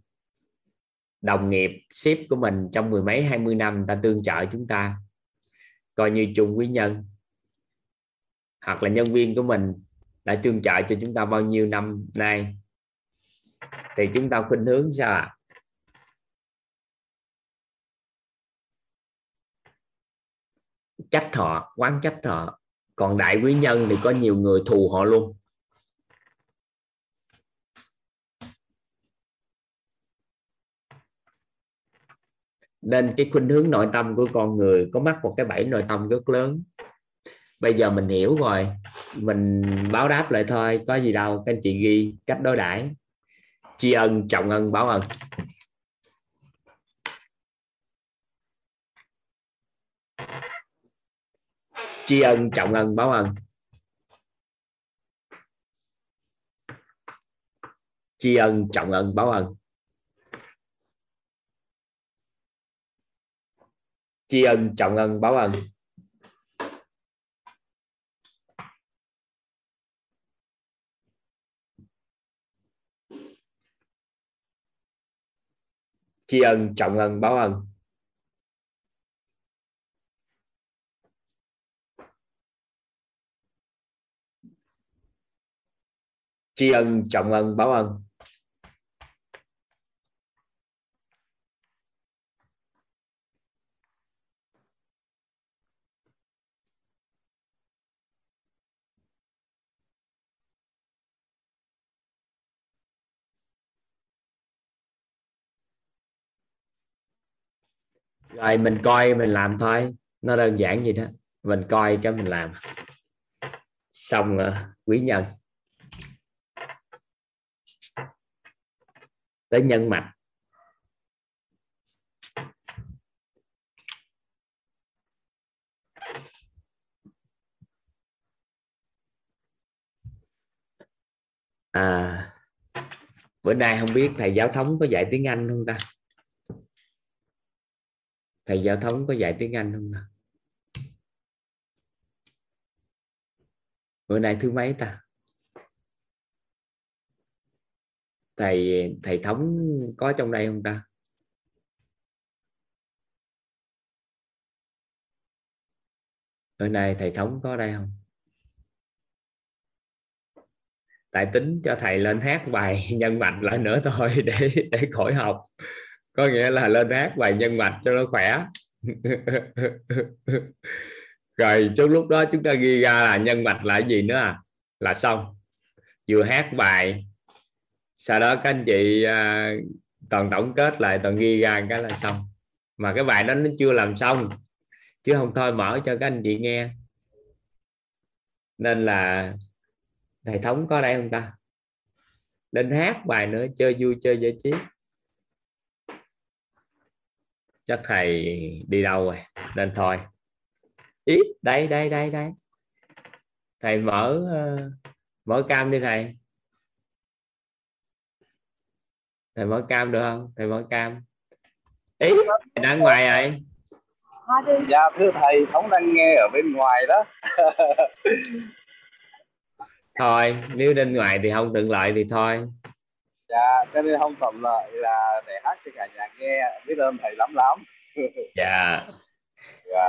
Speaker 1: đồng nghiệp ship của mình trong mười mấy, hai mươi năm ta tương trợ chúng ta, coi như chung quý nhân. Hoặc là nhân viên của mình đã tương trợ cho chúng ta bao nhiêu năm nay. Thì chúng ta khuynh hướng sao ạ? À? trách họ, quán trách họ. Còn đại quý nhân thì có nhiều người thù họ luôn. Nên cái khuynh hướng nội tâm của con người có mắc một cái bẫy nội tâm rất lớn. Bây giờ mình hiểu rồi. Mình báo đáp lại thôi, có gì đâu. Các anh chị ghi cách đối đãi. Tri ân, trọng ân, báo ân. Tri ân, trọng ân, báo ân. Tri ân, trọng ân, báo ân. Tri ân, trọng ân, báo ân. Tri ân, trọng ân, báo ân. Tri ân, trọng ân, báo ân. Rồi, mình coi, mình làm thôi. Nó đơn giản gì đó. Mình coi cái mình làm. Xong rồi, quý nhân. Tới nhân mạch. À bữa nay không biết thầy giáo thống có dạy tiếng Anh không ta? Thầy giáo thống có dạy tiếng Anh không nào? bữa nay thứ mấy ta? Thầy thầy thống có trong đây không ta? Bữa nay thầy thống có đây không? Tại tính cho thầy lên hát bài nhân mạch lại nữa thôi để để khỏi học có nghĩa là lên hát bài nhân mạch cho nó khỏe. Rồi trước lúc đó chúng ta ghi ra là nhân mạch là gì nữa à? Là xong. Vừa hát bài sau đó các anh chị à, toàn tổng kết lại toàn ghi ra cái là xong. Mà cái bài đó nó chưa làm xong chứ không thôi mở cho các anh chị nghe. Nên là hệ thống có đây không ta? Nên hát bài nữa chơi vui chơi giải trí chắc thầy đi đâu rồi? Nên thôi. Ít đây đây đây đây. Thầy mở uh, mở cam đi thầy. Thầy mở cam được không? Thầy mở cam. Ý thầy đang ngoài rồi.
Speaker 9: Dạ thưa thầy thống đang nghe ở bên ngoài đó.
Speaker 1: Thôi nếu bên ngoài thì không thuận lợi thì thôi
Speaker 9: dạ cho nên không thuận lợi là để hát cho cả nhà nghe biết ơn thầy lắm lắm.
Speaker 1: Dạ.
Speaker 9: Dạ.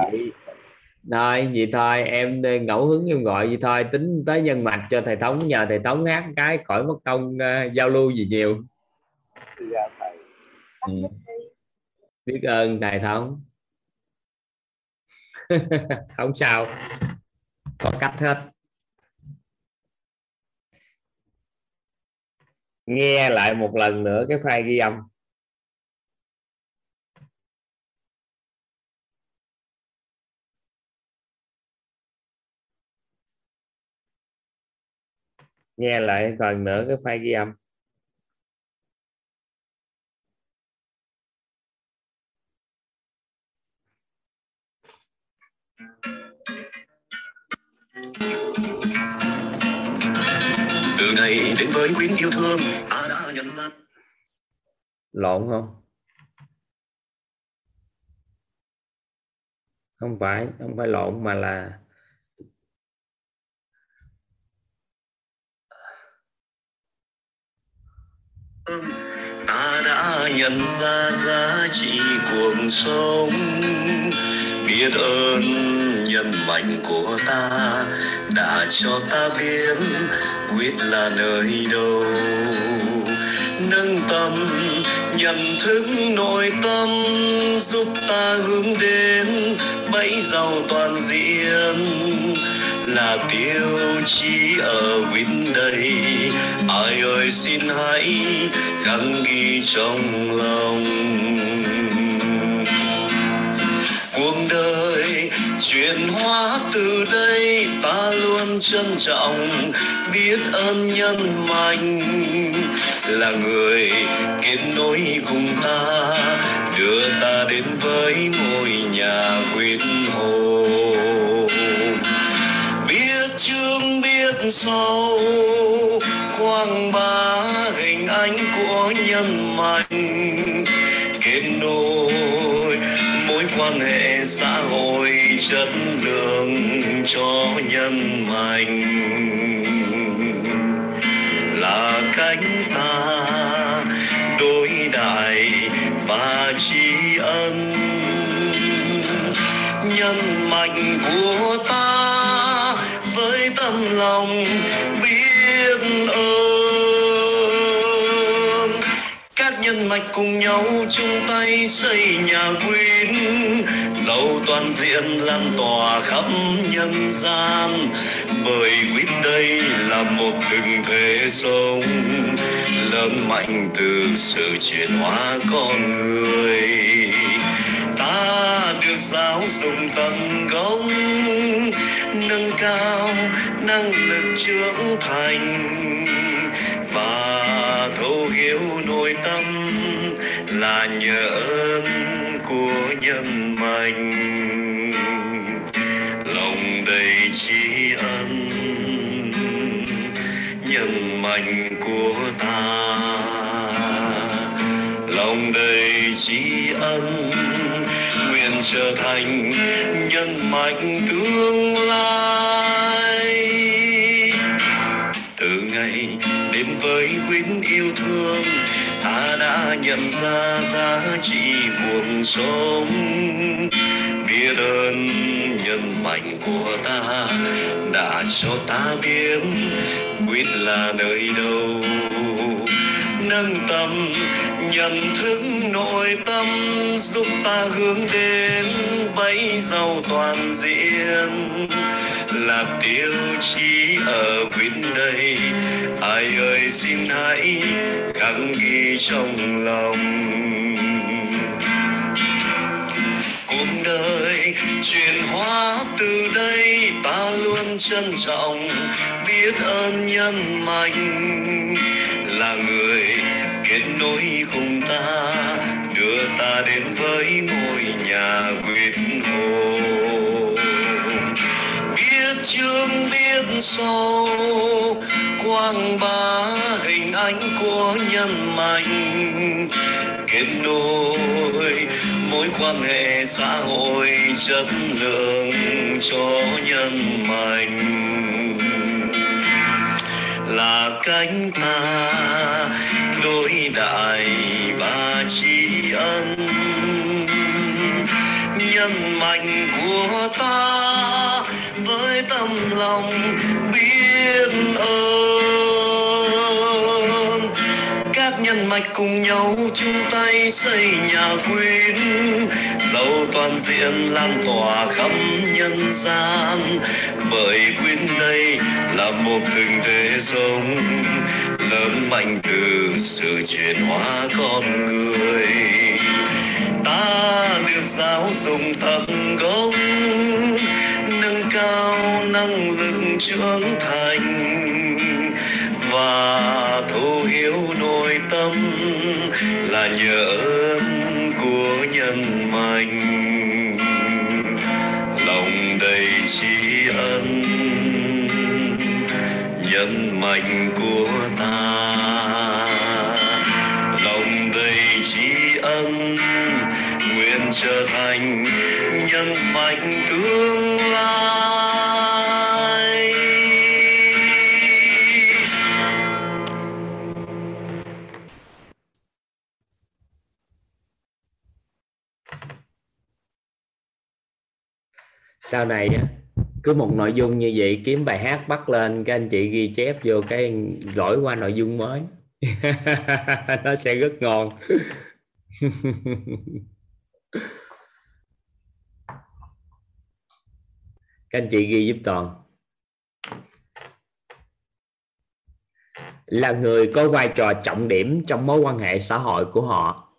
Speaker 1: Thôi vậy thôi em ngẫu hứng em gọi vậy thôi tính tới nhân mạch cho thầy thống nhờ thầy thống hát cái khỏi mất công uh, giao lưu gì nhiều.
Speaker 9: Dạ thầy.
Speaker 1: Ừ. biết ơn thầy thống. Không sao. Có cách hết nghe lại một lần nữa cái file ghi âm. Nghe lại lần nữa cái file ghi âm.
Speaker 10: Từ ngày đến với quyến yêu thương. Ta đã nhận ra
Speaker 1: lộn không? Không phải không phải lộn mà là
Speaker 10: ta đã nhận ra giá trị cuộc sống. Biết ơn nhân mạnh của ta đã cho ta biết quyết là nơi đâu. Nâng tâm nhận thức nội tâm, giúp ta hướng đến bẫy giàu toàn diện. Là tiêu chí ở bên đây, ai ơi xin hãy gắng ghi trong lòng. Cuộc đời chuyển hóa từ đây ta luôn trân trọng, biết ơn nhân mạnh. Là người kết nối cùng ta, đưa ta đến với ngôi nhà quyết hồn biết trước, biết sau, quang bá hình ảnh của nhân mạnh. Kết nối quan hệ xã hội chất lượng cho nhân mạnh là cánh ta đối đại và tri ân. Nhân mạnh của ta với tâm lòng nhân mạch cùng nhau chung tay xây nhà quyến. Giàu toàn diện lan tỏa khắp nhân gian. Bởi quyết đây là một hình thế sống lớn mạnh từ sự chuyển hóa con người. Ta đưa giáo dục tận gốc, nâng cao năng lực trưởng thành và thấu hiểu nội tâm là nhờ ơn của nhân mạnh lòng đầy tri ân, nhân mạnh của ta. Lòng đầy tri ân, nguyện trở thành nhân mạnh tương lai. Nhận ra giá trị cuộc sống. Biết ơn nhân mạnh của ta đã cho ta biết quyết là nơi đâu. Nâng tầm nhận thức, nội tâm giúp ta hướng đến bấy giàu toàn diện là tiêu chí ở bên đây. Ai ơi, xin hãy khắc ghi trong lòng. Cuộc đời chuyển hóa từ đây, ta luôn trân trọng, biết ơn nhân mạnh. Là người kết nối cùng ta, đưa ta đến với ngôi nhà quyết hồn chương viết biết quang bá hình ảnh của nhân mạnh. Kết nối mối quan hệ xã hội chất lượng cho nhân mạnh. Là cánh ta đối đại ba tri ân. Nhân mạnh của ta với tâm lòng biết ơn. Các nhân mạch cùng nhau chung tay xây nhà quyến, giàu toàn diện lan tỏa khắp nhân gian. Bởi quyến đây là một hình thể sống, lớn mạnh từ sự chuyển hóa con người. Ta được giáo dục tận gốc cao năng lực trưởng thành. Và thấu hiểu nội tâm là nhờ ơn của nhân mạnh lòng đầy tri ân, nhân mạnh của ta. Lòng đầy tri ân trở thành nhân mạnh tương lai.
Speaker 1: Sau này á, cứ một nội dung như vậy kiếm bài hát bắt lên các anh chị ghi chép vô cái đổi qua nội dung mới. Nó sẽ rất ngon. các anh chị ghi giúp toàn. Là người có vai trò trọng điểm trong mối quan hệ xã hội của họ.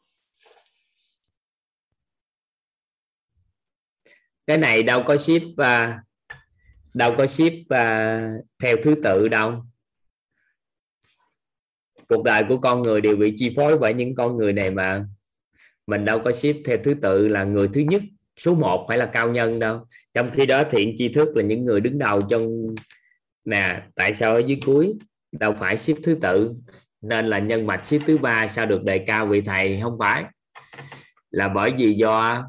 Speaker 1: Cái này đâu có ship uh, đâu có ship uh, theo thứ tự đâu. Cuộc đời của con người đều bị chi phối bởi những con người này mà. Mình đâu có ship theo thứ tự là người thứ nhất số 1 phải là cao nhân đâu. Trong khi đó thiện tri thức là những người đứng đầu trong nè tại sao ở dưới cuối? Đâu phải xếp thứ tự nên là nhân mạch xếp thứ ba sao được đề cao vị thầy? Không phải. Là bởi vì do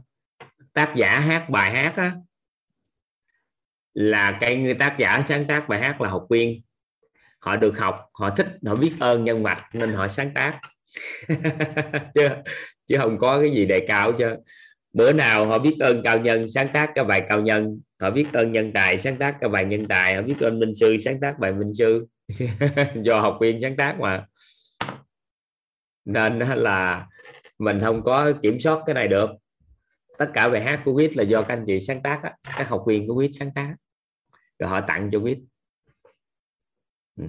Speaker 1: tác giả hát bài hát á, là cái người tác giả sáng tác bài hát là học viên. Họ được học họ thích họ biết ơn nhân mạch nên họ sáng tác. Chứ chứ không có cái gì đề cao chứ bữa nào họ biết ơn cao nhân sáng tác cái bài cao nhân, họ biết ơn nhân tài sáng tác cái bài nhân tài, họ biết ơn minh sư sáng tác bài minh sư. Do học viên sáng tác mà. Nên là mình không có kiểm soát cái này được. Tất cả bài hát của quýt là do các anh chị sáng tác các học viên của quýt sáng tác. Rồi họ tặng cho quýt ừ.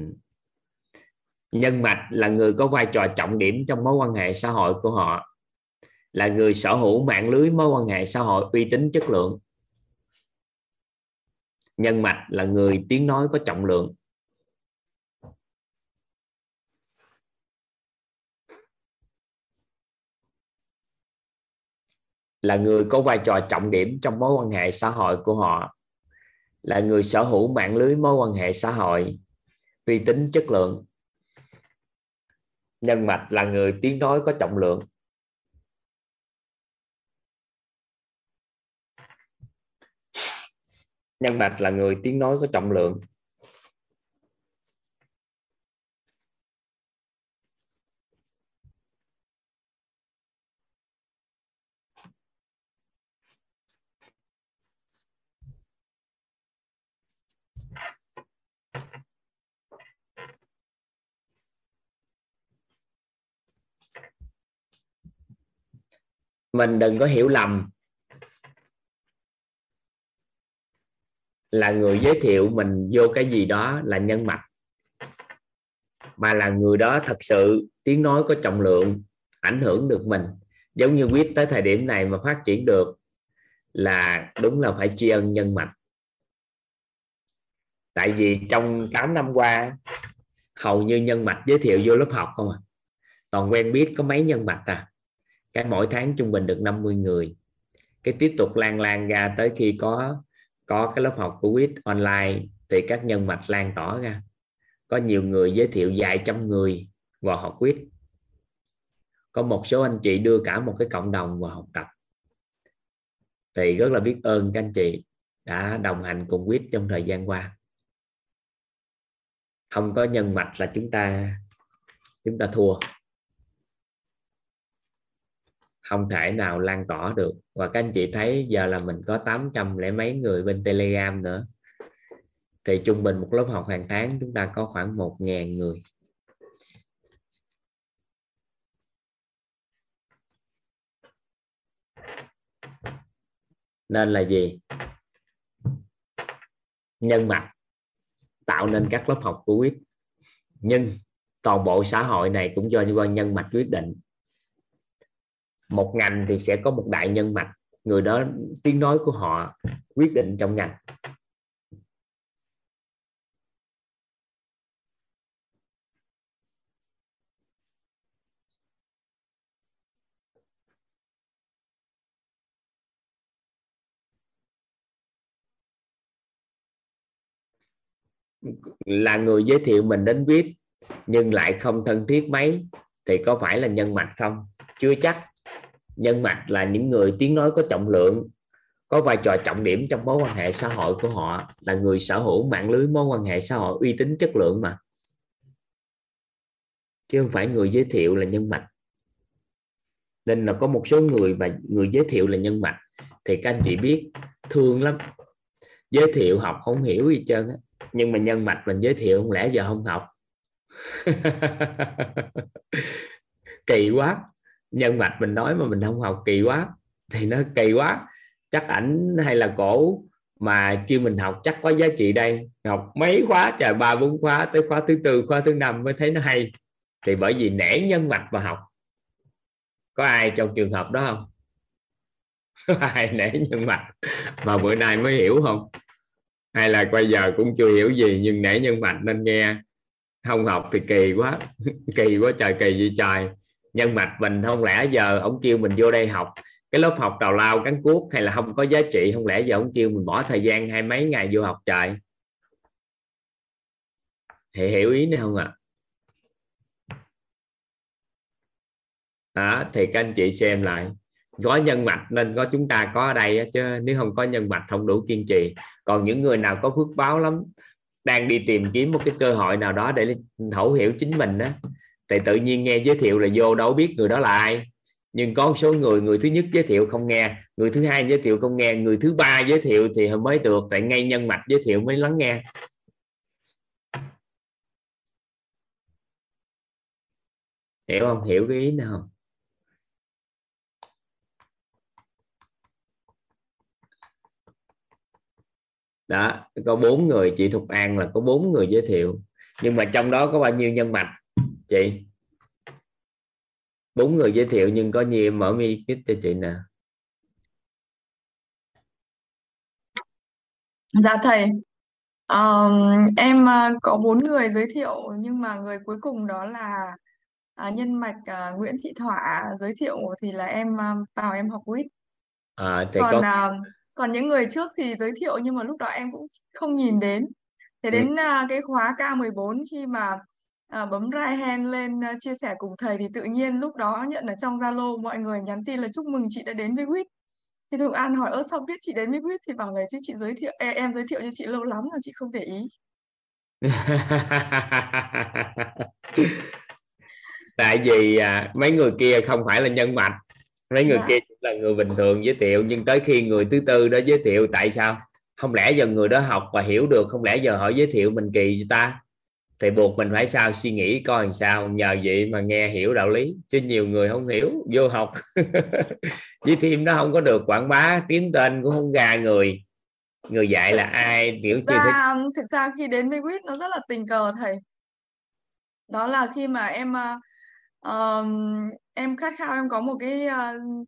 Speaker 1: nhân mạch là người có vai trò trọng điểm trong mối quan hệ xã hội của họ là người sở hữu mạng lưới mối quan hệ xã hội uy tín chất lượng. Nhân mạch là người tiếng nói có trọng lượng. Là người có vai trò trọng điểm trong mối quan hệ xã hội của họ. Là người sở hữu mạng lưới mối quan hệ xã hội uy tín chất lượng. Nhân mạch là người tiếng nói có trọng lượng. Nhân mạch là người tiếng nói có trọng lượng. Mình đừng có hiểu lầm. Là người giới thiệu mình vô cái gì đó là nhân mạch. Mà là người đó thật sự tiếng nói có trọng lượng, ảnh hưởng được mình. Giống như quyết tới thời điểm này mà phát triển được là đúng là phải tri ân nhân mạch. Tại vì trong 8 năm qua, hầu như nhân mạch giới thiệu vô lớp học không à. Toàn quen biết có mấy nhân mạch à. Cái mỗi tháng trung bình được 50 người. Cái tiếp tục lan lan ra tới khi có có cái lớp học của quýt online thì các nhân mạch lan tỏa ra. Có nhiều người giới thiệu vài trăm người vào học quýt. Có một số anh chị đưa cả một cái cộng đồng vào học tập. Thì rất là biết ơn các anh chị đã đồng hành cùng quýt trong thời gian qua. Không có nhân mạch là chúng ta chúng ta thua không thể nào lan tỏa được. Và các anh chị thấy giờ là mình có 800 lẻ mấy người bên telegram nữa. Thì trung bình một lớp học hàng tháng chúng ta có khoảng 1.000 người. Nên là gì? Nhân mạch tạo nên các lớp học của quyết. Nhưng toàn bộ xã hội này cũng do quan nhân mạch quyết định một ngành thì sẽ có một đại nhân mạch, người đó, tiếng nói của họ quyết định trong ngành. Là người giới thiệu mình đến viết, nhưng lại không thân thiết mấy, thì có phải là nhân mạch không? Chưa chắc nhân mạch là những người tiếng nói có trọng lượng, có vai trò trọng điểm trong mối quan hệ xã hội của họ, là người sở hữu mạng lưới mối quan hệ xã hội uy tín chất lượng mà. Chứ không phải người giới thiệu là nhân mạch. Nên là có một số người mà người giới thiệu là nhân mạch, thì các anh chị biết, thương lắm. Giới thiệu học không hiểu gì trơn á. Nhưng mà nhân mạch mình giới thiệu không lẽ giờ không học? Kỳ quá nhân mạch mình nói mà mình không học kỳ quá, thì nó kỳ quá. Chắc ảnh hay là cổ mà kêu mình học chắc có giá trị đây. Học mấy khóa, trời, ba, bốn khóa, tới khóa thứ tư, khóa thứ năm mới thấy nó hay. Thì bởi vì nể nhân mạch mà học. Có ai trong trường hợp đó không? Có ai nể nhân mạch mà bữa nay mới hiểu không? Hay là bây giờ cũng chưa hiểu gì nhưng nể nhân mạch nên nghe. Không học thì kỳ quá. Kỳ quá trời, kỳ gì trời nhân mạch mình không lẽ giờ ông kêu mình vô đây học? Cái lớp học tào lao, cắn cuốc hay là không có giá trị, không lẽ giờ ông kêu mình bỏ thời gian hai mấy ngày vô học trời? Thì hiểu ý này không ạ? À? đó, thì các anh chị xem lại. Có nhân mạch nên có chúng ta có ở đây chứ, nếu không có nhân mạch không đủ kiên trì. Còn những người nào có phước báo lắm, đang đi tìm kiếm một cái cơ hội nào đó để thấu hiểu chính mình đó thì tự nhiên nghe giới thiệu là vô đâu biết người đó là ai. Nhưng có số người người thứ nhất giới thiệu không nghe. Người thứ hai giới thiệu không nghe. Người thứ ba giới thiệu thì mới được, tại ngay nhân mạch giới thiệu mới lắng nghe. Hiểu không? Hiểu cái ý nào không? Đó, có bốn người, chị Thục An là có bốn người giới thiệu. Nhưng mà trong đó có bao nhiêu nhân mạch? Chị bốn người giới thiệu nhưng có nhiều mở mi kít cho chị nè
Speaker 11: dạ thầy
Speaker 12: Um, em uh, có bốn người giới thiệu nhưng mà người cuối cùng đó là uh, nhân mạch uh, Nguyễn Thị Thỏa giới thiệu thì là em uh, vào em học quýt.
Speaker 1: à,
Speaker 12: Còn
Speaker 1: có
Speaker 12: uh, còn những người trước thì giới thiệu nhưng mà lúc đó em cũng không nhìn đến. Thế
Speaker 1: ừ.
Speaker 12: đến uh, cái khóa K14 khi mà uh, bấm right hand lên uh, chia sẻ cùng thầy thì tự nhiên lúc đó nhận ở trong Zalo mọi người nhắn tin là chúc mừng chị đã đến với quýt thì Thục An hỏi ơ sao biết chị đến với quýt thì bảo là chứ chị giới thiệu em, em giới thiệu cho chị lâu lắm rồi chị không để ý.
Speaker 1: Tại vì à, mấy người kia không phải là nhân mạch mấy người
Speaker 12: Dạ.
Speaker 1: kia là người bình thường giới thiệu nhưng tới khi người thứ tư đó giới thiệu tại sao? Không lẽ giờ người đó học và hiểu được không lẽ giờ họ giới thiệu mình kỳ cho ta thì buộc mình phải sao suy nghĩ coi làm sao nhờ vậy mà nghe hiểu đạo lý. Chứ nhiều người không hiểu vô học. Với thêm nó không có được quảng bá kiếm tên cũng không ra người. Người dạy là ai kiểu chưa thấy
Speaker 12: Và thực ra khi đến với quýt nó rất là tình cờ thầy. Đó là khi mà em uh, em khát khao em có một cái uh,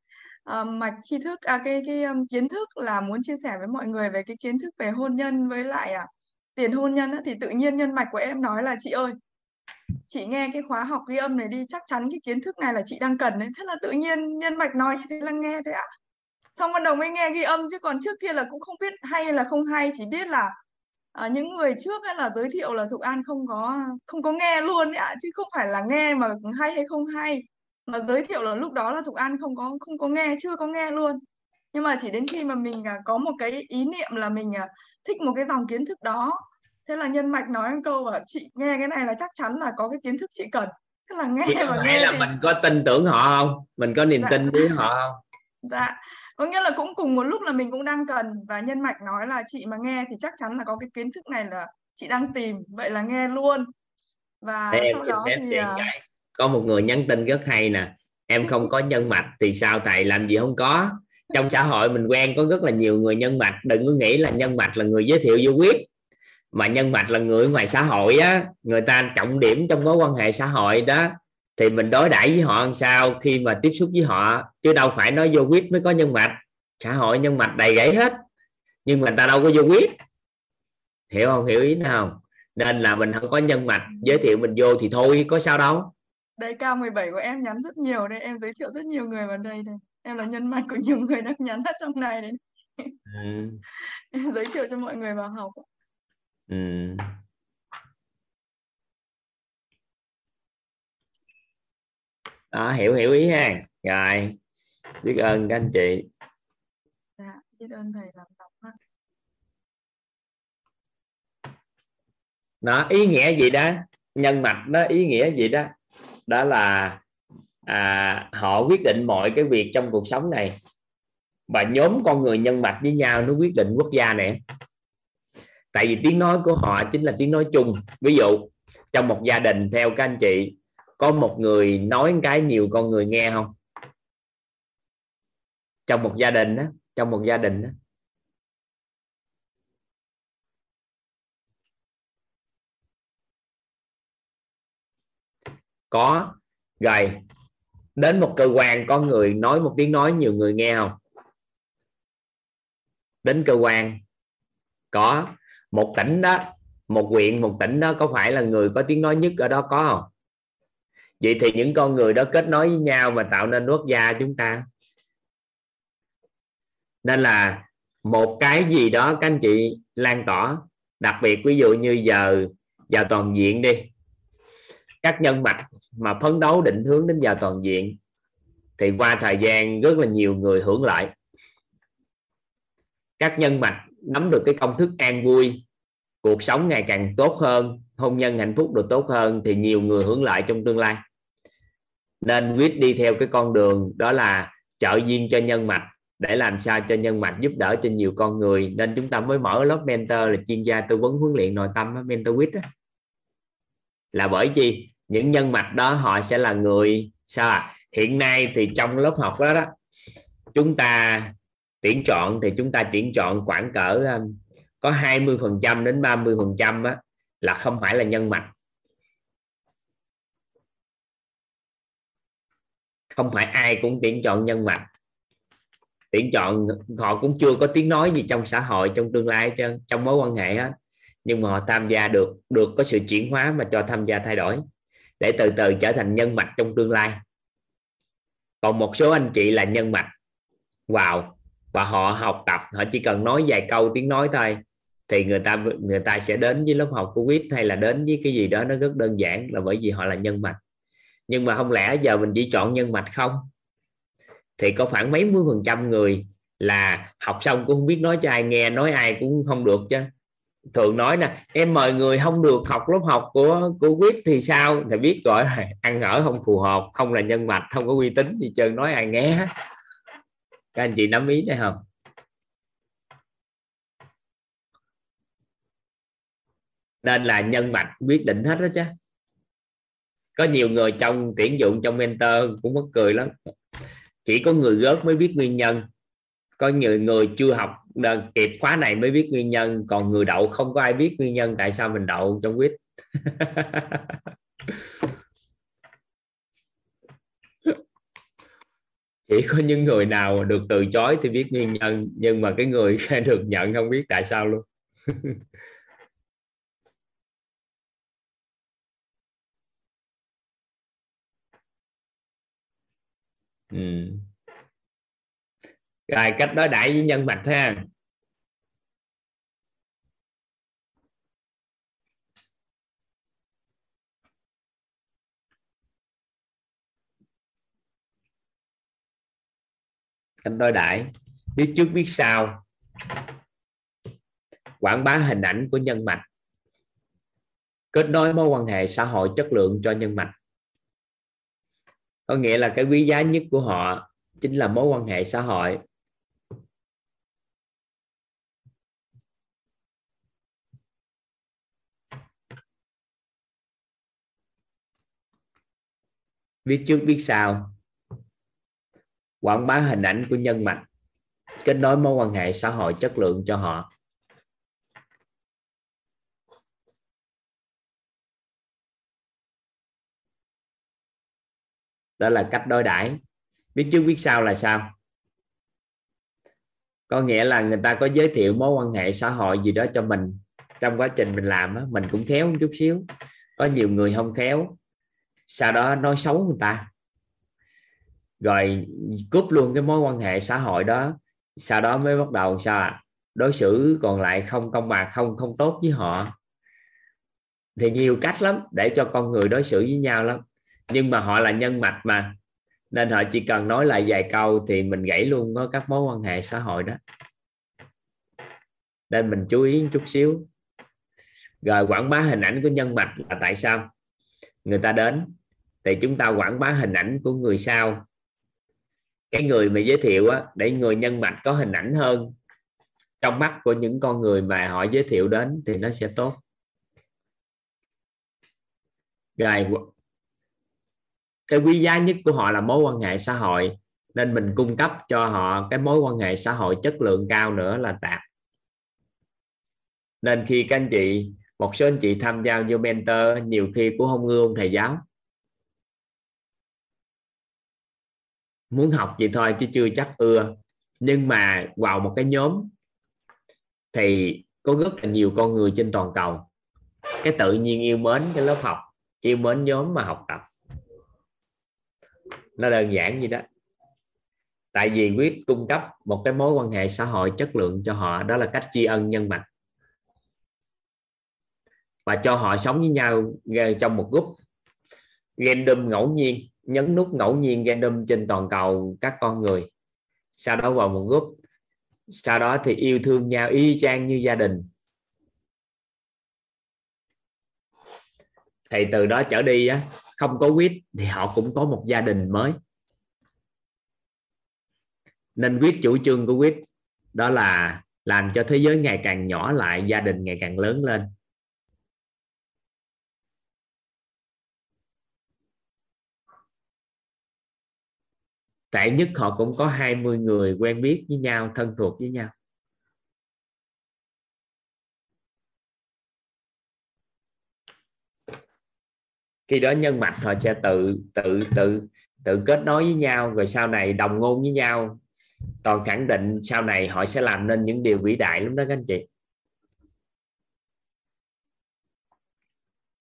Speaker 12: uh, mạch tri thức à cái cái um, kiến thức là muốn chia sẻ với mọi người về cái kiến thức về hôn nhân với lại à, tiền hôn nhân á, thì tự nhiên nhân mạch của em nói là chị ơi chị nghe cái khóa học ghi âm này đi chắc chắn cái kiến thức này là chị đang cần đấy. Thế là tự nhiên nhân mạch nói thế là nghe thế ạ. Xong bắt đầu mới nghe ghi âm chứ còn trước kia là cũng không biết hay là không hay chỉ biết là à, những người trước ấy là giới thiệu là Thục An không có không có nghe luôn ấy ạ chứ không phải là nghe mà hay hay không hay. Mà giới thiệu là lúc đó là Thục An không có không có nghe chưa có nghe luôn nhưng mà chỉ đến khi mà mình à, có một cái ý niệm là mình à, thích một cái dòng kiến thức đó. Thế là nhân mạch nói một câu là chị nghe cái này là chắc chắn là có cái kiến thức chị cần. Thế là nghe và nghe
Speaker 1: là
Speaker 12: thì
Speaker 1: mình có tin tưởng họ không? Mình có niềm
Speaker 12: Dạ.
Speaker 1: tin với họ không?
Speaker 12: Dạ, có nghĩa là cũng cùng một lúc là mình cũng đang cần và nhân mạch nói là chị mà nghe thì chắc chắn là có cái kiến thức này là chị đang tìm, vậy là nghe luôn. Và
Speaker 1: em
Speaker 12: sau đó thì
Speaker 1: tiện
Speaker 12: à,
Speaker 1: có một người nhắn tin rất hay nè. Em không có nhân mạch thì sao? Thầy làm gì không có trong xã hội mình quen có rất là nhiều người nhân mạch. Đừng có nghĩ là nhân mạch là người giới thiệu vô quyết. Mà nhân mạch là người ngoài xã hội á người ta trọng điểm trong mối quan hệ xã hội đó thì mình đối đãi với họ làm sao khi mà tiếp xúc với họ chứ đâu phải nói vô quyết mới có nhân mạch. Xã hội nhân mạch đầy rẫy hết nhưng mà ta đâu có vô quyết. Hiểu không? Hiểu ý nào không? Nên là mình không có nhân mạch giới thiệu mình vô thì thôi có sao đâu.
Speaker 12: Đây cao 17 của em nhắn rất nhiều đây, em giới thiệu rất nhiều người vào đây đây. Em là nhân mạch của nhiều người đang nhắn ở trong này đấy.
Speaker 1: ừ.
Speaker 12: Em giới thiệu cho mọi người vào học.
Speaker 1: Ừ. đó hiểu hiểu ý ha rồi biết ơn các anh chị
Speaker 12: Dạ, biết ơn thầy làm đọc ha.
Speaker 1: nó ý nghĩa gì đó nhân mạch nó ý nghĩa gì đó đó là à, họ quyết định mọi cái việc trong cuộc sống này. Và nhóm con người nhân mạch với nhau nó quyết định quốc gia này. Tại vì tiếng nói của họ chính là tiếng nói chung. Ví dụ trong một gia đình theo các anh chị có một người nói cái nhiều con người nghe không? Trong một gia đình đó trong một gia đình đó có. Rồi đến một cơ quan có người nói một tiếng nói, nhiều người nghe không? Đến cơ quan có một tỉnh đó, một huyện, một tỉnh đó, có phải là người có tiếng nói nhất ở đó có không? Vậy thì những con người đó kết nối với nhau mà tạo nên quốc gia chúng ta. Nên là một cái gì đó các anh chị lan tỏa, đặc biệt ví dụ như giờ vào toàn diện đi. Các nhân mạch mà phấn đấu định hướng đến giàu toàn diện, thì qua thời gian rất là nhiều người hưởng lợi các nhân mạch nắm được cái công thức an vui, cuộc sống ngày càng tốt hơn, hôn nhân hạnh phúc được tốt hơn, thì nhiều người hưởng lợi trong tương lai. Nên quyết đi theo cái con đường đó là trợ duyên cho nhân mạch, để làm sao cho nhân mạch giúp đỡ cho nhiều con người. Nên chúng ta mới mở lớp mentor là chuyên gia tư vấn huấn luyện nội tâm mentor quýt là bởi chi? Những nhân mạch đó họ sẽ là người. Sao à? hiện nay thì trong lớp học đó, đó chúng ta tuyển chọn thì chúng ta tuyển chọn khoảng cỡ um, có 20 phần trăm đến 30 phần trăm là không phải là nhân mạch. Không phải ai cũng tuyển chọn nhân mạch. Tuyển chọn họ cũng chưa có tiếng nói gì trong xã hội trong tương lai cho trong mối quan hệ hết nhưng mà họ tham gia được được có sự chuyển hóa mà cho tham gia thay đổi để từ từ trở thành nhân mạch trong tương lai. Còn một số anh chị là nhân mạch. Vào và họ học tập, họ chỉ cần nói vài câu tiếng nói thôi, thì người ta người ta sẽ đến với lớp học của quýt hay là đến với cái gì đó nó rất đơn giản là bởi vì họ là nhân mạch. Nhưng mà không lẽ giờ mình chỉ chọn nhân mạch không? Thì có khoảng mấy mươi phần trăm người là học xong cũng không biết nói cho ai nghe, nói ai cũng không được chứ thường nói nè, em mời người không được học lớp học của của quýt thì sao? Thì biết gọi là ăn ở không phù hợp, không là nhân mạch, không có uy tín gì trơn nói ai nghe. Các anh chị nắm ý đây không? Nên là nhân mạch quyết định hết đó chứ. Có nhiều người trong tuyển dụng, trong mentor cũng mất cười lắm. Chỉ có người gớt mới biết nguyên nhân có nhiều người chưa học kịp khóa này mới biết nguyên nhân, còn người đậu không có ai biết nguyên nhân tại sao mình đậu trong quýt chỉ có những người nào được từ chối thì biết nguyên nhân, nhưng mà cái người được nhận không biết tại sao luôn ừ rồi, cách đối đãi với nhân mạch ha. Cách đối đãi. Biết trước, biết sau. Quảng bá hình ảnh của nhân mạch. Kết nối mối quan hệ xã hội chất lượng cho nhân mạch. Có nghĩa là cái quý giá nhất của họ chính là mối quan hệ xã hội. Biết trước biết sau. Quảng bá hình ảnh của nhân mạch. Kết nối mối quan hệ xã hội chất lượng cho họ. Đó là cách đối đãi. Biết trước biết sau là sao? Có nghĩa là người ta có giới thiệu mối quan hệ xã hội gì đó cho mình. Trong quá trình mình làm mình cũng khéo một chút xíu. Có nhiều người không khéo sau đó nói xấu người ta. Rồi cúp luôn cái mối quan hệ xã hội đó. Sau đó mới bắt đầu sao à? đối xử còn lại không công bằng, không không tốt với họ. Thì nhiều cách lắm để cho con người đối xử với nhau lắm. Nhưng mà họ là nhân mạch mà. Nên họ chỉ cần nói lại vài câu thì mình gãy luôn có các mối quan hệ xã hội đó. Nên mình chú ý chút xíu. Rồi quảng bá hình ảnh của nhân mạch là tại sao? Người ta đến thì chúng ta quảng bá hình ảnh của người sau. Cái người mà giới thiệu á, để người nhân mạch có hình ảnh hơn trong mắt của những con người mà họ giới thiệu đến thì nó sẽ tốt. Rồi cái quý giá nhất của họ là mối quan hệ xã hội nên mình cung cấp cho họ cái mối quan hệ xã hội chất lượng cao nữa là tạp. Nên khi các anh chị một số anh chị tham gia vô mentor, nhiều khi cũng không ông thầy giáo. Muốn học gì thôi chứ chưa chắc ưa. Nhưng mà vào một cái nhóm, thì có rất là nhiều con người trên toàn cầu. Cái tự nhiên yêu mến cái lớp học, yêu mến nhóm mà học tập. Nó đơn giản như đó. Tại vì quyết cung cấp một cái mối quan hệ xã hội chất lượng cho họ, đó là cách tri ân nhân mạch và cho họ sống với nhau trong một group. Random ngẫu nhiên nhấn nút ngẫu nhiên random trên toàn cầu các con người. Sau đó vào một group. Sau đó thì yêu thương nhau y chang như gia đình. Thì từ đó trở đi á, không có quýt thì họ cũng có một gia đình mới. Nên quyết chủ trương của quyết đó là làm cho thế giới ngày càng nhỏ lại gia đình ngày càng lớn lên. Tệ nhất họ cũng có 20 người quen biết với nhau, thân thuộc với nhau. Khi đó nhân mạch họ sẽ tự tự tự tự kết nối với nhau, rồi sau này đồng ngôn với nhau. Toàn khẳng định sau này họ sẽ làm nên những điều vĩ đại lắm đó các anh chị.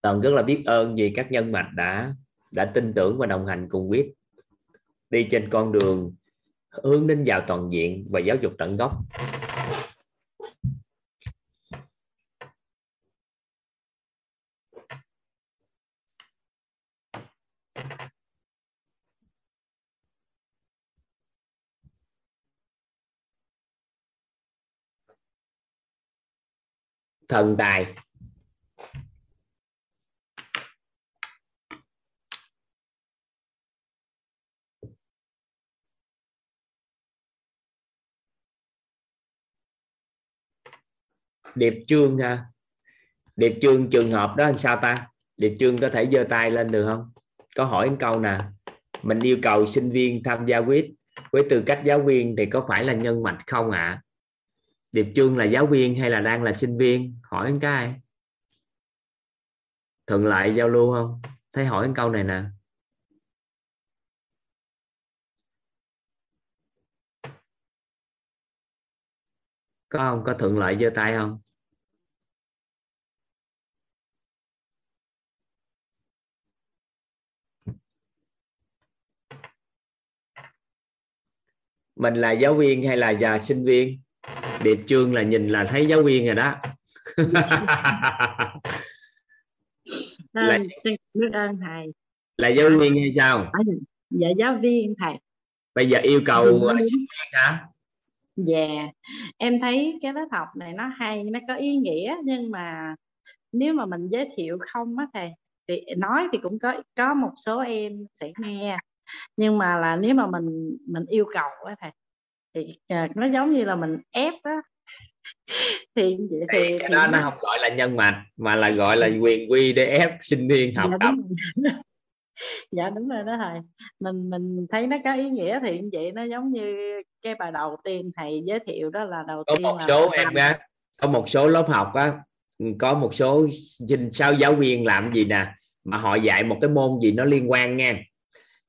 Speaker 1: Toàn rất là biết ơn vì các nhân mạch đã đã tin tưởng và đồng hành cùng quyết đi trên con đường hướng đến giàu toàn diện và giáo dục tận gốc. Thần tài. Điệp trương ha à, điệp trương trường hợp đó làm sao ta? Điệp trương có thể giơ tay lên được không? Có hỏi một câu nè. Mình yêu cầu sinh viên tham gia quýt với tư cách giáo viên thì có phải là nhân mạch không ạ? À? điệp trương là giáo viên hay là đang là sinh viên? Hỏi cái. Thuận lại giao lưu không? Thấy hỏi câu này nè. Có không? Có thuận lợi giơ tay không? Mình là giáo viên hay là già sinh viên? Điệp trương là nhìn là thấy giáo viên rồi đó.
Speaker 13: Là,
Speaker 1: là giáo viên hay sao?
Speaker 13: Dạ giáo viên thầy.
Speaker 1: Bây giờ yêu cầu sinh viên hả
Speaker 13: dạ. Em thấy cái lớp học này nó hay nó có ý nghĩa nhưng mà nếu mà mình giới thiệu không á thầy thì nói thì cũng có có một số em sẽ nghe. Nhưng mà là nếu mà mình mình yêu cầu á thầy thì uh, nó giống như là mình ép á.
Speaker 1: Thì thì, thì cái đó nó không gọi là nhân mạch mà là gọi là quyền quy để ép sinh viên học
Speaker 13: dạ,
Speaker 1: tập
Speaker 13: dạ đúng rồi đó thầy. Mình mình thấy nó có ý nghĩa thì vậy nó giống như cái bài đầu tiên thầy giới thiệu đó là đầu
Speaker 1: có
Speaker 13: tiên
Speaker 1: một
Speaker 13: là
Speaker 1: số em á có một số lớp học á có một số sao giáo viên làm gì nè mà họ dạy một cái môn gì nó liên quan nha.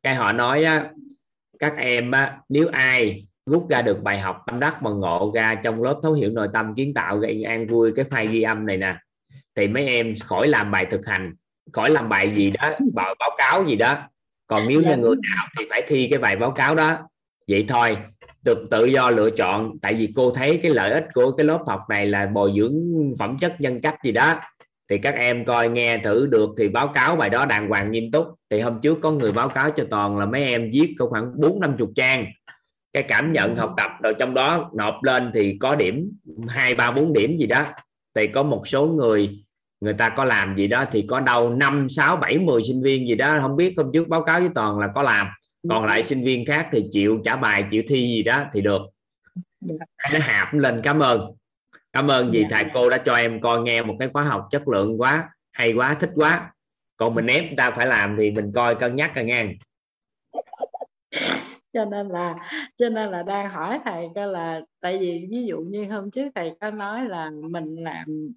Speaker 1: Cái họ nói á các em á nếu ai rút ra được bài học tâm đắc mà ngộ ra trong lớp thấu hiểu nội tâm kiến tạo gây an vui cái file ghi âm này nè thì mấy em khỏi làm bài thực hành khỏi làm bài gì đó báo, báo cáo gì đó. Còn nếu như dạ. người nào thì phải thi cái bài báo cáo đó. Vậy thôi tự, tự do lựa chọn. Tại vì cô thấy cái lợi ích của cái lớp học này là bồi dưỡng phẩm chất nhân cách gì đó. Thì các em coi nghe thử được thì báo cáo bài đó đàng hoàng nghiêm túc. Thì hôm trước có người báo cáo cho toàn là mấy em viết có khoảng bốn năm chục trang. Cái cảm nhận học tập rồi trong đó nộp lên thì có điểm hai ba bốn điểm gì đó. Thì có một số người người ta có làm gì đó thì có đâu năm sáu bảy mười sinh viên gì đó không biết hôm trước báo cáo với toàn là có làm. Còn lại sinh viên khác thì chịu trả bài chịu thi gì đó thì được. Nó hạp lên cảm ơn. Cảm ơn vì thầy cô đã cho em coi nghe một cái khóa học chất lượng quá hay quá thích quá. Còn mình ép người ta phải làm thì mình coi cân nhắc rồi nghe.
Speaker 13: Cho nên là cho nên là đang hỏi thầy coi là tại vì ví dụ như hôm trước thầy có nói là mình làm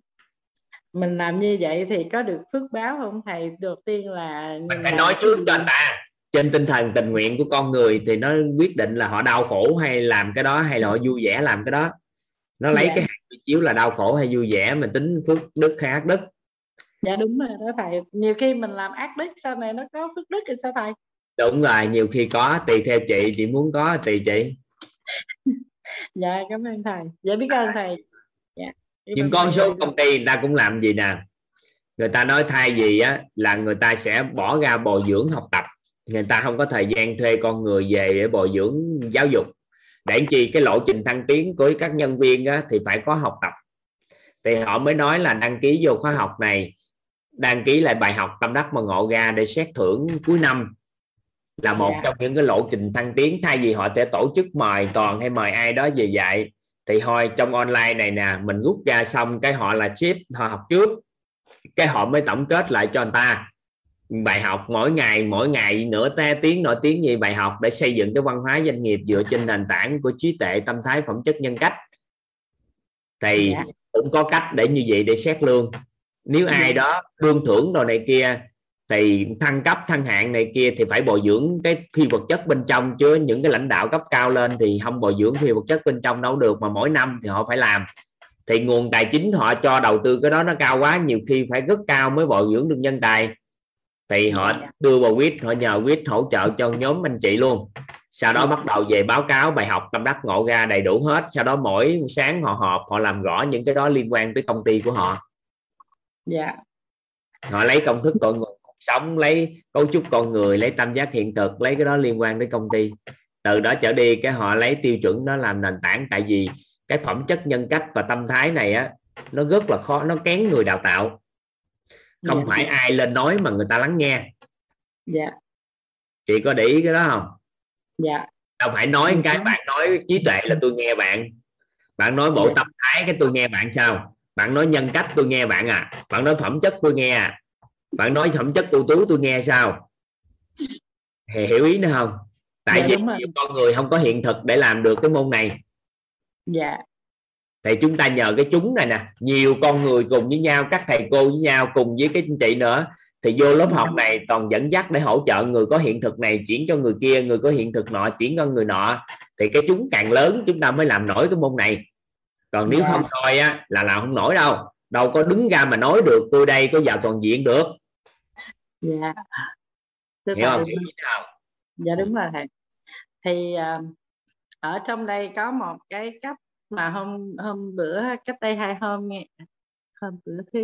Speaker 13: mình làm như vậy thì có được phước báo không? Thầy đầu tiên là
Speaker 1: mình phải nói trước cho anh ta. Trên tinh thần tình nguyện của con người thì nó quyết định là họ đau khổ hay làm cái đó hay là họ vui vẻ làm cái đó. Nó lấy dạ. cái hạt chiếu là đau khổ hay vui vẻ mình tính phước đức hay ác đức.
Speaker 13: Dạ đúng rồi đó thầy. Nhiều khi mình làm ác đức sau này nó có phước đức thì sao thầy?
Speaker 1: Đúng rồi nhiều khi có tùy theo chị chị muốn có tùy chị.
Speaker 13: Dạ cảm ơn thầy. Dạ biết ơn thầy
Speaker 1: nhưng con số công ty người ta cũng làm gì nè? Người ta nói thay gì á là người ta sẽ bỏ ra bồi dưỡng học tập. Người ta không có thời gian thuê con người về để bồi dưỡng giáo dục. Để chi cái lộ trình thăng tiến của các nhân viên á, thì phải có học tập. Thì họ mới nói là đăng ký vô khóa học này đăng ký lại bài học tâm đắc mà ngộ ra để xét thưởng cuối năm. Là một yeah. Dạ. trong những cái lộ trình thăng tiến thay vì họ sẽ tổ chức mời toàn hay mời ai đó về dạy thì thôi trong online này nè mình rút ra xong cái họ là chip họ học trước cái họ mới tổng kết lại cho người ta bài học mỗi ngày mỗi ngày nửa te tiếng nửa tiếng như bài học để xây dựng cái văn hóa doanh nghiệp dựa trên nền tảng của trí tuệ tâm thái phẩm chất nhân cách thì yeah. Dạ. cũng có cách để như vậy để xét lương nếu ai dạ. đó lương thưởng đồ này kia thì thăng cấp thăng hạng này kia thì phải bồi dưỡng cái phi vật chất bên trong chứ những cái lãnh đạo cấp cao lên thì không bồi dưỡng phi vật chất bên trong đâu được mà mỗi năm thì họ phải làm. Thì nguồn tài chính họ cho đầu tư cái đó nó cao quá nhiều khi phải rất cao mới bồi dưỡng được nhân tài. Thì họ đưa vào quýt họ nhờ quýt hỗ trợ cho nhóm anh chị luôn. Sau đó bắt đầu về báo cáo bài học tâm đắc ngộ ra đầy đủ hết. Sau đó mỗi sáng họ họp họ làm rõ những cái đó liên quan tới công ty của họ.
Speaker 13: Dạ.
Speaker 1: Họ lấy công thức người cuộc sống lấy cấu trúc con người lấy tâm giác hiện thực lấy cái đó liên quan tới công ty. Từ đó trở đi cái họ lấy tiêu chuẩn đó làm nền tảng. Tại vì cái phẩm chất nhân cách và tâm thái này á nó rất là khó nó kén người đào tạo. Không
Speaker 13: Dạ.
Speaker 1: phải ai lên nói mà người ta lắng nghe.
Speaker 13: Dạ.
Speaker 1: Chị có để ý cái đó không?
Speaker 13: Dạ.
Speaker 1: Đâu phải nói cái bạn nói trí tuệ là tôi nghe bạn. Bạn nói bộ
Speaker 13: Dạ.
Speaker 1: tâm thái cái tôi nghe bạn sao? Bạn nói nhân cách tôi nghe bạn à? Bạn nói phẩm chất tôi nghe à bạn nói phẩm chất ưu tú tôi nghe sao? Hiểu ý nữa không? Tại
Speaker 13: Dạ,
Speaker 1: vì con người không có hiện thực để làm được cái môn này.
Speaker 13: Dạ.
Speaker 1: Thì chúng ta nhờ cái chúng này nè. Nhiều con người cùng với nhau các thầy cô với nhau cùng với cái anh chị nữa. Thì vô lớp học này toàn dẫn dắt để hỗ trợ người có hiện thực này chuyển cho người kia người có hiện thực nọ chuyển cho người nọ. Thì cái chúng càng lớn chúng ta mới làm nổi cái môn này. Còn nếu
Speaker 13: Dạ.
Speaker 1: không thôi á là làm không nổi đâu. Đâu có đứng ra mà nói được tôi đây có vào toàn diện được
Speaker 13: dạ. Thưa
Speaker 1: hiểu không? Hiểu không
Speaker 13: dạ đúng rồi thầy. Thì à, ở trong đây có một cái cách mà hôm hôm bữa cách đây hai hôm nghe hôm bữa thứ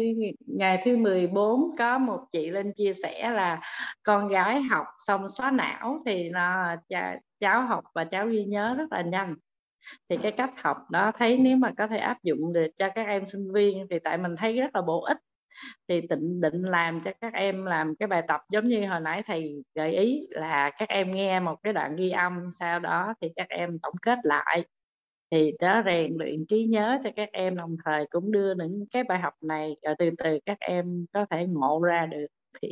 Speaker 13: ngày thứ 14 có một chị lên chia sẻ là con gái học xong xóa não thì nó cháu học và cháu ghi nhớ rất là nhanh. Thì cái cách học đó thấy nếu mà có thể áp dụng được cho các em sinh viên thì tại mình thấy rất là bổ ích thì định định làm cho các em làm cái bài tập giống như hồi nãy thầy gợi ý là các em nghe một cái đoạn ghi âm sau đó thì các em tổng kết lại. Thì đó rèn luyện trí nhớ cho các em đồng thời cũng đưa những cái bài học này rồi từ từ các em có thể ngộ ra được. Thì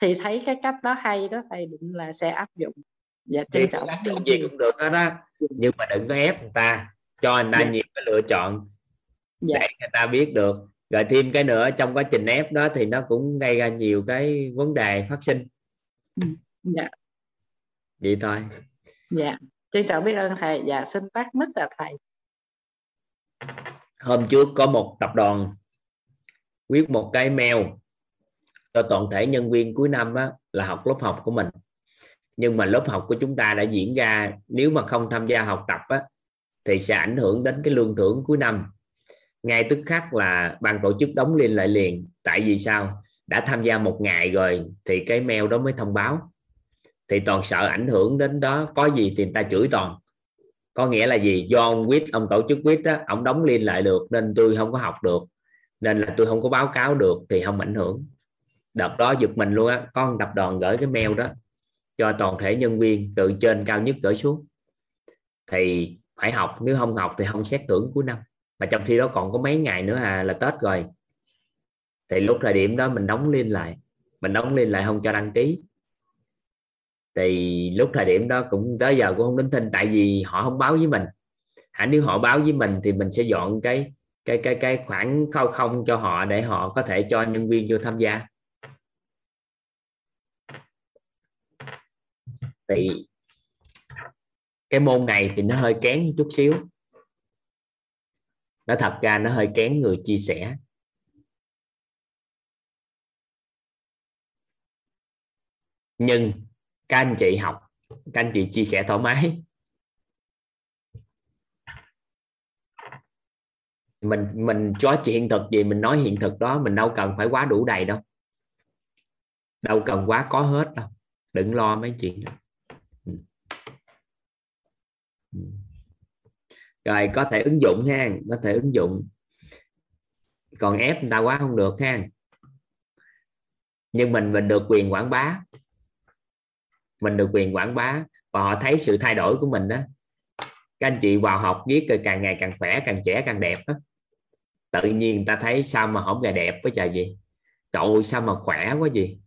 Speaker 13: thì thấy cái cách đó hay đó thầy định là sẽ áp dụng dạ
Speaker 1: thì
Speaker 13: trân trọng
Speaker 1: áp dụng gì cũng được hết á. Nhưng mà đừng có ép người ta cho người ta
Speaker 13: Dạ.
Speaker 1: nhiều cái lựa chọn
Speaker 13: dạ.
Speaker 1: để người ta biết được rồi thêm cái nữa trong quá trình ép đó thì nó cũng gây ra nhiều cái vấn đề phát sinh.
Speaker 13: Dạ.
Speaker 1: Vậy thôi.
Speaker 13: Dạ. Trân trọng biết ơn thầy dạ xin tắt mất là thầy.
Speaker 1: Hôm trước có một tập đoàn viết một cái mail cho toàn thể nhân viên cuối năm á, là học lớp học của mình. Nhưng mà lớp học của chúng ta đã diễn ra nếu mà không tham gia học tập á, thì sẽ ảnh hưởng đến cái lương thưởng cuối năm ngay tức khắc là ban tổ chức đóng liên lại liền. Tại vì sao? Đã tham gia một ngày rồi thì cái mail đó mới thông báo. Thì toàn sợ ảnh hưởng đến đó. Có gì thì người ta chửi toàn. Có nghĩa là gì? Do ông quýt ông tổ chức quýt đó ông đóng liên lại được nên tôi không có học được. Nên là tôi không có báo cáo được thì không ảnh hưởng. Đợt đó giật mình luôn á. Có một tập đoàn gửi cái mail đó cho toàn thể nhân viên từ trên cao nhất gửi xuống. Thì phải học, nếu không học thì không xét thưởng cuối năm mà trong khi đó còn có mấy ngày nữa à là tết rồi. Thì lúc thời điểm đó mình đóng liên lại. Mình đóng liên lại không cho đăng ký. Thì lúc thời điểm đó cũng tới giờ cũng không đến tin, tại vì họ không báo với mình. Hả nếu họ báo với mình thì mình sẽ dọn cái cái cái cái khoản không không cho họ để họ có thể cho nhân viên vô tham gia. Thì cái môn này thì nó hơi kén chút xíu nó thật ra nó hơi kén người chia sẻ. Nhưng các anh chị học, các anh chị chia sẻ thoải mái. Mình mình cho chị hiện thực gì, mình nói hiện thực đó, mình đâu cần phải quá đủ đầy đâu. Đâu cần quá có hết đâu. Đừng lo mấy chuyện đó. Ừ. Ừ. Rồi có thể ứng dụng ha có thể ứng dụng. Còn ép người ta quá không được ha. Nhưng mình mình được quyền quảng bá. Mình được quyền quảng bá và họ thấy sự thay đổi của mình đó các anh chị vào học viết rồi càng ngày càng khỏe càng trẻ càng đẹp đó tự nhiên người ta thấy sao mà không ngày đẹp với trời gì trời sao mà khỏe quá gì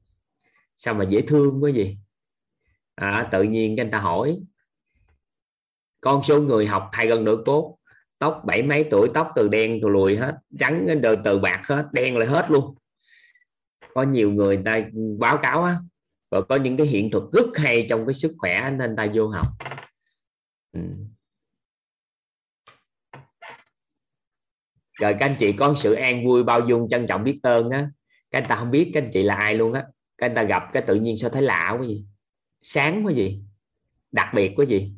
Speaker 1: sao mà dễ thương quá gì à, tự nhiên cái người ta hỏi con số người học thay gần nửa cốt tóc bảy mấy tuổi tóc từ đen từ lùi hết trắng đến từ, từ bạc hết đen lại hết luôn. Có nhiều người, ta báo cáo á và có những cái hiện thực rất hay trong cái sức khỏe nên ta vô học. Ừ. rồi các anh chị có sự an vui bao dung trân trọng biết ơn á. Các anh ta không biết các anh chị là ai luôn á. Các anh ta gặp cái tự nhiên sao thấy lạ quá gì sáng quá gì đặc biệt quá gì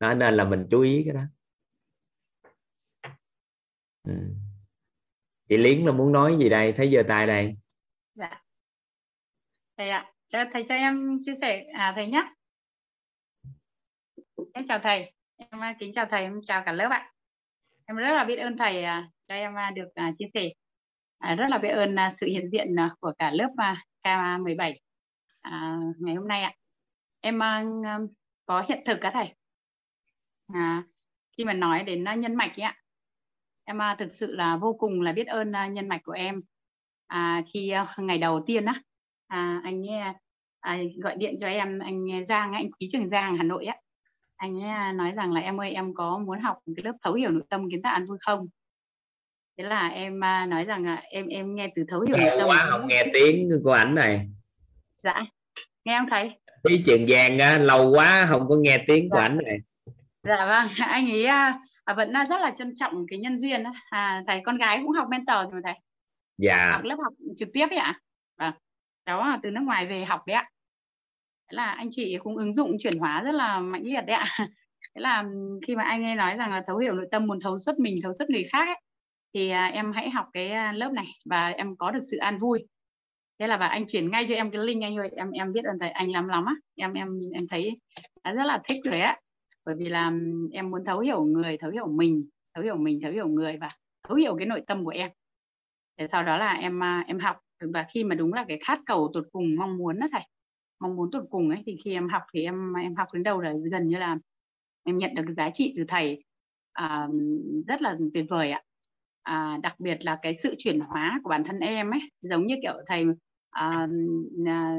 Speaker 1: đó nên là mình chú ý cái đó. Ừ. chị liến là muốn nói gì đây? Thấy giơ tay đây.
Speaker 11: Dạ. Thầy ạ. Cho thầy cho em chia sẻ à thầy nhé. Em chào thầy. Em à, kính chào thầy. Em chào cả lớp ạ. Em rất là biết ơn thầy à, cho em à, được à, chia sẻ. À, rất là biết ơn sự hiện diện của cả lớp K17 ngày hôm nay ạ. Em có hiện thực các thầy à, khi mà nói đến nhân mạch ấy em thực sự là vô cùng là biết ơn nhân mạch của em. À, khi ngày đầu tiên á à, anh nghe à, gọi điện cho em anh Giang anh Quý Trường Giang Hà Nội á. Anh ấy nói rằng là em ơi em có muốn học cái lớp thấu hiểu nội tâm kiến tạo an vui không? Thế là em nói rằng là em em nghe từ thấu hiểu nội tâm
Speaker 1: quá không nghe tiếng của ảnh này.
Speaker 11: Dạ nghe không thấy?
Speaker 1: Quý Trường Giang á lâu quá không có nghe tiếng dạ. của ảnh này
Speaker 11: dạ vâng anh ấy à, vẫn rất là trân trọng cái nhân duyên à, thầy con gái cũng học mentor rồi thầy.
Speaker 1: Dạ.
Speaker 11: Học lớp học trực tiếp ấy ạ. Vâng đó là từ nước ngoài về học đấy ạ. Thế là anh chị cũng ứng dụng chuyển hóa rất là mạnh liệt đấy ạ. Thế là khi mà anh ấy nói rằng là thấu hiểu nội tâm muốn thấu xuất mình thấu xuất người khác ấy, thì à, em hãy học cái à, lớp này và em có được sự an vui. Thế là và anh chuyển ngay cho em cái link anh ơi em em biết ơn thầy anh lắm lắm á. Em em em thấy rất là thích rồi á bởi vì là em muốn thấu hiểu người thấu hiểu mình thấu hiểu mình thấu hiểu người và thấu hiểu cái nội tâm của em. Để sau đó là em à, em học. Và khi mà đúng là cái khát cầu tột cùng mong muốn đó thầy mong muốn tột cùng ấy thì khi em học thì em em học đến đâu là gần như là em nhận được cái giá trị từ thầy à, rất là tuyệt vời ạ. À, đặc biệt là cái sự chuyển hóa của bản thân em ấy giống như kiểu thầy à, à,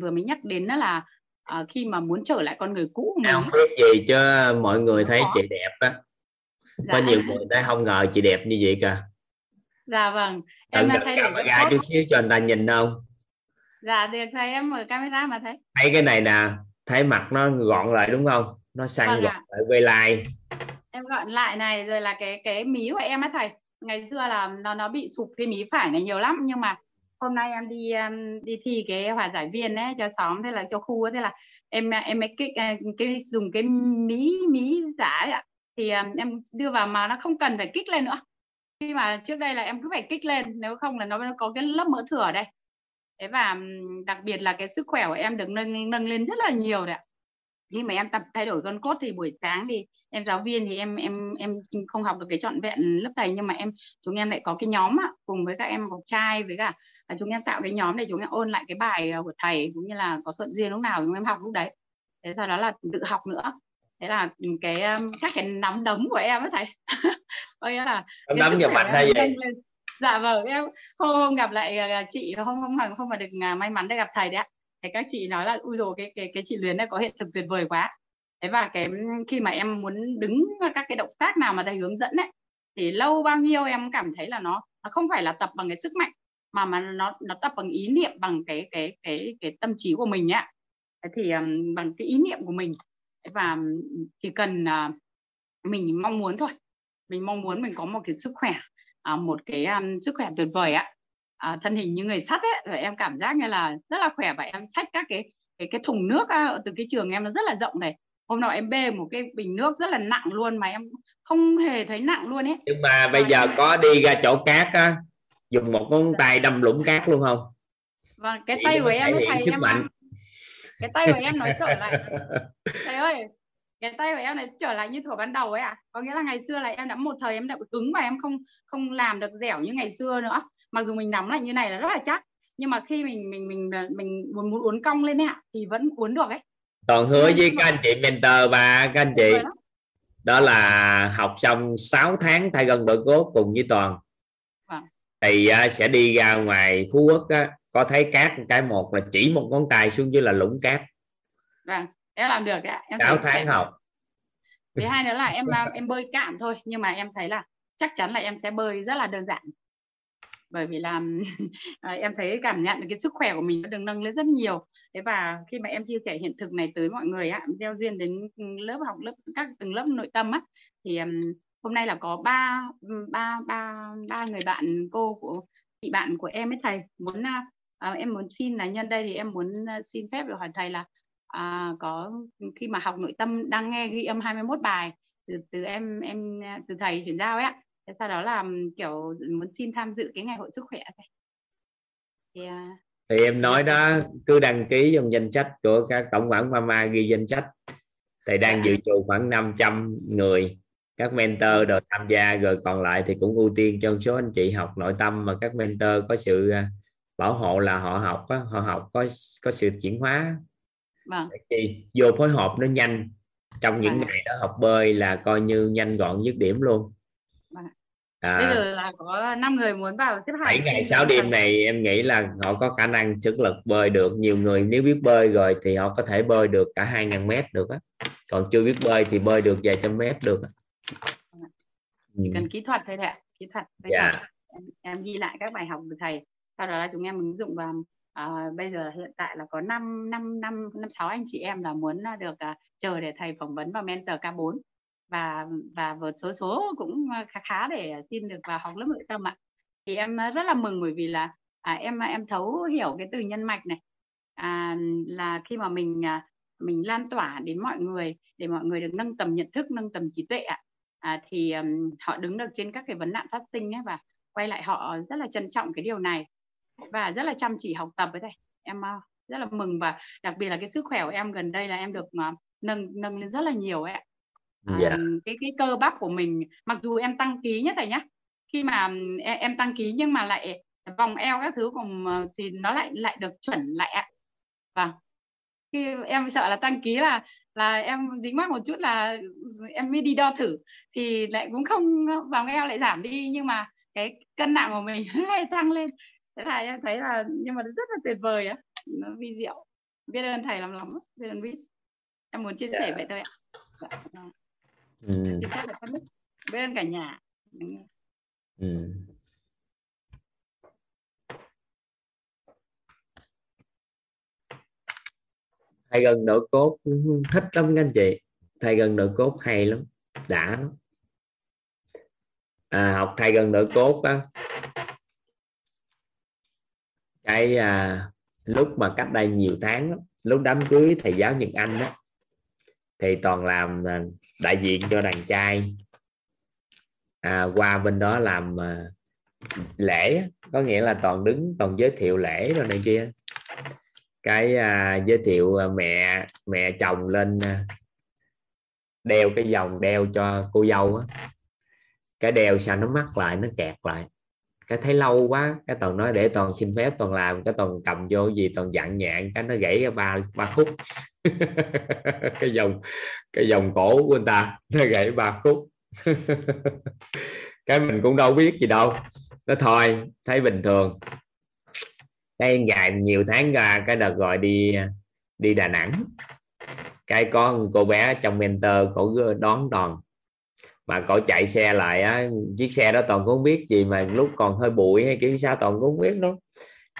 Speaker 11: vừa mới nhắc đến đó là à, khi mà muốn trở lại con người cũ của mình
Speaker 1: không biết gì cho mọi người thấy chị đẹp á. Có dạ. nhiều người ta không ngờ chị đẹp như vậy cả
Speaker 11: dạ vâng. Em
Speaker 1: Tận thay đổi camera chút xíu cho anh ta nhìn không
Speaker 11: dạ được thầy em mở camera mà thấy.
Speaker 1: Thấy cái này nè thấy mặt nó gọn lại đúng không? Nó săn vâng gọn à. lại quay lại.
Speaker 11: Em gọn lại này rồi là cái cái mí của em á thầy. Ngày xưa là nó nó bị sụp cái mí phải này nhiều lắm nhưng mà hôm nay em đi um, đi thi cái hòa giải viên ấy cho xóm thế là cho khu ấy, thế là em em mới cái, cái, à, cái dùng cái mí mí giả ấy ạ. Thì um, em đưa vào mà nó không cần phải kích lên nữa. Khi mà trước đây là em cứ phải kích lên nếu không là nó có cái lớp mỡ thừa ở đây. Thế và đặc biệt là cái sức khỏe của em được nâng nâng lên rất là nhiều đấy ạ khi mà em tập thay đổi gân cốt thì buổi sáng thì em giáo viên thì em em em không học được cái trọn vẹn lớp thầy nhưng mà em chúng em lại có cái nhóm á, cùng với các em học trai với cả là chúng em tạo cái nhóm để chúng em ôn lại cái bài của thầy cũng như là có thuận duyên lúc nào chúng em học lúc đấy. Thế sau đó là tự học nữa. Thế là cái các cái nắm đấm của em á thầy. Có nghĩa là
Speaker 1: nắm đấm nhập mặt hay vậy?
Speaker 11: dạ vâng em không, không gặp lại à, chị không không không không mà được à, may mắn để gặp thầy đấy ạ thì các chị nói là ui rồi cái cái cái chị Luyến này có hiện thực tuyệt vời quá. Thế và cái khi mà em muốn đứng các cái động tác nào mà thầy hướng dẫn ấy thì lâu bao nhiêu em cảm thấy là nó nó không phải là tập bằng cái sức mạnh mà mà nó nó tập bằng ý niệm bằng cái cái cái cái tâm trí của mình nhá thì um, bằng cái ý niệm của mình. Và chỉ cần uh, mình mong muốn thôi. Mình mong muốn mình có một cái sức khỏe uh, một cái um, sức khỏe tuyệt vời á à, thân hình như người sắt ấy và em cảm giác như là rất là khỏe và em xách các cái cái cái thùng nước á, từ cái trường em nó rất là rộng này. Hôm nọ em bê một cái bình nước rất là nặng luôn mà em không hề thấy nặng luôn ấy.
Speaker 1: Nhưng mà bây giờ có đi ra chỗ cát á dùng một ngón tay đâm lũng cát luôn không?
Speaker 11: Và vâng, cái tay của em thầy em mạnh. cái tay của em nói trở lại. Thầy ơi cái tay của em này trở lại như thuở ban đầu ấy à có nghĩa là ngày xưa là em đã một thời em đã cứng và em không không làm được dẻo như ngày xưa nữa mặc dù mình nắm lại như này là rất là chắc nhưng mà khi mình mình mình mình muốn muốn uốn cong lên ấy thì vẫn uốn được ấy.
Speaker 1: Toàn hứa với các anh chị mentor và các anh chị đó. là học xong 6 tháng thay gần đội cốt cùng với toàn. À. thì uh, sẽ đi ra ngoài phú quốc á, có thấy cát cái một là chỉ một ngón tay xuống dưới là lũng cát.
Speaker 11: Vâng em làm được đấy em
Speaker 1: 6 tháng học.
Speaker 11: Thứ hai nữa là em em bơi cạn thôi nhưng mà em thấy là chắc chắn là em sẽ bơi rất là đơn giản bởi vì làm à, em thấy cảm nhận được cái sức khỏe của mình nó được nâng lên rất nhiều. Thế và khi mà em chia sẻ hiện thực này tới mọi người á gieo duyên đến ừ, lớp học lớp các từng lớp nội tâm á thì hôm nay là có ba ba ba ba người bạn cô của chị bạn của em ấy thầy. Muốn à, à em muốn xin là nhân đây thì em muốn à, xin phép được hỏi thầy là à, có khi mà học nội tâm đang nghe ghi âm 21 bài từ từ em em từ thầy chuyển giao ấy ạ thế sau đó là kiểu muốn xin tham dự cái ngày hội sức khỏe thầy
Speaker 1: thì, uh, thì em nói đó cứ đăng ký trong danh sách của các tổng quản mama ghi danh sách thầy đang dạ. dự trù khoảng 500 người các mentor rồi tham gia rồi còn lại thì cũng ưu tiên cho số anh chị học nội tâm mà các mentor có sự à, bảo hộ là họ học á, họ học có có sự chuyển hóa vâng. thì vô phối hợp nó nhanh trong những vâng. ngày đó học bơi là coi như nhanh gọn dứt điểm luôn.
Speaker 11: À, bây giờ là có 5 người muốn vào xếp
Speaker 1: hàng 7 ngày 6 đêm này em nghĩ là họ có khả năng sức lực bơi được. Nhiều người nếu biết bơi rồi thì họ có thể bơi được cả 2.000 mét được á. Còn chưa biết bơi thì bơi được vài trăm mét được
Speaker 11: chỉ cần kỹ thuật thôi ạ. Kỹ thuật yeah. Dạ. em, em ghi lại các bài học của thầy. Sau đó là chúng em ứng dụng vào uh, bây giờ hiện tại là có 5 năm năm năm sáu anh chị em là muốn được uh, chờ để thầy phỏng vấn vào mentor K4 và và một số số cũng ờ, khá khá để xin được vào học lớp nội tâm ạ. Thì em ờ, rất là mừng bởi vì là à, em ờ, em thấu hiểu cái từ nhân mạch này. À, là khi mà mình à, mình lan tỏa đến mọi người để mọi người được nâng tầm nhận thức nâng tầm trí tuệ ạ. À, thì um, họ đứng được trên các cái vấn nạn phát sinh ấy và quay lại họ rất là trân trọng cái điều này và rất là chăm chỉ học tập với thầy. Em uh, rất là mừng và đặc biệt là cái sức khỏe của em gần đây là em được uh, nâng nâng lên rất là nhiều ấy ạ yeah. cái cái cơ bắp của mình mặc dù em tăng ký nhé thầy nhá khi mà em, em tăng ký nhưng mà lại vòng eo các thứ cùng thì nó lại lại được chuẩn lại ạ. Vâng. Khi em sợ là tăng ký là là em dính mắc một chút là em mới đi đo thử thì lại cũng không vòng eo lại giảm đi nhưng mà cái cân nặng của mình lại tăng lên. Thế là em thấy là nhưng mà rất là tuyệt vời á nó vi diệu. Biết ơn thầy lắm lắm biết ơn biết. Em muốn chia sẻ yeah. vậy thôi ạ ừ. biết ơn cả nhà ừ.
Speaker 1: thay gần nội cốt thích lắm các anh chị thay gần nội cốt hay lắm đã lắm à, học thay gần nội cốt á cái à, lúc mà cách đây nhiều tháng lúc đám cưới thầy giáo Nhật Anh đó thì toàn làm à, đại diện cho đàn trai. À, qua bên đó làm à, lễ có nghĩa là toàn đứng toàn giới thiệu lễ rồi này kia. Cái à, giới thiệu à, mẹ mẹ chồng lên à, đeo cái vòng đeo cho cô dâu á. Cái đeo sao nó mắc lại nó kẹt lại cái thấy lâu quá, cái toàn nói để toàn xin phép, toàn làm, cái toàn cầm vô cái gì, toàn dặn nhạn, cái nó gãy ba ba khúc. Cái dòng cái dòng cổ của người ta nó gãy ba khúc. Cái mình cũng đâu biết gì đâu. Nó thôi, thấy bình thường. Cái dài nhiều tháng ra, cái đợt gọi đi đi Đà Nẵng. Cái có cô bé trong mentor cổ, đón đoàn mà cổ chạy xe lại á chiếc xe đó toàn cũng không biết gì mà lúc còn hơi bụi hay kiểu sao toàn cũng không biết đó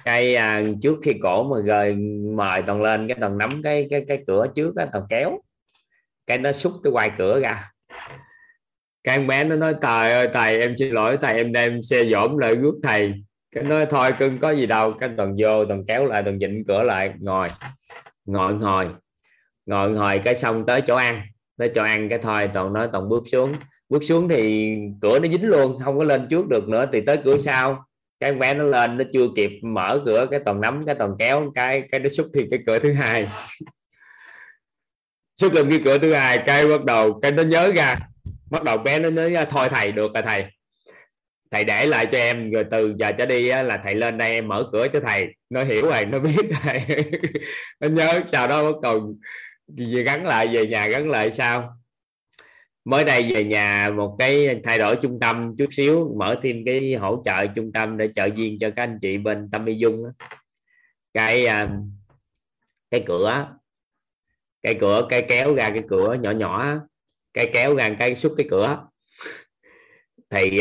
Speaker 1: cái à, trước khi cổ mà rồi mời toàn lên cái toàn nắm cái cái cái cửa trước á toàn kéo. Cái nó xúc cái quai cửa ra. Cái bé nó nói thầy ơi thầy em xin lỗi thầy em đem xe dỗm lại rước thầy. Cái nói thôi cưng có gì đâu. Cái toàn vô toàn kéo lại toàn dịnh cửa lại ngồi ngồi ngồi. Ngồi ngồi cái xong tới chỗ ăn. Tới chỗ ăn cái thôi toàn nói toàn bước xuống bước xuống thì cửa nó dính luôn không có lên trước được nữa thì tới cửa sau. Cái vé nó lên nó chưa kịp mở cửa cái toàn nắm cái toàn kéo cái cái nó xúc thì cái cửa thứ hai. Xúc lên cái cửa thứ hai cái bắt đầu cái nó nhớ ra bắt đầu bé nó nhớ ra thôi thầy được rồi thầy. Thầy để lại cho em rồi từ giờ trở đi á, là thầy lên đây em mở cửa cho thầy. Nó hiểu rồi nó biết thầy nó nhớ sau đó bắt gì gắn lại về nhà gắn lại sao? Mới đây về nhà một cái thay đổi trung tâm chút xíu, mở thêm cái hỗ trợ trung tâm để trợ duyên cho các anh chị bên tâm y dung cái à, cái cửa cái cửa, cái kéo ra cái cửa nhỏ nhỏ cái kéo ra cái xuất cái cửa. Thì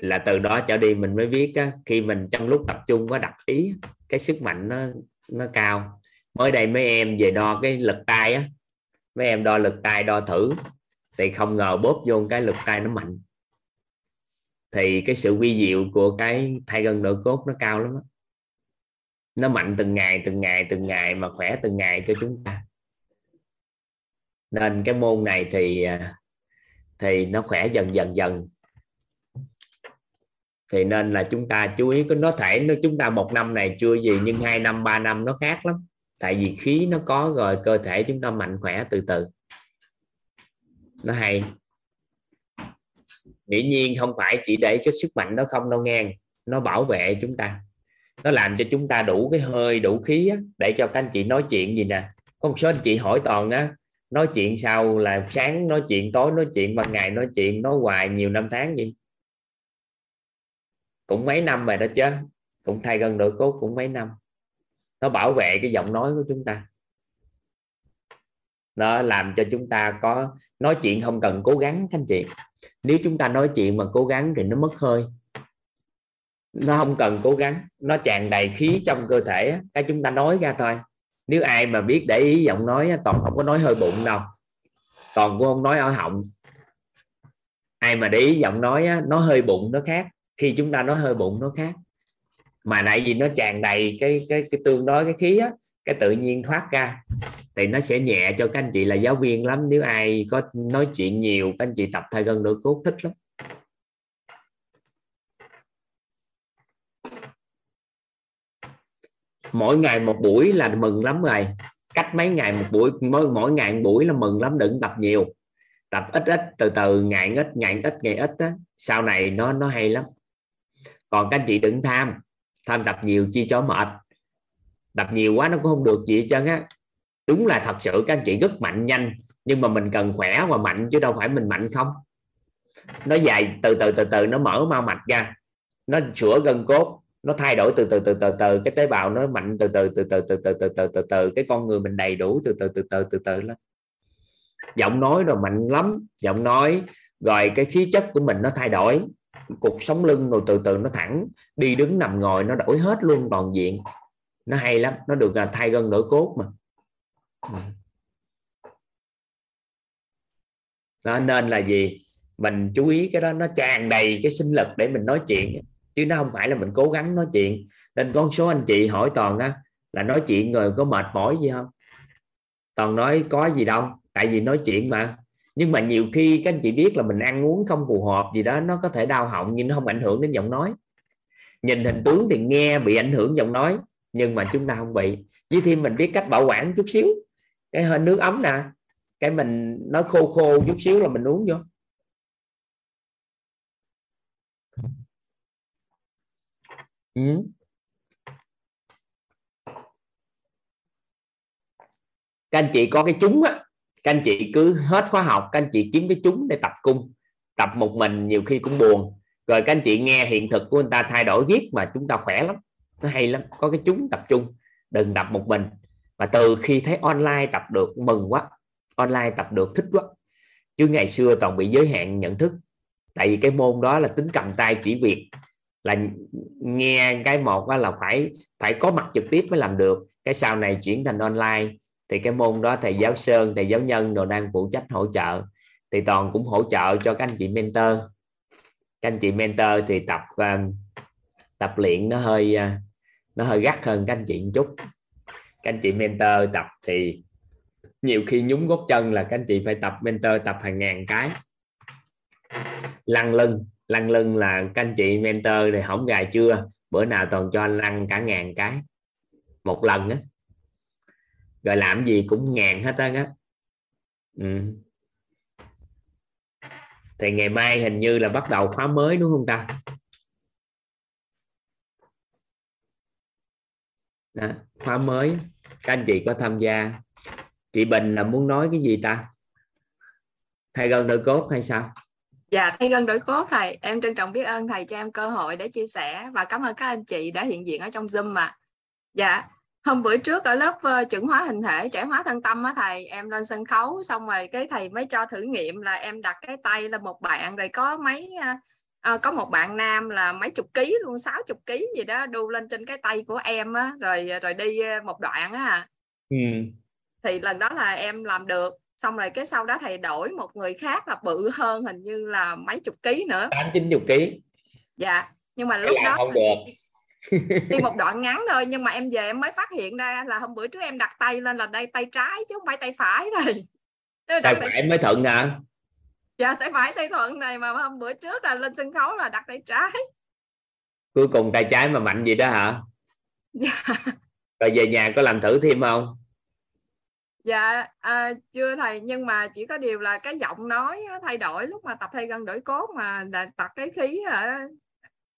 Speaker 1: là từ đó trở đi mình mới biết khi mình trong lúc tập trung có đặt ý, cái sức mạnh nó nó cao. Mới đây mấy em về đo cái lực tay á, mấy em đo lực tay đo thử thì không ngờ bóp vô cái lực tay nó mạnh. Thì cái sự vi diệu của cái thay gân nội cốt nó cao lắm đó. nó mạnh từng ngày từng ngày từng ngày mà khỏe từng ngày cho chúng ta. Nên cái môn này thì à, thì nó khỏe dần dần dần. Thì nên là chúng ta chú ý, có nó thể nó chúng ta một năm này chưa gì, nhưng hai năm, ba năm nó khác lắm. Tại vì khí nó có rồi, cơ thể chúng ta mạnh khỏe từ từ nó hay. Dĩ nhiên không phải chỉ để cho sức mạnh đó không đâu ngang nó bảo vệ chúng ta. Nó làm cho chúng ta đủ cái hơi đủ khí á, để cho các anh chị nói chuyện gì nè. Có một số anh chị hỏi toàn á nói chuyện sau là sáng nói chuyện tối nói chuyện ban ngày nói chuyện nói hoài nhiều năm tháng gì cũng mấy năm rồi đó chứ. Cũng thay gần đội cốt cũng mấy năm. Nó bảo vệ cái giọng nói của chúng ta nó làm cho chúng ta có nói chuyện không cần cố gắng, các anh chị. Nếu chúng ta nói chuyện mà cố gắng thì nó mất hơi. Nó không cần cố gắng, nó tràn đầy khí trong cơ thể, cái chúng ta nói ra thôi. Nếu ai mà biết để ý giọng nói, toàn không có nói hơi bụng đâu. Toàn cũng không nói ở họng. Ai mà để ý giọng nói, nó hơi bụng nó khác. Khi chúng ta nói hơi bụng nó khác. Mà lại vì nó tràn đầy cái cái cái tương đối, cái khí á cái tự nhiên thoát ra. Thì nó sẽ nhẹ cho các anh chị là giáo viên lắm. Nếu ai có nói chuyện nhiều các anh chị tập thay gần đôi cốt thích lắm. Mỗi ngày một buổi là mừng lắm rồi. Cách mấy ngày một buổi mỗi, mỗi ngày một buổi là mừng lắm đừng tập nhiều. Tập ít ít từ từ ngày ít ngày ít ngày ít á. Sau này nó nó hay lắm. Còn các anh chị đừng tham. Tham tập nhiều chi cho mệt đập nhiều quá nó cũng không được gì hết trơn á đúng là thật sự các anh chị rất mạnh nhanh nhưng mà mình cần khỏe và mạnh chứ đâu phải mình mạnh không nó dài từ từ từ từ nó mở mau mạch ra nó sửa gân cốt nó thay đổi từ từ từ từ từ cái tế bào nó mạnh từ từ từ từ từ từ từ từ từ từ cái con người mình đầy đủ từ từ từ từ từ từ lên giọng nói rồi mạnh lắm giọng nói rồi cái khí chất của mình nó thay đổi cục sống lưng rồi từ từ nó thẳng đi đứng nằm ngồi nó đổi hết luôn toàn diện nó hay lắm nó được là thay gân đổi cốt mà. Đó, nên là gì? Mình chú ý cái đó nó tràn đầy cái sinh lực để mình nói chuyện. Chứ nó không phải là mình cố gắng nói chuyện. Nên con số anh chị hỏi toàn á là nói chuyện người có mệt mỏi gì không? Toàn nói có gì đâu tại vì nói chuyện mà. Nhưng mà nhiều khi các anh chị biết là mình ăn uống không phù hợp gì đó nó có thể đau họng nhưng nó không ảnh hưởng đến giọng nói. Nhìn hình tướng thì nghe bị ảnh hưởng giọng nói nhưng mà chúng ta không bị. Với thêm mình biết cách bảo quản chút xíu. Cái hơi nước ấm nè. Cái mình nó khô khô chút xíu là mình uống vô. Ừ. các anh chị có cái chúng á, các anh chị cứ hết khóa học, các anh chị kiếm cái chúng để tập cung. Tập một mình nhiều khi cũng buồn. Rồi các anh chị nghe hiện thực của người ta thay đổi viết mà chúng ta khỏe lắm nó hay lắm. Có cái chúng tập trung, đừng tập một mình. Và từ khi thấy online tập được, mừng quá. Online tập được, thích quá. Chứ ngày xưa toàn bị giới hạn nhận thức. Tại vì cái môn đó là tính cầm tay chỉ việc. Là nghe cái một là phải phải có mặt trực tiếp mới làm được. Cái sau này chuyển thành online. Thì cái môn đó thầy giáo sơn, thầy giáo nhân đồ đang phụ trách hỗ trợ. Thì toàn cũng hỗ trợ cho các anh chị mentor. Các anh chị mentor thì tập ờ, tập luyện nó hơi ờ, nó hơi gắt hơn các anh chị một chút. Các anh chị mentor tập thì nhiều khi nhúng gót chân là các anh chị phải tập mentor tập hàng ngàn cái. Lăn lưng lăn lưng là các anh chị mentor thì hỏng gài chưa? Bữa nào toàn cho anh lăn cả ngàn cái. Một lần á. Rồi làm gì cũng ngàn hết á. Ừ. thì ngày mai hình như là bắt đầu khóa mới, đúng không ta? Đó, khóa mới. Các anh chị có tham gia. Chị Bình là muốn nói cái gì ta? Thay gân đổi cốt hay sao?
Speaker 14: Dạ, thay gân đổi cốt thầy, em trân trọng biết ơn thầy cho em cơ hội để chia sẻ và cảm ơn các anh chị đã hiện diện ở trong Zoom mà. Dạ, hôm bữa trước ở lớp ờ, uh, chuẩn hóa hình thể trẻ hóa thân tâm á thầy em lên sân khấu xong rồi cái thầy mới cho thử nghiệm là em đặt cái tay lên một bạn rồi có mấy uh, à, có một bạn nam là mấy chục ký luôn sáu chục ký gì đó đu lên trên cái tay của em á rồi rồi đi một đoạn á
Speaker 1: ừ.
Speaker 14: thì lần đó là em làm được xong rồi cái sau đó thầy đổi một người khác là bự hơn hình như là mấy chục ký nữa.
Speaker 1: Tám chín chục ký.
Speaker 14: Dạ nhưng mà lúc đó
Speaker 1: không được.
Speaker 14: đi một đoạn ngắn thôi nhưng mà em về em mới phát hiện ra là hôm bữa trước em đặt tay lên là đây tay trái chứ không phải tay phải thôi
Speaker 1: tay phải mới thuận hả
Speaker 14: dạ tay phải tay thuận này mà hôm bữa trước là lên sân khấu là đặt tay trái.
Speaker 1: Cuối cùng tay trái mà mạnh gì đó hả?
Speaker 14: Dạ.
Speaker 1: Rồi về nhà có làm thử thêm không?
Speaker 14: Dạ à, chưa thầy nhưng mà chỉ có điều là cái giọng nói thay đổi lúc mà tập thay gân đổi cốt mà tập cái khí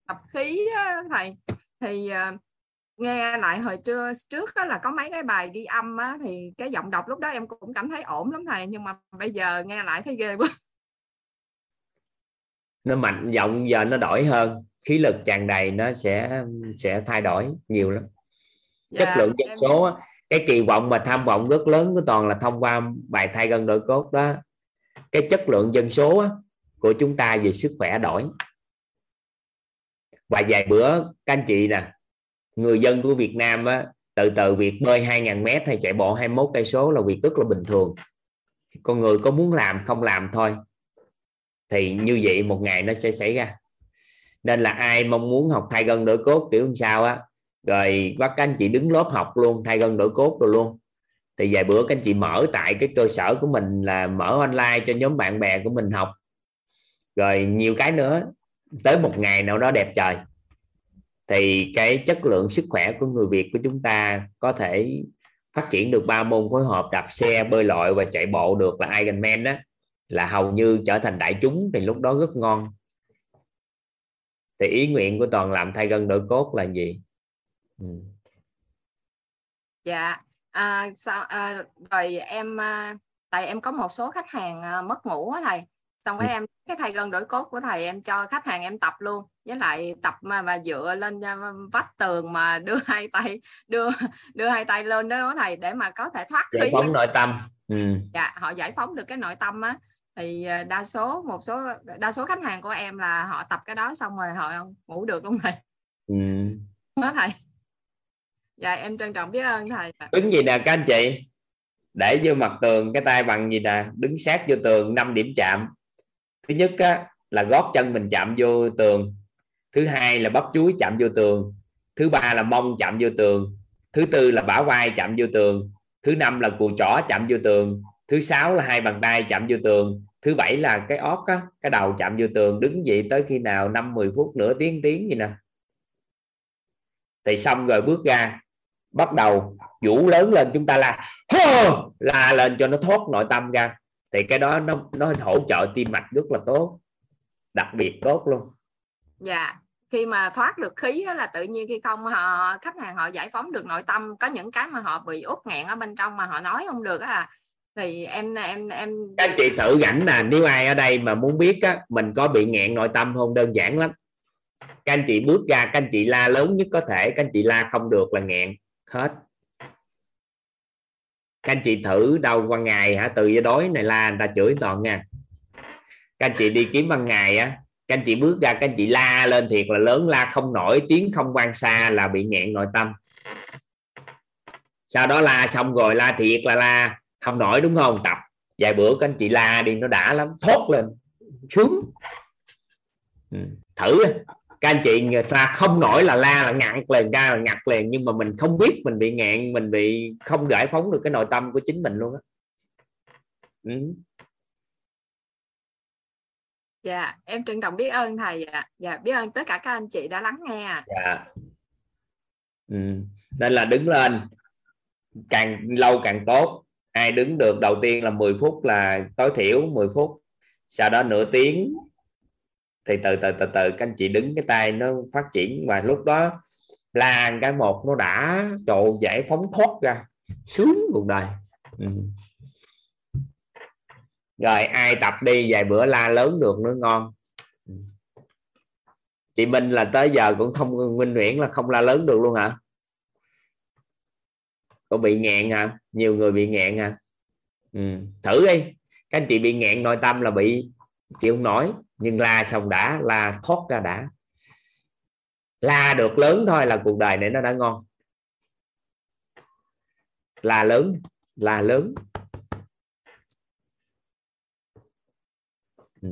Speaker 14: tập khí thầy. Thì uh, nghe lại hồi trưa trước đó là có mấy cái bài đi âm á, thì cái giọng đọc lúc đó em cũng cảm thấy ổn lắm thầy nhưng mà bây giờ nghe lại thấy ghê quá
Speaker 1: nó mạnh giọng giờ nó đổi hơn. Khí lực tràn đầy nó sẽ sẽ thay đổi nhiều lắm. Dạ, chất lượng dân em... số cái kỳ vọng và tham vọng rất lớn của toàn là thông qua bài thay gân đổi cốt đó. Cái chất lượng dân số của chúng ta về sức khỏe đổi. Và vài bữa các anh chị nè người dân của Việt Nam á, từ từ việc bơi 2.000 mét hay chạy bộ 21 cây số là việc rất là bình thường. Con người có muốn làm không làm thôi thì như vậy một ngày nó sẽ xảy ra. Nên là ai mong muốn học thay gân đổi cốt, kiểu sao á. Rồi bắt các anh chị đứng lớp học luôn, thay gân đổi cốt rồi luôn. Thì vài bữa các anh chị mở tại cái cơ sở của mình là mở online cho nhóm bạn bè của mình học. Rồi nhiều cái nữa, tới một ngày nào đó đẹp trời. Thì cái chất lượng sức khỏe của người Việt của chúng ta có thể phát triển được ba môn phối hợp, đạp xe, bơi lội và chạy bộ được là Ironman đó là hầu như trở thành đại chúng thì lúc đó rất ngon. Thì ý nguyện của toàn làm thay gân đổi cốt là gì? Ừ.
Speaker 14: dạ à, sao à, rồi em à, tại em có một số khách hàng à, mất ngủ á thầy. Xong cái ừ. em cái thay gân đổi cốt của thầy em cho khách hàng em tập luôn. Với lại tập mà mà dựa lên à, vách tường mà đưa hai tay đưa đưa hai tay lên đó thầy để mà có thể thoát
Speaker 1: giải phóng nội tâm.
Speaker 14: Ừ. dạ họ giải phóng được cái nội tâm á thì à, đa số một số đa số khách hàng của em là họ tập cái đó xong rồi họ ngủ được luôn thầy
Speaker 1: ừ.
Speaker 14: đó thầy. Dạ em trân trọng biết ơn thầy
Speaker 1: đứng gì nè các anh chị? Để vô mặt tường cái tay bằng gì nè? Đứng sát vô tường 5 điểm chạm. Thứ nhất á, là gót chân mình chạm vô tường. Thứ hai là bắp chuối chạm vô tường. Thứ ba là mông chạm vô tường. Thứ tư là bả vai chạm vô tường. Thứ năm là cùi chỏ chạm vô tường. Thứ sáu là hai bàn tay chạm vô tường thứ bảy là cái ót á, cái đầu chạm vô tường đứng dậy tới khi nào 5 10 phút nửa tiếng tiếng gì nè. Thì xong rồi bước ra bắt đầu vũ lớn lên chúng ta là hô la lên cho nó thoát nội tâm ra. Thì cái đó nó nó hỗ trợ tim mạch rất là tốt đặc biệt tốt luôn.
Speaker 14: Dạ khi mà thoát được khí đó là tự nhiên khi không họ khách hàng họ giải phóng được nội tâm có những cái mà họ bị út nghẹn ở bên trong mà họ nói không được à thì em em em
Speaker 1: các chị thử rảnh nè, nếu ai ở đây mà muốn biết á, mình có bị nghẹn nội tâm không? Đơn giản lắm. Các anh chị bước ra, các anh chị la lớn nhất có thể, các anh chị la không được là nghẹn. Hết. Các anh chị thử đâu qua ngày hả? Từ giờ đói này la người ta chửi toàn nha. Các anh chị đi kiếm ban ngày á, các anh chị bước ra, các anh chị la lên thiệt là lớn, la không nổi, tiếng không quan xa là bị nghẹn nội tâm. Sau đó la xong rồi, la thiệt là la không nổi đúng không? Tập. Vài bữa các anh chị la đi nó đã lắm. Thốt lên. Xuống ừ. thử. Các anh chị người ta không nổi là la là ngặt liền ra là ngặt liền. Nhưng mà mình không biết mình bị ngạn mình bị không giải phóng được cái nội tâm của chính mình luôn á.
Speaker 14: Ừ. dạ em trân trọng biết ơn thầy ạ. Dạ biết ơn tất cả các anh chị đã lắng nghe
Speaker 1: dạ. Ừ. nên là đứng lên. Càng lâu càng tốt ai đứng được đầu tiên là 10 phút là tối thiểu 10 phút. Sau đó nửa tiếng thì từ từ từ từ các anh chị đứng cái tay nó phát triển và lúc đó là cái một nó đã trộn giải phóng thoát ra. Sướng cuộc đời. Ừ. rồi, ai tập đi vài bữa la lớn được nữa, ngon. Ừ. Chị Minh là tới giờ cũng không, Minh Nguyễn là không la lớn được luôn hả? Có bị nghẹn hả à? nhiều người bị nghẹn hả à? ừ. thử đi. Các anh chị bị nghẹn nội tâm là bị, chịu không nói nhưng la xong đã, la thoát ra đã. La được lớn thôi là cuộc đời này nó đã ngon. Là lớn là lớn. Ừ.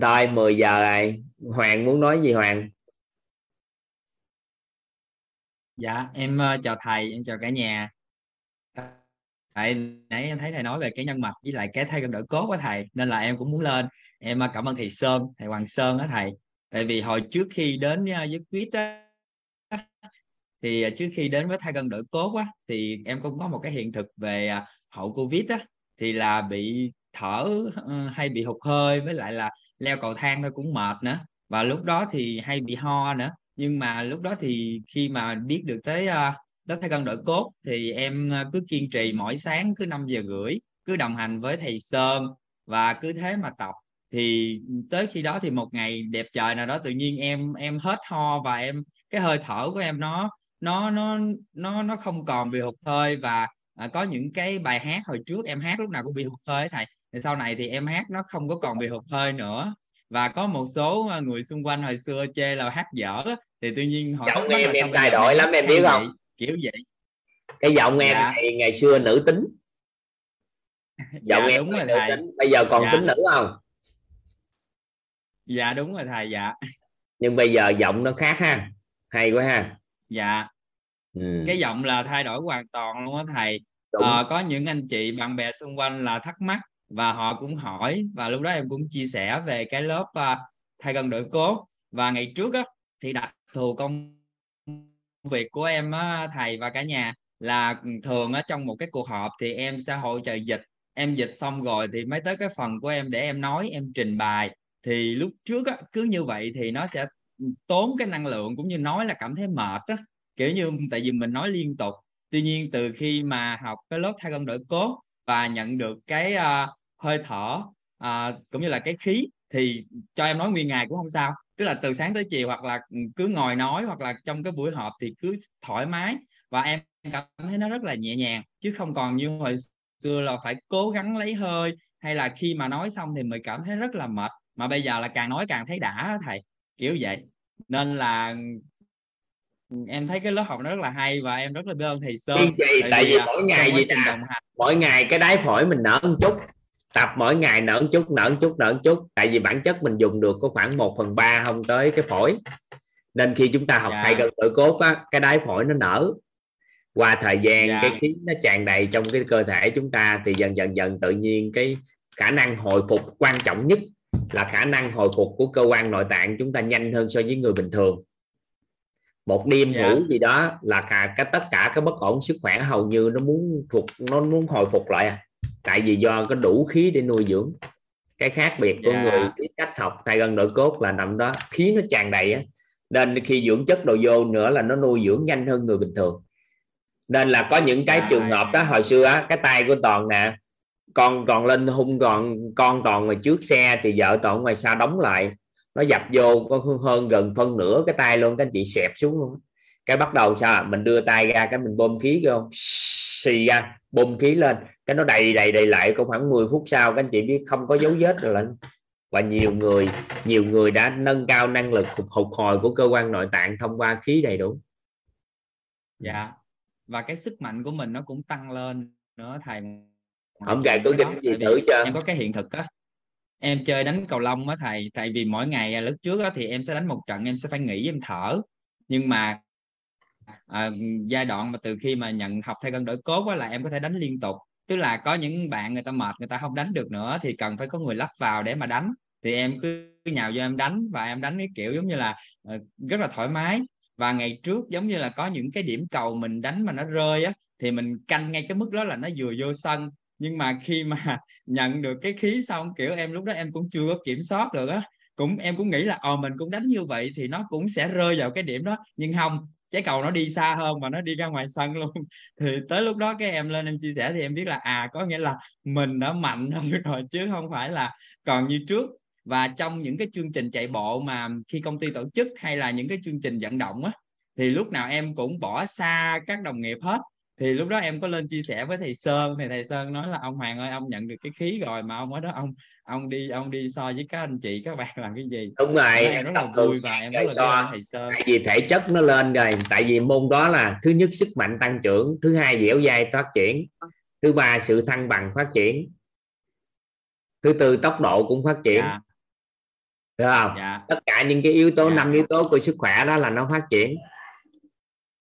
Speaker 1: thôi 10 giờ rồi. Hoàng muốn nói gì Hoàng?
Speaker 15: Dạ em uh, chào thầy em chào cả nhà. Tại nãy em thấy thầy nói về cái nhân mạch với lại cái thay cân đổi cốt của thầy nên là em cũng muốn lên. Em uh, cảm ơn thầy Sơn thầy Hoàng Sơn đó thầy. Tại vì hồi trước khi đến uh, với quýt á thì trước khi đến với thay cân đổi cốt á thì em cũng có một cái hiện thực về hậu covid á thì là bị thở hay bị hụt hơi với lại là leo cầu thang thôi cũng mệt nữa. Và lúc đó thì hay bị ho nữa nhưng mà lúc đó thì khi mà biết được tới uh, lớp thay cân đổi cốt thì em uh, cứ kiên trì mỗi sáng cứ 5 giờ rưỡi cứ đồng hành với thầy Sơn và cứ thế mà tập. Thì tới khi đó thì một ngày đẹp trời nào đó tự nhiên em em hết ho và em cái hơi thở của em nó nó nó nó nó không còn bị hụt hơi và à, có những cái bài hát hồi trước em hát lúc nào cũng bị hụt hơi thầy. Thì sau này thì em hát nó không có còn bị hụt hơi nữa. Và có một số ờ, người xung quanh hồi xưa chê là hát dở thì tuy nhiên họ
Speaker 1: giọng em em thay đổi lắm em biết không?
Speaker 15: Kiểu vậy.
Speaker 1: Cái giọng em dạ. thì ngày xưa nữ tính. Giọng
Speaker 15: dạ,
Speaker 1: em
Speaker 15: đúng rồi
Speaker 1: nữ
Speaker 15: thầy.
Speaker 1: tính bây giờ còn
Speaker 15: dạ.
Speaker 1: tính nữ không?
Speaker 15: Dạ đúng rồi thầy dạ.
Speaker 1: Nhưng bây giờ giọng nó khác ha hay quá ha.
Speaker 15: Dạ.
Speaker 1: Ừ.
Speaker 15: cái giọng là thay đổi hoàn toàn luôn á thầy. À, có những anh chị bạn bè xung quanh là thắc mắc và họ cũng hỏi và lúc đó em cũng chia sẻ về cái lớp uh, thay cân đổi cốt. Và ngày trước á thì đặc thù công việc của em á, thầy và cả nhà là ừ, thường ở trong một cái cuộc họp thì em sẽ hỗ trợ dịch. Em dịch xong rồi thì mới tới cái phần của em để em nói em trình bày. Thì lúc trước á, cứ như vậy thì nó sẽ ừ, tốn cái năng lượng cũng như nói là cảm thấy mệt á. Kiểu như tại vì mình nói liên tục. Tuy nhiên từ khi mà học cái lớp thay cân đổi cốt và nhận được cái uh, hơi thở uh, cũng như là cái khí thì cho em nói nguyên ngày cũng không sao. Tức là từ sáng tới chiều hoặc là cứ ngồi nói hoặc là trong cái buổi họp thì cứ thoải mái. Và em cảm thấy nó rất là nhẹ nhàng chứ không còn như hồi xưa là phải cố gắng lấy hơi hay là khi mà nói xong thì mình cảm thấy rất là mệt. Mà bây giờ là càng nói càng thấy đã thầy. Kiểu vậy. Nên là em thấy cái lớp học nó rất là hay và em rất là biết ơn thầy Sơn.
Speaker 1: Tại, tại vì, vì mỗi ngày gì ta mỗi ngày cái đáy phổi mình nở một chút tập mỗi ngày nở một chút nở một chút nở một chút tại vì bản chất mình dùng được có khoảng 1 phần ba không tới cái phổi nên khi chúng ta học dạ. thay cân đổi cốt á cái đáy phổi nó nở qua thời gian dạ. cái khí nó tràn đầy trong cái cơ thể chúng ta thì dần dần dần tự nhiên cái khả năng hồi phục quan trọng nhất là khả năng hồi phục của cơ quan nội tạng chúng ta nhanh hơn so với người bình thường một đêm yeah. Dạ. ngủ gì đó là cả cái tất cả cái bất ổn sức khỏe hầu như nó muốn phục nó muốn hồi phục lại à tại vì do có đủ khí để nuôi dưỡng cái khác biệt của yeah. Dạ. người cái cách học thay gân nội cốt là nằm đó khí nó tràn đầy á nên khi dưỡng chất đồ vô nữa là nó nuôi dưỡng nhanh hơn người bình thường nên là có những cái yeah. trường hợp đó hồi xưa á cái tay của toàn nè con toàn lên hung còn con toàn ngoài trước xe thì vợ toàn ngoài xa đóng lại nó dập vô có hơn gần phân nửa cái tay luôn các anh chị xẹp xuống luôn cái bắt đầu sao mình đưa tay ra cái mình bơm khí vô xì ra bơm khí lên. Cái nó đầy đầy đầy lại cũng khoảng 10 phút sau các anh chị biết không có dấu vết rồi lên và nhiều người nhiều người đã nâng cao năng lực phục phục hồi của cơ quan nội tạng thông qua khí đầy đủ.
Speaker 15: Dạ. Và cái sức mạnh của mình nó cũng tăng lên nữa thầy.
Speaker 1: Không gài có kinh gì thử cho
Speaker 15: em có cái hiện thực á. Em chơi đánh cầu lông á thầy tại vì mỗi ngày à, lúc trước á, thì em sẽ đánh một trận em sẽ phải nghỉ em thở. Nhưng mà à, giai đoạn mà từ khi mà nhận học thay cân đổi cốt quá là em có thể đánh liên tục. Tức là có những bạn người ta mệt người ta không đánh được nữa thì cần phải có người lắp vào để mà đánh. Thì em cứ nhào vô em đánh và em đánh cái kiểu giống như là uh, rất là thoải mái. Và ngày trước giống như là có những cái điểm cầu mình đánh mà nó rơi á thì mình canh ngay cái mức đó là nó vừa vô sân. Nhưng mà khi mà nhận được cái khí xong kiểu em lúc đó em cũng chưa có kiểm soát được á. Cũng em cũng nghĩ là ờ mình cũng đánh như vậy thì nó cũng sẽ rơi vào cái điểm đó. Nhưng không trái cầu nó đi xa hơn và nó đi ra ngoài sân luôn. Thì tới lúc đó cái em lên em chia sẻ thì em biết là à có nghĩa là mình đã mạnh hơn rồi chứ không phải là còn như trước. Và trong những cái chương trình chạy bộ mà khi công ty tổ chức hay là những cái chương trình vận động á, thì lúc nào em cũng bỏ xa các đồng nghiệp hết thì lúc đó em có lên chia sẻ với thầy Sơn thì thầy Sơn nói là ông Hoàng ơi ông nhận được cái khí rồi mà ông ở đó ông ông đi ông đi so với các anh chị các bạn làm cái gì
Speaker 1: đúng rồi
Speaker 15: em rất là vui và em rất là so. thầy Sơn
Speaker 1: tại vì thể chất nó lên rồi tại vì môn đó là thứ nhất sức mạnh tăng trưởng thứ hai dẻo dai phát triển thứ ba sự thăng bằng phát triển thứ tư tốc độ cũng phát triển dạ. được không dạ. tất cả những cái yếu tố dạ. năm yếu tố của sức khỏe đó là nó phát triển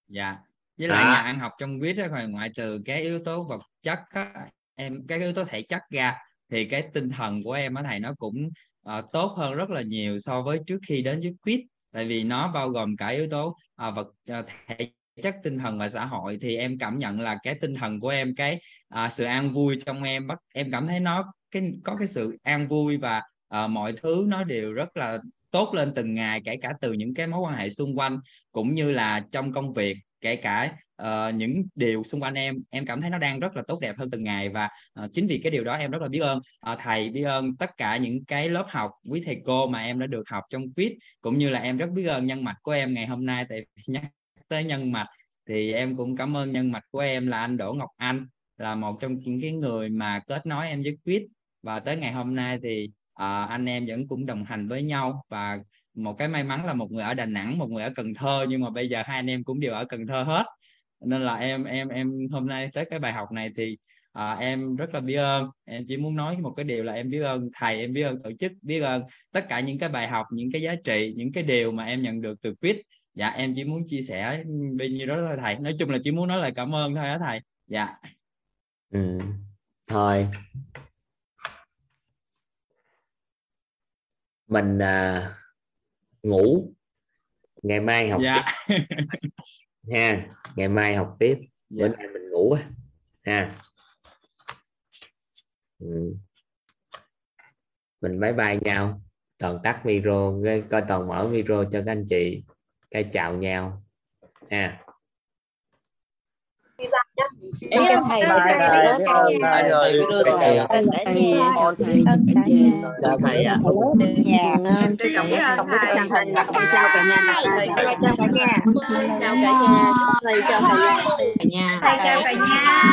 Speaker 15: dạ với lại à. nhà ăn học trong quýt đó ngoại trừ cái yếu tố vật chất á, em cái yếu tố thể chất ra thì cái tinh thần của em á thầy nó cũng uh, tốt hơn rất là nhiều so với trước khi đến với quýt. Tại vì nó bao gồm cả yếu tố uh, vật uh, thể chất tinh thần và xã hội. Thì em cảm nhận là cái tinh thần của em cái uh, sự an vui trong em bắt em cảm thấy nó cái có cái sự an vui và uh, mọi thứ nó đều rất là tốt lên từng ngày kể cả từ những cái mối quan hệ xung quanh cũng như là trong công việc kể cả uh, những điều xung quanh em em cảm thấy nó đang rất là tốt đẹp hơn từng ngày và uh, chính vì cái điều đó em rất là biết ơn. Uh, thầy biết ơn tất cả những cái lớp học quý thầy cô mà em đã được học trong quiz cũng như là em rất biết ơn nhân mạch của em ngày hôm nay. Tại nhắc tới nhân mạch thì em cũng cảm ơn nhân mạch của em là anh Đỗ Ngọc Anh là một trong những cái người mà kết nối em với quiz và tới ngày hôm nay thì uh, anh em vẫn cũng đồng hành với nhau và một cái may mắn là một người ở Đà Nẵng một người ở Cần Thơ nhưng mà bây giờ hai anh em cũng đều ở Cần Thơ hết. Nên là em em em hôm nay tới cái bài học này thì à, em rất là biết ơn. Em chỉ muốn nói một cái điều là em biết ơn thầy em biết ơn tổ chức biết ơn tất cả những cái bài học những cái giá trị những cái điều mà em nhận được từ quýt. Dạ em chỉ muốn chia sẻ bên nhiêu đó thôi thầy. Nói chung là chỉ muốn nói lời cảm ơn thôi á thầy. Dạ.
Speaker 1: Ừ. thôi. Mình à, ngủ. Ngày mai học
Speaker 15: dạ.
Speaker 1: tiếp. Ha ngày mai học tiếp. Dạ. bữa nay mình ngủ ha. Ừ. mình bye bye nhau. Toàn tắt micro coi toàn mở micro cho các anh chị. Cái chào nhau. Ha
Speaker 13: em chào thầy thầy ơi. đưa thầy. Chào thầy. Ạ.
Speaker 14: Nhà em trân trọng biết ơn thầy. chào cả nhà. Thầy chào cả nhà. Chào cả nhà. Thầy chào cả nhà. Thầy chào cả nhà